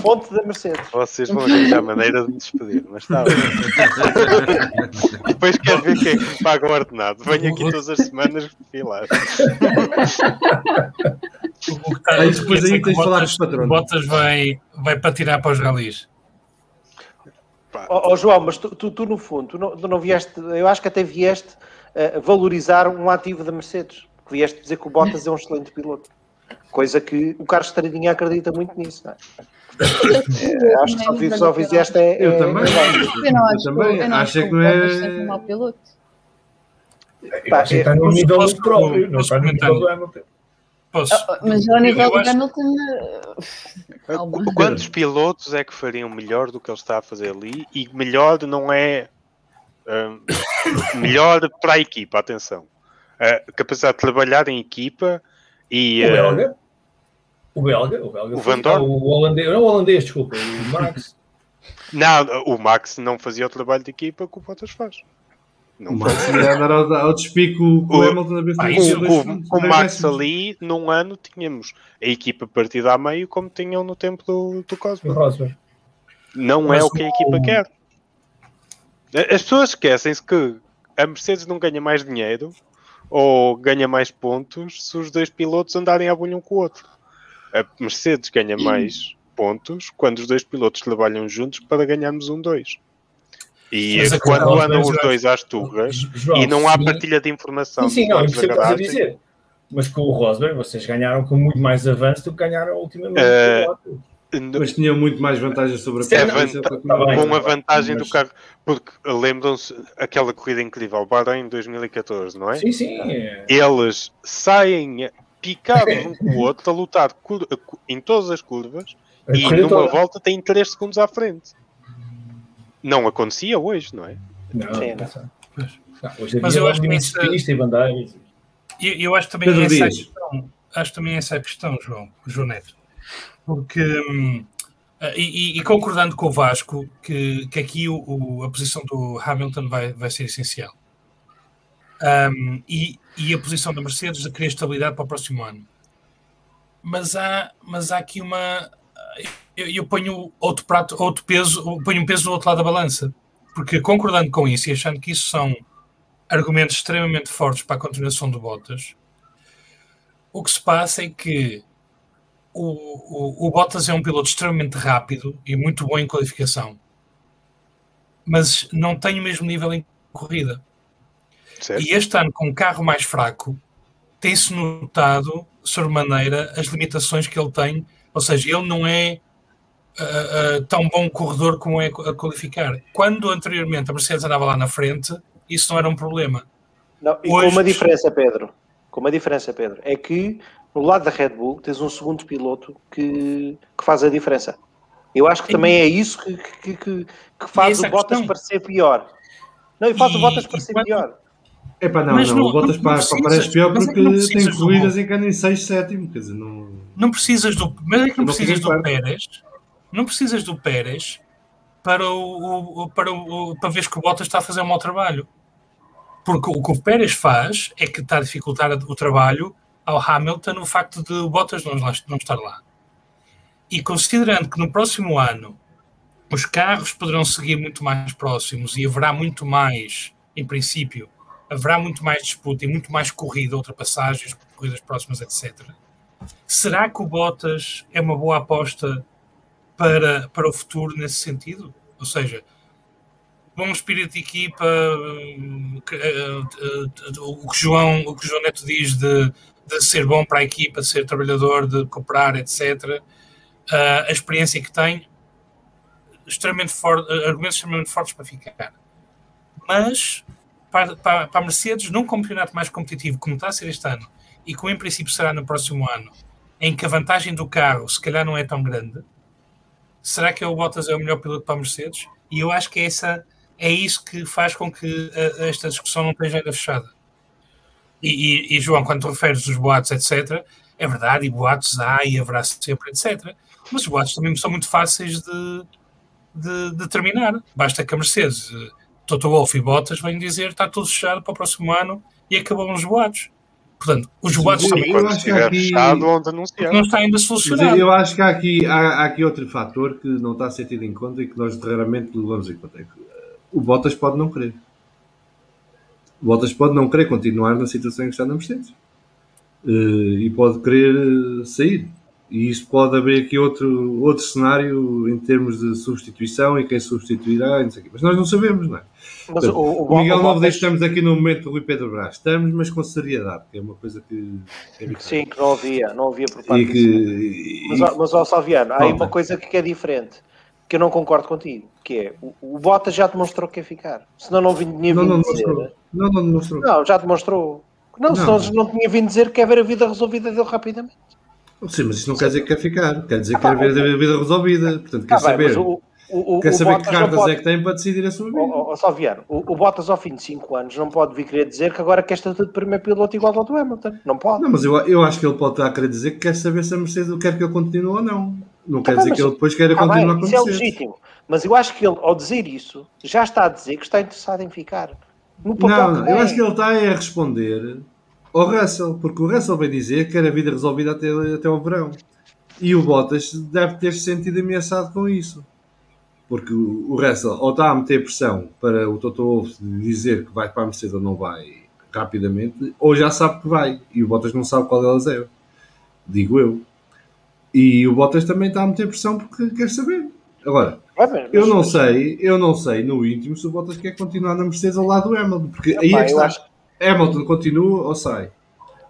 Fonte da Mercedes. Vocês vão arranjar maneira de me despedir, mas está bem. Depois quero ver quem é que me paga o ordenado. Venho aqui todas as semanas filar. Está Aí depois aí que tens de falar os patronos. Bottas vai, vai para tirar para os ralis. Ó ó, João, mas tu, tu, tu, no fundo, tu não, tu não vieste, eu acho que até vieste uh, valorizar um ativo da Mercedes. Que vieste dizer que o Bottas é um excelente piloto. Coisa que o Carlos Estradinha acredita muito nisso, não é? É, acho que só, vi- só fizeste é, Eu é- também. é- Eu não acho, Eu também. que- eu não Acho acho que não é- um mau piloto. Eu acho que está no nível próprio, não está no nível do Hamilton. Posso? Ah, Mas ao nível eu do acho- Hamilton. eh. Qu- Quantos pilotos é que fariam melhor do que ele está a fazer ali? E melhor não é hum, melhor para a equipa, atenção. A capacidade de trabalhar em equipa e O eh, belga. O belga. O belga. O Van Dorn? ah, O holandês. Não o holandês, desculpa. O Max. não, o Max não fazia o trabalho de equipa que o Bottas faz. Não O. Max ia ao, ao despico com o O- Hamilton a ver se Ah, o dois Max ali, num ano, tínhamos a equipa partida a meio, como tinham no tempo do, do Cosmo. Não Mas é o que a equipa quer. As pessoas esquecem-se que a Mercedes não ganha mais dinheiro ou ganha mais pontos se os dois pilotos andarem a bolha um com o outro. A Mercedes ganha mais pontos quando os dois pilotos trabalham juntos para ganharmos um dois. E Mas a quando questão- andam os dois às João, e não há partilha de informação Sim, não, eu da percebo o que a dizer. Mas com o Rosberg, vocês ganharam com muito mais avanço do que ganharam ultimamente. Eh, Mas tinha muito mais vantagens sobre a Sim, é isso é vanta- que tá com a vantagem do Mas- carro, porque lembram-se aquela corrida incrível, Bahrein 2014, não é? Sim, sim. é. Eles saem picados um com o outro a lutar em todas as curvas A e numa toda. volta têm 3 segundos à frente. Não acontecia hoje, não é? Não, Sim, não. hoje Mas eu acho que isso- e bandeiras. Eu, eu acho também Pedro essa questão. Acho também essa a questão, João, João Neto. Porque, hum, e, e- e concordando com o Vasco, que, que aqui o, o- a posição do Hamilton vai, vai ser essencial. Hum, e, e a posição da Mercedes de querer estabilidade para o próximo ano. Mas há, mas há aqui uma. Eu, eu ponho outro prato, outro peso, ponho um peso do outro lado da balança. Porque concordando com isso e achando que isso são argumentos extremamente fortes para a continuação do Bottas. O que se passa é que o, o, o Bottas é um piloto extremamente rápido e muito bom em qualificação, mas não tem o mesmo nível em corrida. Certo? E este ano, com um carro mais fraco, tem-se notado, sobremaneira, as limitações que ele tem. Ou seja, ele não é ah, ah, tão bom corredor como é a qualificar. Quando anteriormente a Mercedes andava lá na frente, isso não era um problema. Não, e Hoje- com uma diferença, Pedro. Com uma diferença, Pedro. É que no lado da Red Bull tens um segundo piloto que, que faz a diferença. Eu acho que também é isso que, que, que, que faz o Bottas questão. parecer pior. Não, e faz E- o Bottas parecer quando- pior. Epá, não, Mas não, não- o Bottas não pá, pá, precisas, parece pior é que porque não tem corridas em que anda em 6, 7, quer dizer, não... Não precisas do, mas é que não Não precisas do Pérez, não precisas do Pérez para o, o- para o, para ver que o Bottas está a fazer um mau trabalho. Porque o que o Pérez faz é que está a dificultar o trabalho ao Hamilton o facto de o Bottas não, não estar lá. E considerando que no próximo ano os carros poderão seguir muito mais próximos e haverá muito mais, em princípio, haverá muito mais disputa e muito mais corrida, ultrapassagens, corridas próximas, etc. Será que o Bottas é uma boa aposta para, para o futuro nesse sentido? Ou seja, bom espírito de equipa, hum, que, eh, eh, o, que João, o que João Neto diz de, de ser bom para a equipa, de ser trabalhador, de cooperar, etc. A experiência que tem, extremamente forte, argumentos extremamente fortes para ficar. Mas para, para, a Mercedes, num campeonato mais competitivo, como está a ser este ano, e como em princípio será no próximo ano, em que a vantagem do carro se calhar não é tão grande, será que o Bottas é o melhor piloto para a Mercedes? E eu acho que é, essa, é isso que faz com que a- a esta discussão não esteja ainda fechada. E, e- e, João, quando tu referes os boatos, etc., é verdade, e boatos há e haverá sempre, etc. Mas os boatos também são muito fáceis de, de, de. Basta que a Mercedes, eh, Toto Wolff e Bottas venham dizer está tudo fechado para o próximo ano e acabam os boatos. Portanto, os boatos também. Eu acho que aqui... Não está ainda solucionado. Eu acho que há aqui, há, há, aqui outro fator que não está a ser tido em conta e que nós raramente levamos em conta. É que o Bottas pode não querer. O Bottas pode não querer continuar na situação em que está na Mercedes. E pode querer sair. E isso pode haver aqui outro, outro cenário em termos de substituição e quem substituirá, não mas nós não sabemos, não é? Mas Portanto, o, o, Miguel Novo que estamos aqui no momento do Rui Pedro Brás. Estamos, mas com seriedade, que é uma coisa que. É Sim, que não havia, não havia por parte e que, Mas, e... mas ó, Salviano, há aí uma coisa que é diferente, que eu não concordo contigo, que é o, o Bota já demonstrou que quer ficar. Senão não vinha não, não, dizer. Não, não, não demonstrou. Não, já demonstrou. Não, não, senão não tinha vindo dizer que quer ver a vida resolvida dele rapidamente. Sim, mas isso não quer dizer que quer ficar, quer dizer que quer ver a vida resolvida. Portanto, quer ah, saber. O, o, quer saber que cartas pode... é que tem para decidir a sua vida. Oh, oh, Salviano, o, o Bottas ao fim de 5 anos não pode vir querer dizer que agora quer estar de primeiro piloto igual ao do Hamilton. Não pode. Não, mas eu, eu acho que ele pode estar a querer dizer que quer saber se a Mercedes quer que ele continue ou não. Não quer ah, dizer que ele depois queira ah, continuar bem, com Isso é legítimo. Mas eu acho que ele, ao dizer isso, já está a dizer que está interessado em ficar. Não eu acho que ele está a responder ao Russell, porque o Russell vai dizer que quer a vida resolvida até, até ao verão. E o Bottas deve ter se sentido ameaçado com isso. Porque o Russell ou está a meter pressão para o Toto Wolff dizer que vai para a Mercedes ou não vai rapidamente, ou já sabe que vai. E o Bottas não sabe qual delas é. Digo eu. E o Bottas também está a meter pressão porque quer saber. Agora, eu não sei, eu não sei no íntimo se o Bottas quer continuar na Mercedes ao lado do Hamilton, porque aí é que está. Hamilton continua ou sai?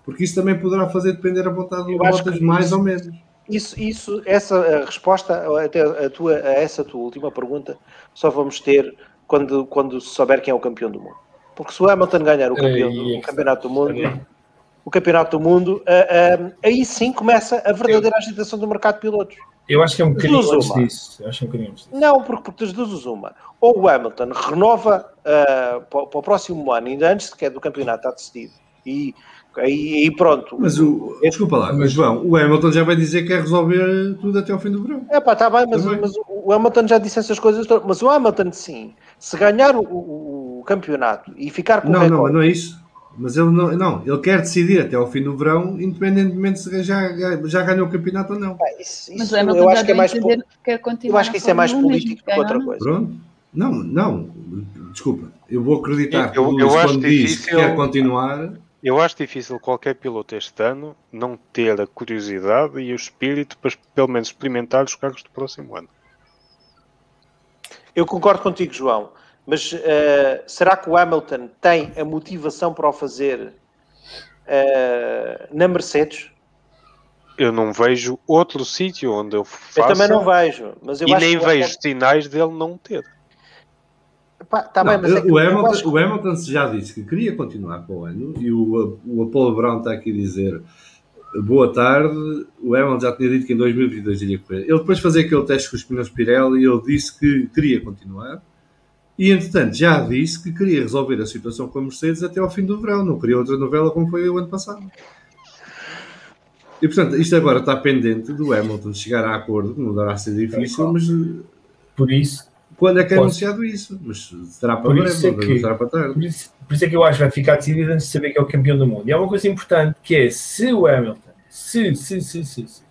Porque isso também poderá fazer depender a vontade do Bottas mais ou menos. Isso, isso, essa resposta até a, tua, a essa tua última pergunta só vamos ter quando, quando souber quem é o campeão do mundo. Porque se o Hamilton ganhar o, campeão do, o campeonato do mundo, o campeonato do mundo, uh, uh, aí sim começa a verdadeira agitação do mercado de pilotos. Eu acho que é um bocadinho antes disso. Eu acho um bocadinho antes disso. Não, porque, porque das duas uma. Ou o Hamilton renova uh, para, para, o próximo ano, ainda antes sequer do campeonato está decidido, e Aí, pronto. Mas o, desculpa lá, mas João, o Hamilton já vai dizer que quer resolver tudo até ao fim do verão. É pá, está bem, mas, mas, o Hamilton já disse essas coisas todas. Mas o Hamilton, sim, se ganhar o, o, o campeonato e ficar com não, o recorde... Não, mas não é isso. Mas ele não, não, ele quer decidir até ao fim do verão, independentemente se já, já ganhou o campeonato ou não. Ah, isso, isso, mas o Hamilton eu acho que é mais que Eu acho que isso é mais político que outra coisa. Pronto. Não, não, desculpa. Eu vou acreditar que eu, eu, eu acho difícil... que quer continuar eu acho difícil qualquer piloto este ano não ter a curiosidade e o espírito para pelo menos experimentar os carros do próximo ano. Eu concordo contigo, João, mas uh, será que o Hamilton tem a motivação para o fazer uh, na Mercedes? Eu não vejo outro sítio onde eu faça. Eu também não vejo, mas eu e nem vejo sinais dele não ter. Pá, tá não, bem, é o, Hamilton, acho... o Hamilton já disse que queria continuar para o ano e o, o Apollo Brown está aqui a dizer boa tarde. O Hamilton já tinha dito que em 2022 iria correr. Ele depois de fazer aquele teste com os pneus Pirelli, ele disse que queria continuar. E entretanto já disse que queria resolver a situação com a Mercedes até ao fim do verão, não queria outra novela como foi o ano passado. E portanto, isto agora está pendente do Hamilton chegar a acordo, que não dará ser difícil, mas. Por isso, quando é que é anunciado isso? Mas será para breve, é que, será para tarde. Por isso, por isso, é que eu acho que vai ficar decidido antes de saber que é o campeão do mundo. E há uma coisa importante que é se o Hamilton, se, se, se, se, se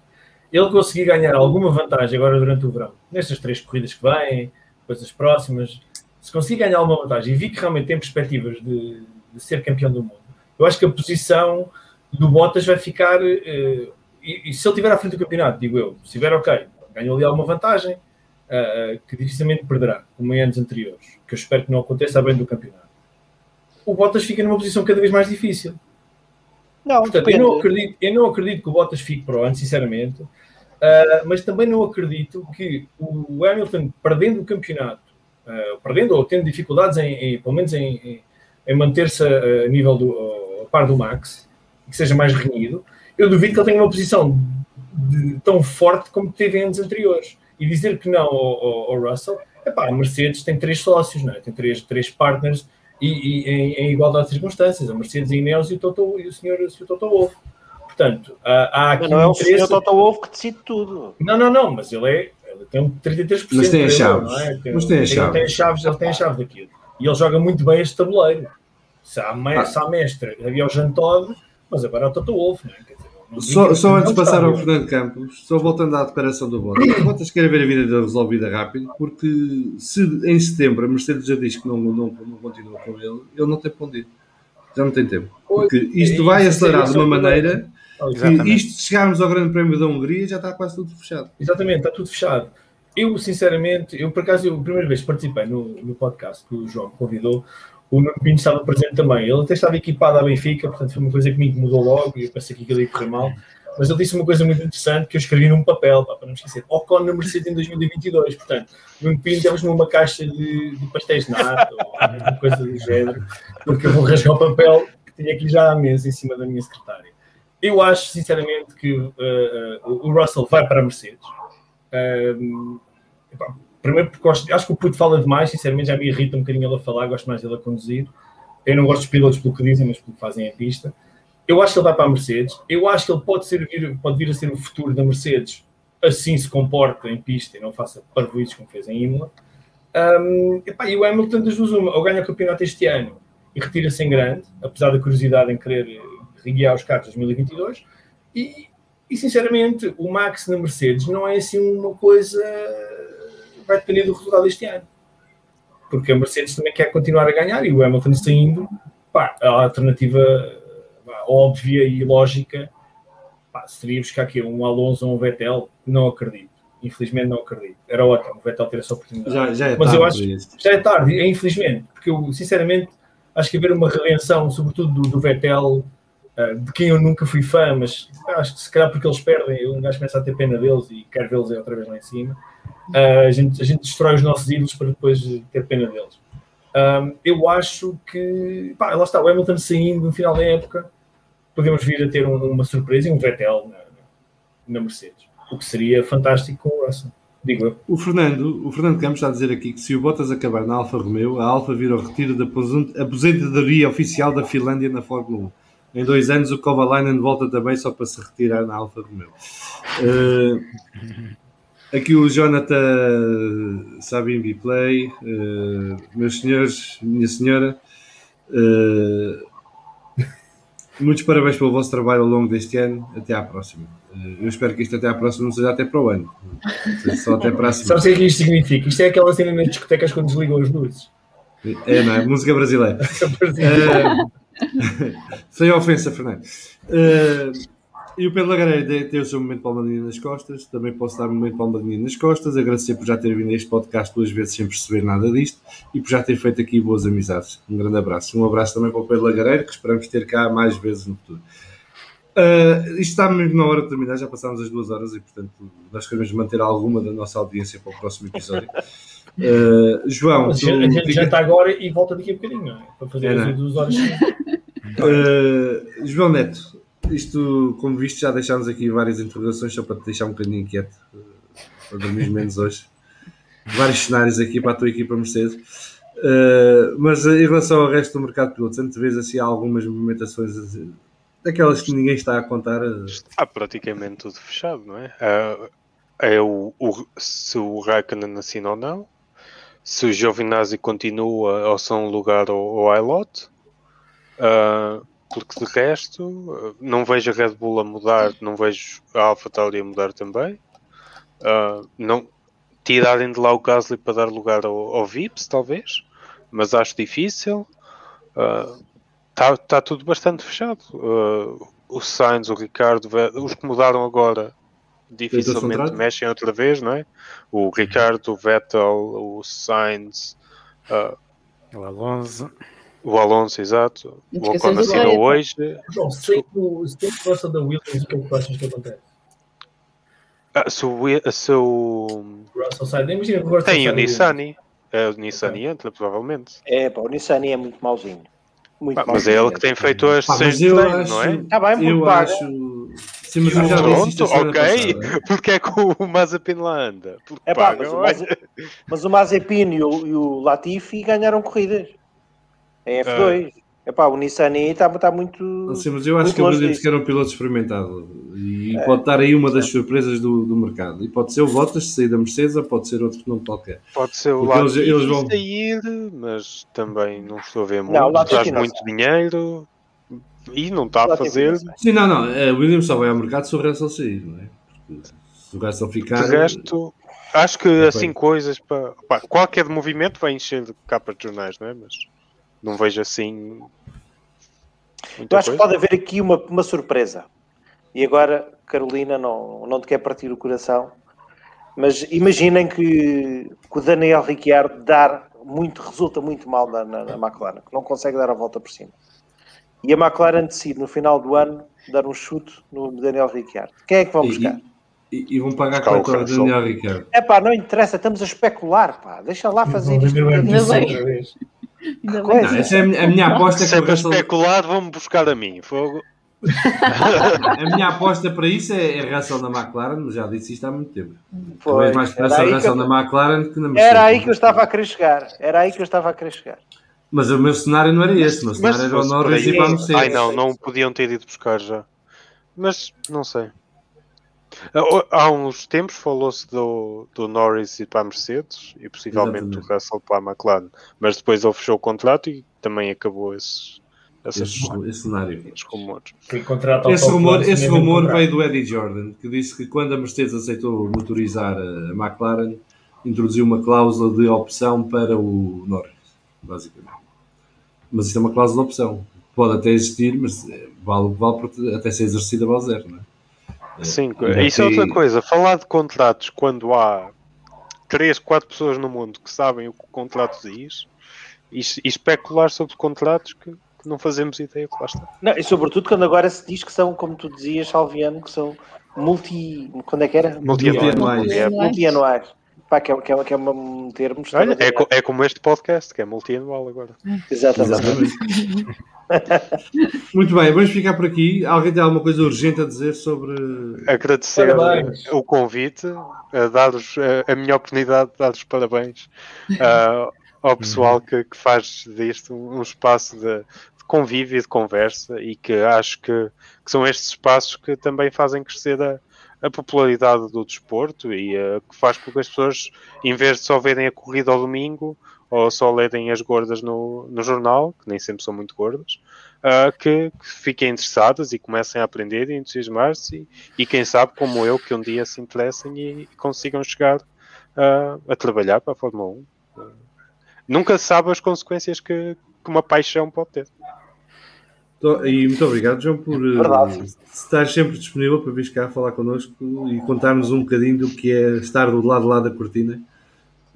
ele conseguir ganhar alguma vantagem agora durante o verão, nestas três corridas que vêm, coisas próximas, se conseguir ganhar alguma vantagem e vi que realmente tem perspectivas de, de, ser campeão do mundo, eu acho que a posição do Bottas vai ficar. Uh, e, e, se ele estiver à frente do campeonato, digo eu, se estiver ok, ganhou ali alguma vantagem, uh, que dificilmente perderá, como em anos anteriores, que eu espero que não aconteça bem do campeonato. O Bottas fica numa posição cada vez mais difícil. Não, Portanto, eu não, acredito, eu não acredito que o Bottas fique para o ano, sinceramente, uh, mas também não acredito que o Hamilton, perdendo o campeonato, uh, perdendo ou tendo dificuldades, em, em pelo menos em, em, manter-se a, a, nível do a par do Max, que seja mais renhido, eu duvido que ele tenha uma posição de, tão forte como teve em anos anteriores e dizer que não ao, ao, ao Russell, epá, a Mercedes tem três sócios, não é? tem três, três partners e, e em, em, igualdade de circunstâncias, a Mercedes, a Ineos e o, Toto, e o senhor, o Toto Wolff. Portanto, há, há aqui não, não é o senhor Toto Wolff que decide tudo. Não, não, não, mas ele é ele tem 33%. Mas tem as chaves. Não é? tem, mas tem as chaves. Ele tem as chaves, ele tem a chave daquilo. E ele joga muito bem este tabuleiro. Se há, ah. se há mestre, havia o Jean Todt, Mas agora é o Toto Wolff, não é? Quer dizer, não Só, só antes de passar ao Fernando Campos, só voltando à declaração do Bottas. O Bottas quer ver a vida dele resolvida rápido, porque se em setembro a Mercedes já diz que não, não, não continua com ele, ele não tem para onde ir. Já não tem tempo. Porque isto É vai isso, acelerar de é uma problema. maneira Exatamente. isto, se chegarmos ao Grande Prémio da Hungria, já está quase tudo fechado. Exatamente, está tudo fechado. Eu, sinceramente, eu por acaso, eu, a primeira vez que participei no, no podcast que o João convidou, o Nuno Pinho estava presente também. Ele até estava equipado à Benfica, portanto foi uma coisa que me incomodou logo e eu pensei que aquilo ia correr mal. Mas ele disse uma coisa muito interessante que eu escrevi num papel, pá, para não me esquecer. Ocon na Mercedes em 2022. Portanto, o Nuno Pinho deu-me uma caixa de, de pastéis de nata ou alguma coisa do género, porque eu vou rasgar o papel que tinha aqui já à mesa em cima da minha secretária. Eu acho, sinceramente, que uh, uh, o Russell vai para a Mercedes. Um, epá, primeiro porque gosto, acho que o Puto fala demais, sinceramente já me irrita um bocadinho ele a falar, gosto mais dele a conduzir. Eu não gosto dos pilotos pelo que dizem, mas pelo que fazem a pista. Eu acho que ele vai para a Mercedes. Eu acho que ele pode, pode vir a ser o futuro da Mercedes, assim se comporta em pista e não faça parvoízes como fez em Imola. Um, epá, e o Hamilton das duas uma, ou ganha o campeonato este ano e retira-se em grande, apesar da curiosidade em querer guiar os carros de 2022, e, e sinceramente o Max na Mercedes não é assim uma coisa vai depender do resultado deste ano. Porque a Mercedes também quer continuar a ganhar e o Hamilton saindo pá, a alternativa óbvia e lógica pá, seria buscar aqui um Alonso ou um Vettel não acredito, infelizmente não acredito. Era ótimo o Vettel ter essa oportunidade. Já, já é mas tarde eu acho isso. já é tarde, é infelizmente, porque eu sinceramente acho que haver uma redenção, sobretudo do, do Vettel, de quem eu nunca fui fã, mas acho que se calhar porque eles perdem, eu um gajo começa a ter pena deles e quer vê-los outra vez lá em cima. Uh, a, gente, a gente destrói os nossos ídolos para depois ter pena deles. Um, eu acho que, pá, lá está, o Hamilton saindo no final da época, podemos vir a ter um, uma surpresa e um Vettel na, na Mercedes, o que seria fantástico com o Russell. Digo eu. O Fernando, o Fernando Campos está a dizer aqui que se o Bottas acabar na Alfa Romeo, a Alfa vira o retiro da aposent- aposentadoria oficial da Finlândia na Fórmula 1. Em dois anos o Kovalainen volta também só para se retirar na Alfa Romeo. Eh, aqui o Jonathan Sabimbi Play, eh, meus senhores, minha senhora, eh, muitos parabéns pelo vosso trabalho ao longo deste ano. Até à próxima. Eu espero que isto até à próxima não seja até para o ano. Só até para a semana. Sabes o que é que isto significa? Isto é aquela cena nas discotecas quando desligam as luzes. É, não é? Música brasileira. Eh, sem ofensa, Fernando. Eh, e o Pedro Lagareira tem o seu momento de palmadinha nas costas. Também posso dar um momento de palmadinha nas costas. Agradecer por já ter vindo a este podcast duas vezes sem perceber nada disto e por já ter feito aqui boas amizades. Um grande abraço. Um abraço também para o Pedro Lagareira, que esperamos ter cá mais vezes no futuro. Uh, isto está mesmo na hora de terminar, já passámos as duas horas e, portanto, nós queremos manter alguma da nossa audiência para o próximo episódio. Uh, João, Mas tu a gente fica- janta agora e volta daqui a bocadinho, é? Para fazer É, as duas horas. Uh, João Neto, isto, como viste, já deixámos aqui várias interrogações só para te deixar um bocadinho inquieto, uh, para dormir menos hoje. Vários cenários aqui para a tua equipa Mercedes. Uh, mas uh, em relação ao resto do mercado de pilotos, antes vês assim algumas movimentações daquelas que ninguém está a contar. uh, Está praticamente tudo fechado, não é? Ah, é o, o- se o Raikkonen assina ou não, se o Giovinazzi continua ou são lugar ao, ao iLot, Ah, porque de resto ah, não vejo a Red Bull a mudar, não vejo a AlphaTauri a mudar também. Ah, não, tirarem de lá o Gasly para dar lugar ao, ao Vips, talvez, mas acho difícil. Está tá tudo bastante fechado. Uh, o Sainz, o Ricardo, os que mudaram agora dificilmente mexem outra vez, não é? O Ricardo, o Vettel, o Sainz, uh, O Alonso. o Alonso, exato. O Ocon assinou hoje. João, se o Russell da Williams, o que é que tu achas que acontece? Ah, se o, se Russell sai, imagina que o Russell Tem sai o Nissani. É, o Nissani entra, provavelmente. É, pá, o Nissani é muito mauzinho. Muito Ah, mas é ele que tem feito as eu treino, acho, não é? Tá bem, paga. acho. Sim, mas eu já disse Pronto, ok. passada. Porque é que o Mazepin lá anda? Porque É pá, mas, o não é? Maze- mas o Mazepin e o, e o Latifi ganharam corridas em F2. É pá, o Nissani está tá muito. Sim, mas eu acho que Williams disso. que era um piloto experimentado e pode estar aí uma das surpresas do, do mercado. E pode ser o Bottas sair da Mercedes ou pode ser outro nome qualquer. Pode ser o eles- Latifi eles vão- sair, mas também não estou a ver muito. Não, Traz não muito dinheiro. E não está a fazer. Sim, não, não. A Williams só vai ao mercado se o Russell sair, não é? Porque se o Russell ficar. De resto, acho que assim coisas para. pá, qualquer movimento vai encher de capas de jornais, não é? Mas não vejo assim. Eu acho que coisa. pode haver aqui uma, uma surpresa. E agora, Carolina, não, não te quer partir o coração, mas imaginem que, que o Daniel Ricciardo dar muito, resulta muito mal na, na, na McLaren, que não consegue dar a volta por cima. E a McLaren decide no final do ano dar um chute no Daniel Ricciardo. Quem é que vão buscar? E, e vão pagar Buscar o quanto ao. Daniel Ricardo? É pá, não interessa, estamos a especular, pá. Deixa lá fazer isto. Ainda bem. Não, essa é a minha, a minha aposta é que o Sempre a Russell. especular, vão-me buscar a mim. Fogo. A minha aposta para isso é, é Russell na McLaren, mas já disse isto há muito tempo. Talvez mais aí que Russell eu- na McLaren que na Mercedes. Era aí que eu estava a querer chegar. Era aí que eu estava a querer chegar. Mas o meu cenário não era esse. O meu Mas cenário se era o Norris e para a Mercedes. Ai não, não podiam ter ido buscar já. Mas não sei. Há- Há uns tempos falou-se do, do Norris ir para a Mercedes e possivelmente Exatamente. do Russell para a McLaren. Mas depois ele fechou o contrato e também acabou esses, essas, Esse, esse cenário. esses rumores. Esse rumor, esse rumor veio do Eddie Jordan, que disse que quando a Mercedes aceitou motorizar a McLaren, introduziu uma cláusula de opção para o Norris, basicamente. Mas isto é uma cláusula de opção. Pode até existir, mas eh, vale, vale até ser exercida vale zero, não é? Sim, E isso é outra coisa. Falar de contratos quando há 3, 4 pessoas no mundo que sabem o que o contrato diz e, e especular sobre contratos que, que não fazemos ideia que lá está. Não, e sobretudo quando agora se diz que são, como tu dizias, Salviano, que são multi. Quando é que era? Multianuais. Multianuais. Multianuais. Pá, que é, que é, que é uma- um termo Olha, é, co- é como este podcast, que é multianual agora. Exatamente. Muito bem, vamos ficar por aqui. Alguém tem alguma coisa urgente a dizer sobre. Agradecer Parabéns. o convite, a, dar-vos, a, a minha oportunidade de dar-vos parabéns ah, ao pessoal que, que faz disto um, um espaço de, de convívio e de conversa e que acho que, que são estes espaços que também fazem crescer a, a popularidade do desporto e ah, que faz com que as pessoas, em vez de só verem a corrida ao domingo ou só lerem as gordas no, no jornal, que nem sempre são muito gordas, ah, que, que fiquem interessadas e comecem a aprender e entusiasmar-se e, e quem sabe, como eu, que um dia se interessem e, e consigam chegar ah, a trabalhar para a Fórmula 1. Ah, nunca se sabe as consequências que, que uma paixão pode ter. Tô- E muito obrigado, João, por eh, Verdade. estar sempre disponível para vir cá falar connosco e contar-nos um bocadinho do que é estar do lado lá da cortina,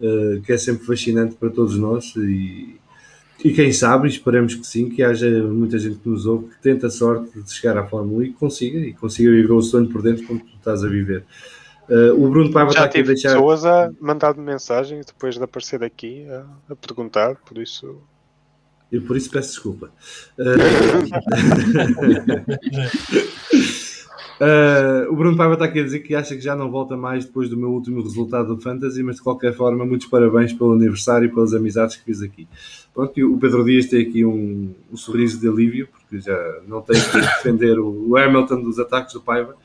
eh, que é sempre fascinante para todos nós. E, e quem sabe, esperemos que sim, que haja muita gente que nos ouve que tenta a sorte de chegar à Fórmula 1 e que consiga, e consiga viver o sonho por dentro como tu estás a viver. Eh, o Bruno Paiva está aqui a deixar. pessoas a mandar-me mensagens depois de aparecer aqui a, a perguntar, por isso. E por isso peço desculpa. Uh, o Bruno Paiva está aqui a dizer que acha que já não volta mais depois do meu último resultado do Fantasy, mas de qualquer forma, muitos parabéns pelo aniversário e pelas amizades que fiz aqui. Pronto, e o Pedro Dias tem aqui um, um sorriso de alívio, porque já não tem que defender o, Hamilton dos ataques do Paiva,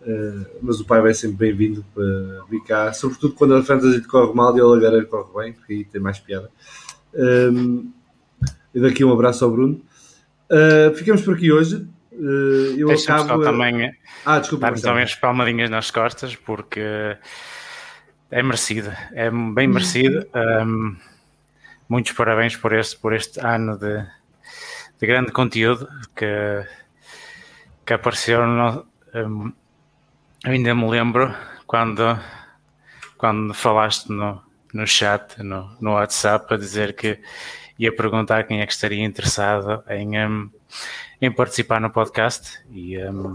Uh, mas o Paiva é sempre bem-vindo para vir cá, sobretudo quando a Fantasy corre mal e o Lagareiro corre bem, porque aí tem mais piada. Um, e daqui um abraço ao Bruno. Uh, ficamos por aqui hoje. Uh, eu Deixa-me acabo. só a- também Ah, desculpa. Marcelo. também as palmadinhas nas costas, porque é merecido, é bem merecido. Um, muitos parabéns por este, por este ano de, de grande conteúdo que, que apareceu. No, um, eu ainda me lembro quando, quando falaste no, no chat, no, no WhatsApp, a dizer que ia perguntar quem é que estaria interessado em, um, em participar no podcast e um,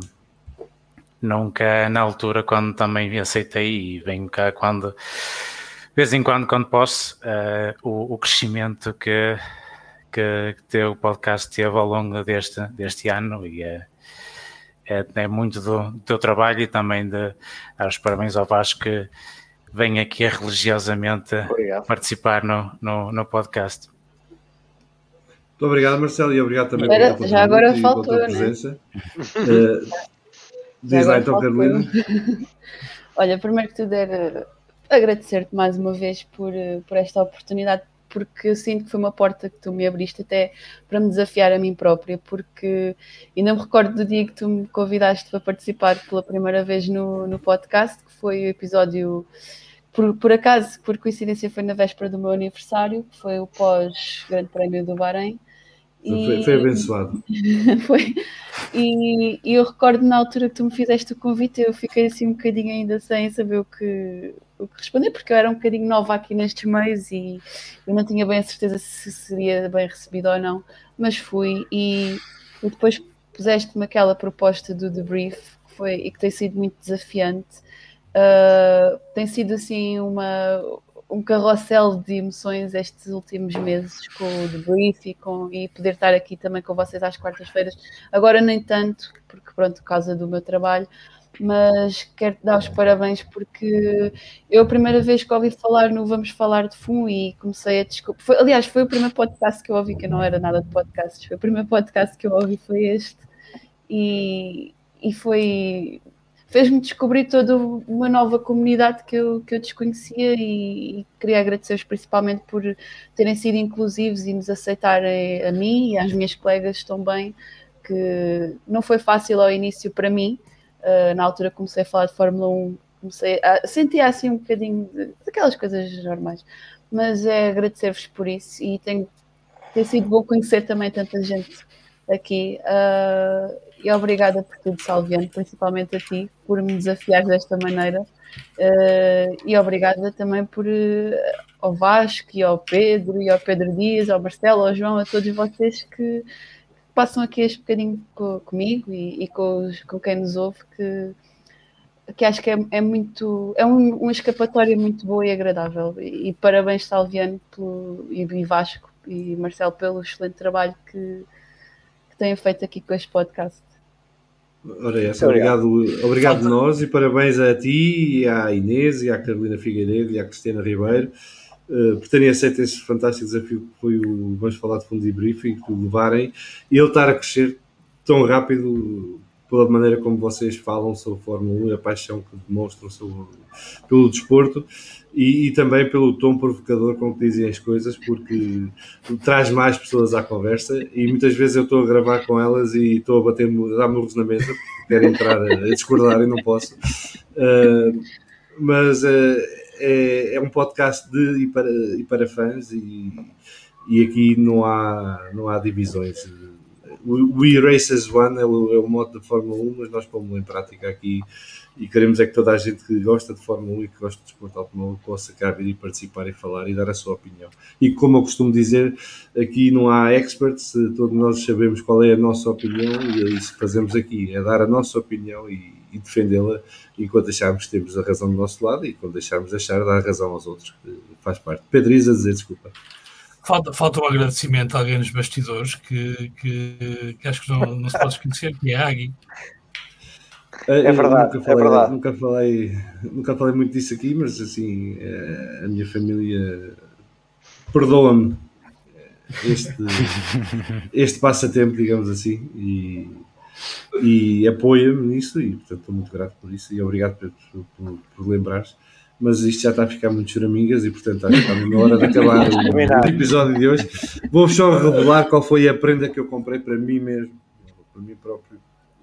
nunca na altura quando também aceitei e venho cá quando de vez em quando quando posso uh, o, o, crescimento que que, que o podcast teve ao longo deste, deste ano e é, é, é muito do, do teu trabalho e também de dar os parabéns ao Vasco que vem aqui religiosamente Obrigado. participar no, no, no podcast. Muito obrigado, Marcelo, e obrigado também Agora- teu já agora e pela faltou, tua né? presença. Uh, Já diz lá então, Carolina. Olha, primeiro que tudo era agradecer-te mais uma vez por, eh, por esta oportunidade de porque eu sinto que foi uma porta que tu me abriste até para me desafiar a mim própria, porque ainda me recordo do dia que tu me convidaste para participar pela primeira vez no, no podcast, que foi o episódio, por, por acaso, por coincidência, foi na véspera do meu aniversário, que foi o pós-Grande Prémio do Bahrein. Foi, foi abençoado. foi. E, e, eu recordo na altura que tu me fizeste o convite, eu fiquei assim um bocadinho ainda sem saber o que, o que responder, porque eu era um bocadinho nova aqui nestes meios e eu não tinha bem a certeza se seria bem recebido ou não, mas fui e, e depois puseste-me aquela proposta do debrief que foi, e que tem sido muito desafiante. Uh, tem sido assim uma, um carrossel de emoções estes últimos meses com o debrief e, com, e poder estar aqui também com vocês às quartas-feiras. Agora nem tanto, porque pronto, por causa do meu trabalho, mas quero dar os parabéns porque eu a primeira vez que ouvi falar no Vamos Falar de FUM e comecei a desculpa. Foi, aliás, foi o primeiro podcast que eu ouvi, que não era nada de podcasts, foi o primeiro podcast que eu ouvi foi este e, e foi fez-me descobrir toda uma nova comunidade que eu, que eu desconhecia e, e queria agradecer-vos principalmente por terem sido inclusivos e nos aceitarem a mim e às minhas colegas também, que não foi fácil ao início para mim, uh, na altura comecei a falar de Fórmula 1, comecei a sentir assim um bocadinho daquelas coisas normais, mas é agradecer-vos por isso e tem, tem sido bom conhecer também tanta gente aqui. Uh, e obrigada por tudo, Salviano, principalmente a ti, por me desafiar desta maneira. Uh, e obrigada também por uh, ao Vasco e ao Pedro e ao Pedro Dias, ao Marcelo, ao João, a todos vocês que passam aqui este bocadinho co comigo e, e com, os, com, quem nos ouve, que, que acho que é, é muito é um, uma escapatória muito boa e agradável. E, e parabéns, Salviano, pelo, e, e Vasco e Marcelo, pelo excelente trabalho que, que têm feito aqui com este podcast. Ora, essa, obrigado, obrigado, obrigado nós e parabéns a ti e à Inês e à Carolina Figueiredo e à Cristina Ribeiro uh, por terem aceito este fantástico desafio que foi o Vamos Falar de Fundo de Briefing, que levarem. E ele estar a crescer tão rápido pela maneira como vocês falam sobre a Fórmula 1 e a paixão que demonstram sobre, pelo desporto e, e, também pelo tom provocador com que dizem as coisas, porque traz mais pessoas à conversa e muitas vezes eu estou a gravar com elas e estou a bater, dar murros na mesa, porque quero entrar a, a discordar e não posso. Uh, mas uh, é, é, um podcast de e para, e para fãs e, e aqui não há, não há divisões We Race as One é o, é o modo da Fórmula 1, mas nós pomos em prática aqui e queremos é que toda a gente que gosta de Fórmula 1 e que gosta de desporto automóvel possa cá vir e participar e falar e dar a sua opinião. E como eu costumo dizer, aqui não há experts, todos nós sabemos qual é a nossa opinião e é isso que fazemos aqui, é dar a nossa opinião e, e defendê-la enquanto acharmos que temos a razão do nosso lado e quando deixarmos de achar, dar a razão aos outros, que faz parte. Pedro Isa, dizer desculpa. Falta, falta um agradecimento a alguém nos bastidores que, que, que acho que não, não se pode esquecer, que é a Agui. É verdade, nunca falei, é verdade. Nunca falei, nunca falei muito disso aqui, mas assim, eh, a minha família perdoa-me este, este passatempo, digamos assim, e, e apoia-me nisso, e portanto estou muito grato por isso, e obrigado por, por, por lembrares mas isto já está a ficar muito choramingas e portanto acho que está na hora de acabar o, episódio de hoje. Vou só revelar qual foi a prenda que eu comprei para mim mesmo, para mim próprio,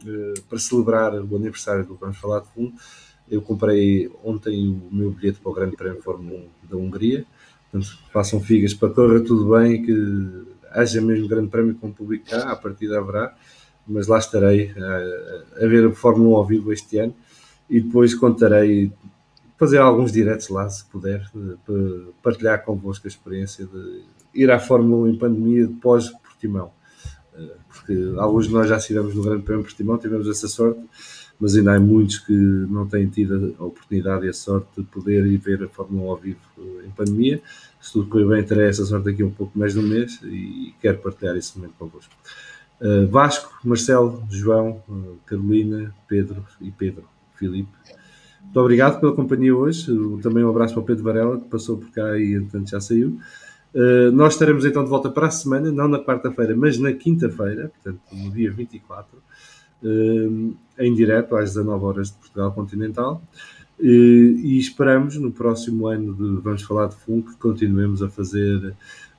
eh, para celebrar o aniversário do Vamos Falar de Fundo. Eu comprei ontem o meu bilhete para o Grande Prémio Fórmula 1 da Hungria. Portanto, façam figas para correr tudo bem, que haja mesmo Grande Prémio com o público cá, a partir haverá, mas lá estarei a, a ver a Fórmula 1 ao vivo este ano e depois contarei fazer alguns diretos lá, se puder, partilhar convosco a experiência de ir à Fórmula 1 em pandemia pós-Portimão. Eh, porque alguns de nós já estivemos no Grande Prémio Portimão, tivemos essa sorte, mas ainda há muitos que não têm tido a oportunidade e a sorte de poder ir ver a Fórmula 1 ao vivo eh, em pandemia. Se tudo correr bem, terei essa sorte aqui um pouco mais de um mês e quero partilhar esse momento convosco. Uh, Vasco, Marcelo, João, Carolina, Pedro e Pedro, Filipe muito obrigado pela companhia hoje. Também um abraço para o Pedro Varela, que passou por cá e entanto já saiu. Uh, nós estaremos então de volta para a semana, não na quarta-feira, mas na quinta-feira, portanto no dia 24, uh, em direto às 19 horas de Portugal Continental. e esperamos no próximo ano de Vamos Falar de FUN que continuemos a fazer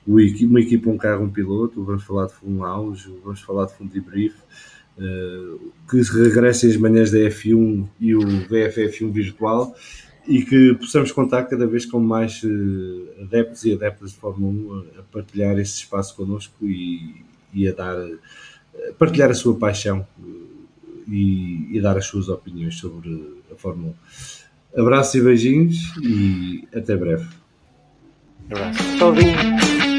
uma equipa, um carro, um piloto, vamos falar de FUN Auge, vamos falar de FUN Debrief, que regressem as manhãs da F1 e o VFF1 virtual e que possamos contar cada vez com mais adeptos e adeptas de Fórmula 1 a partilhar esse espaço connosco e, e a dar a partilhar a sua paixão e, e, dar as suas opiniões sobre a Fórmula 1. Abraços e beijinhos e até breve. Abraço.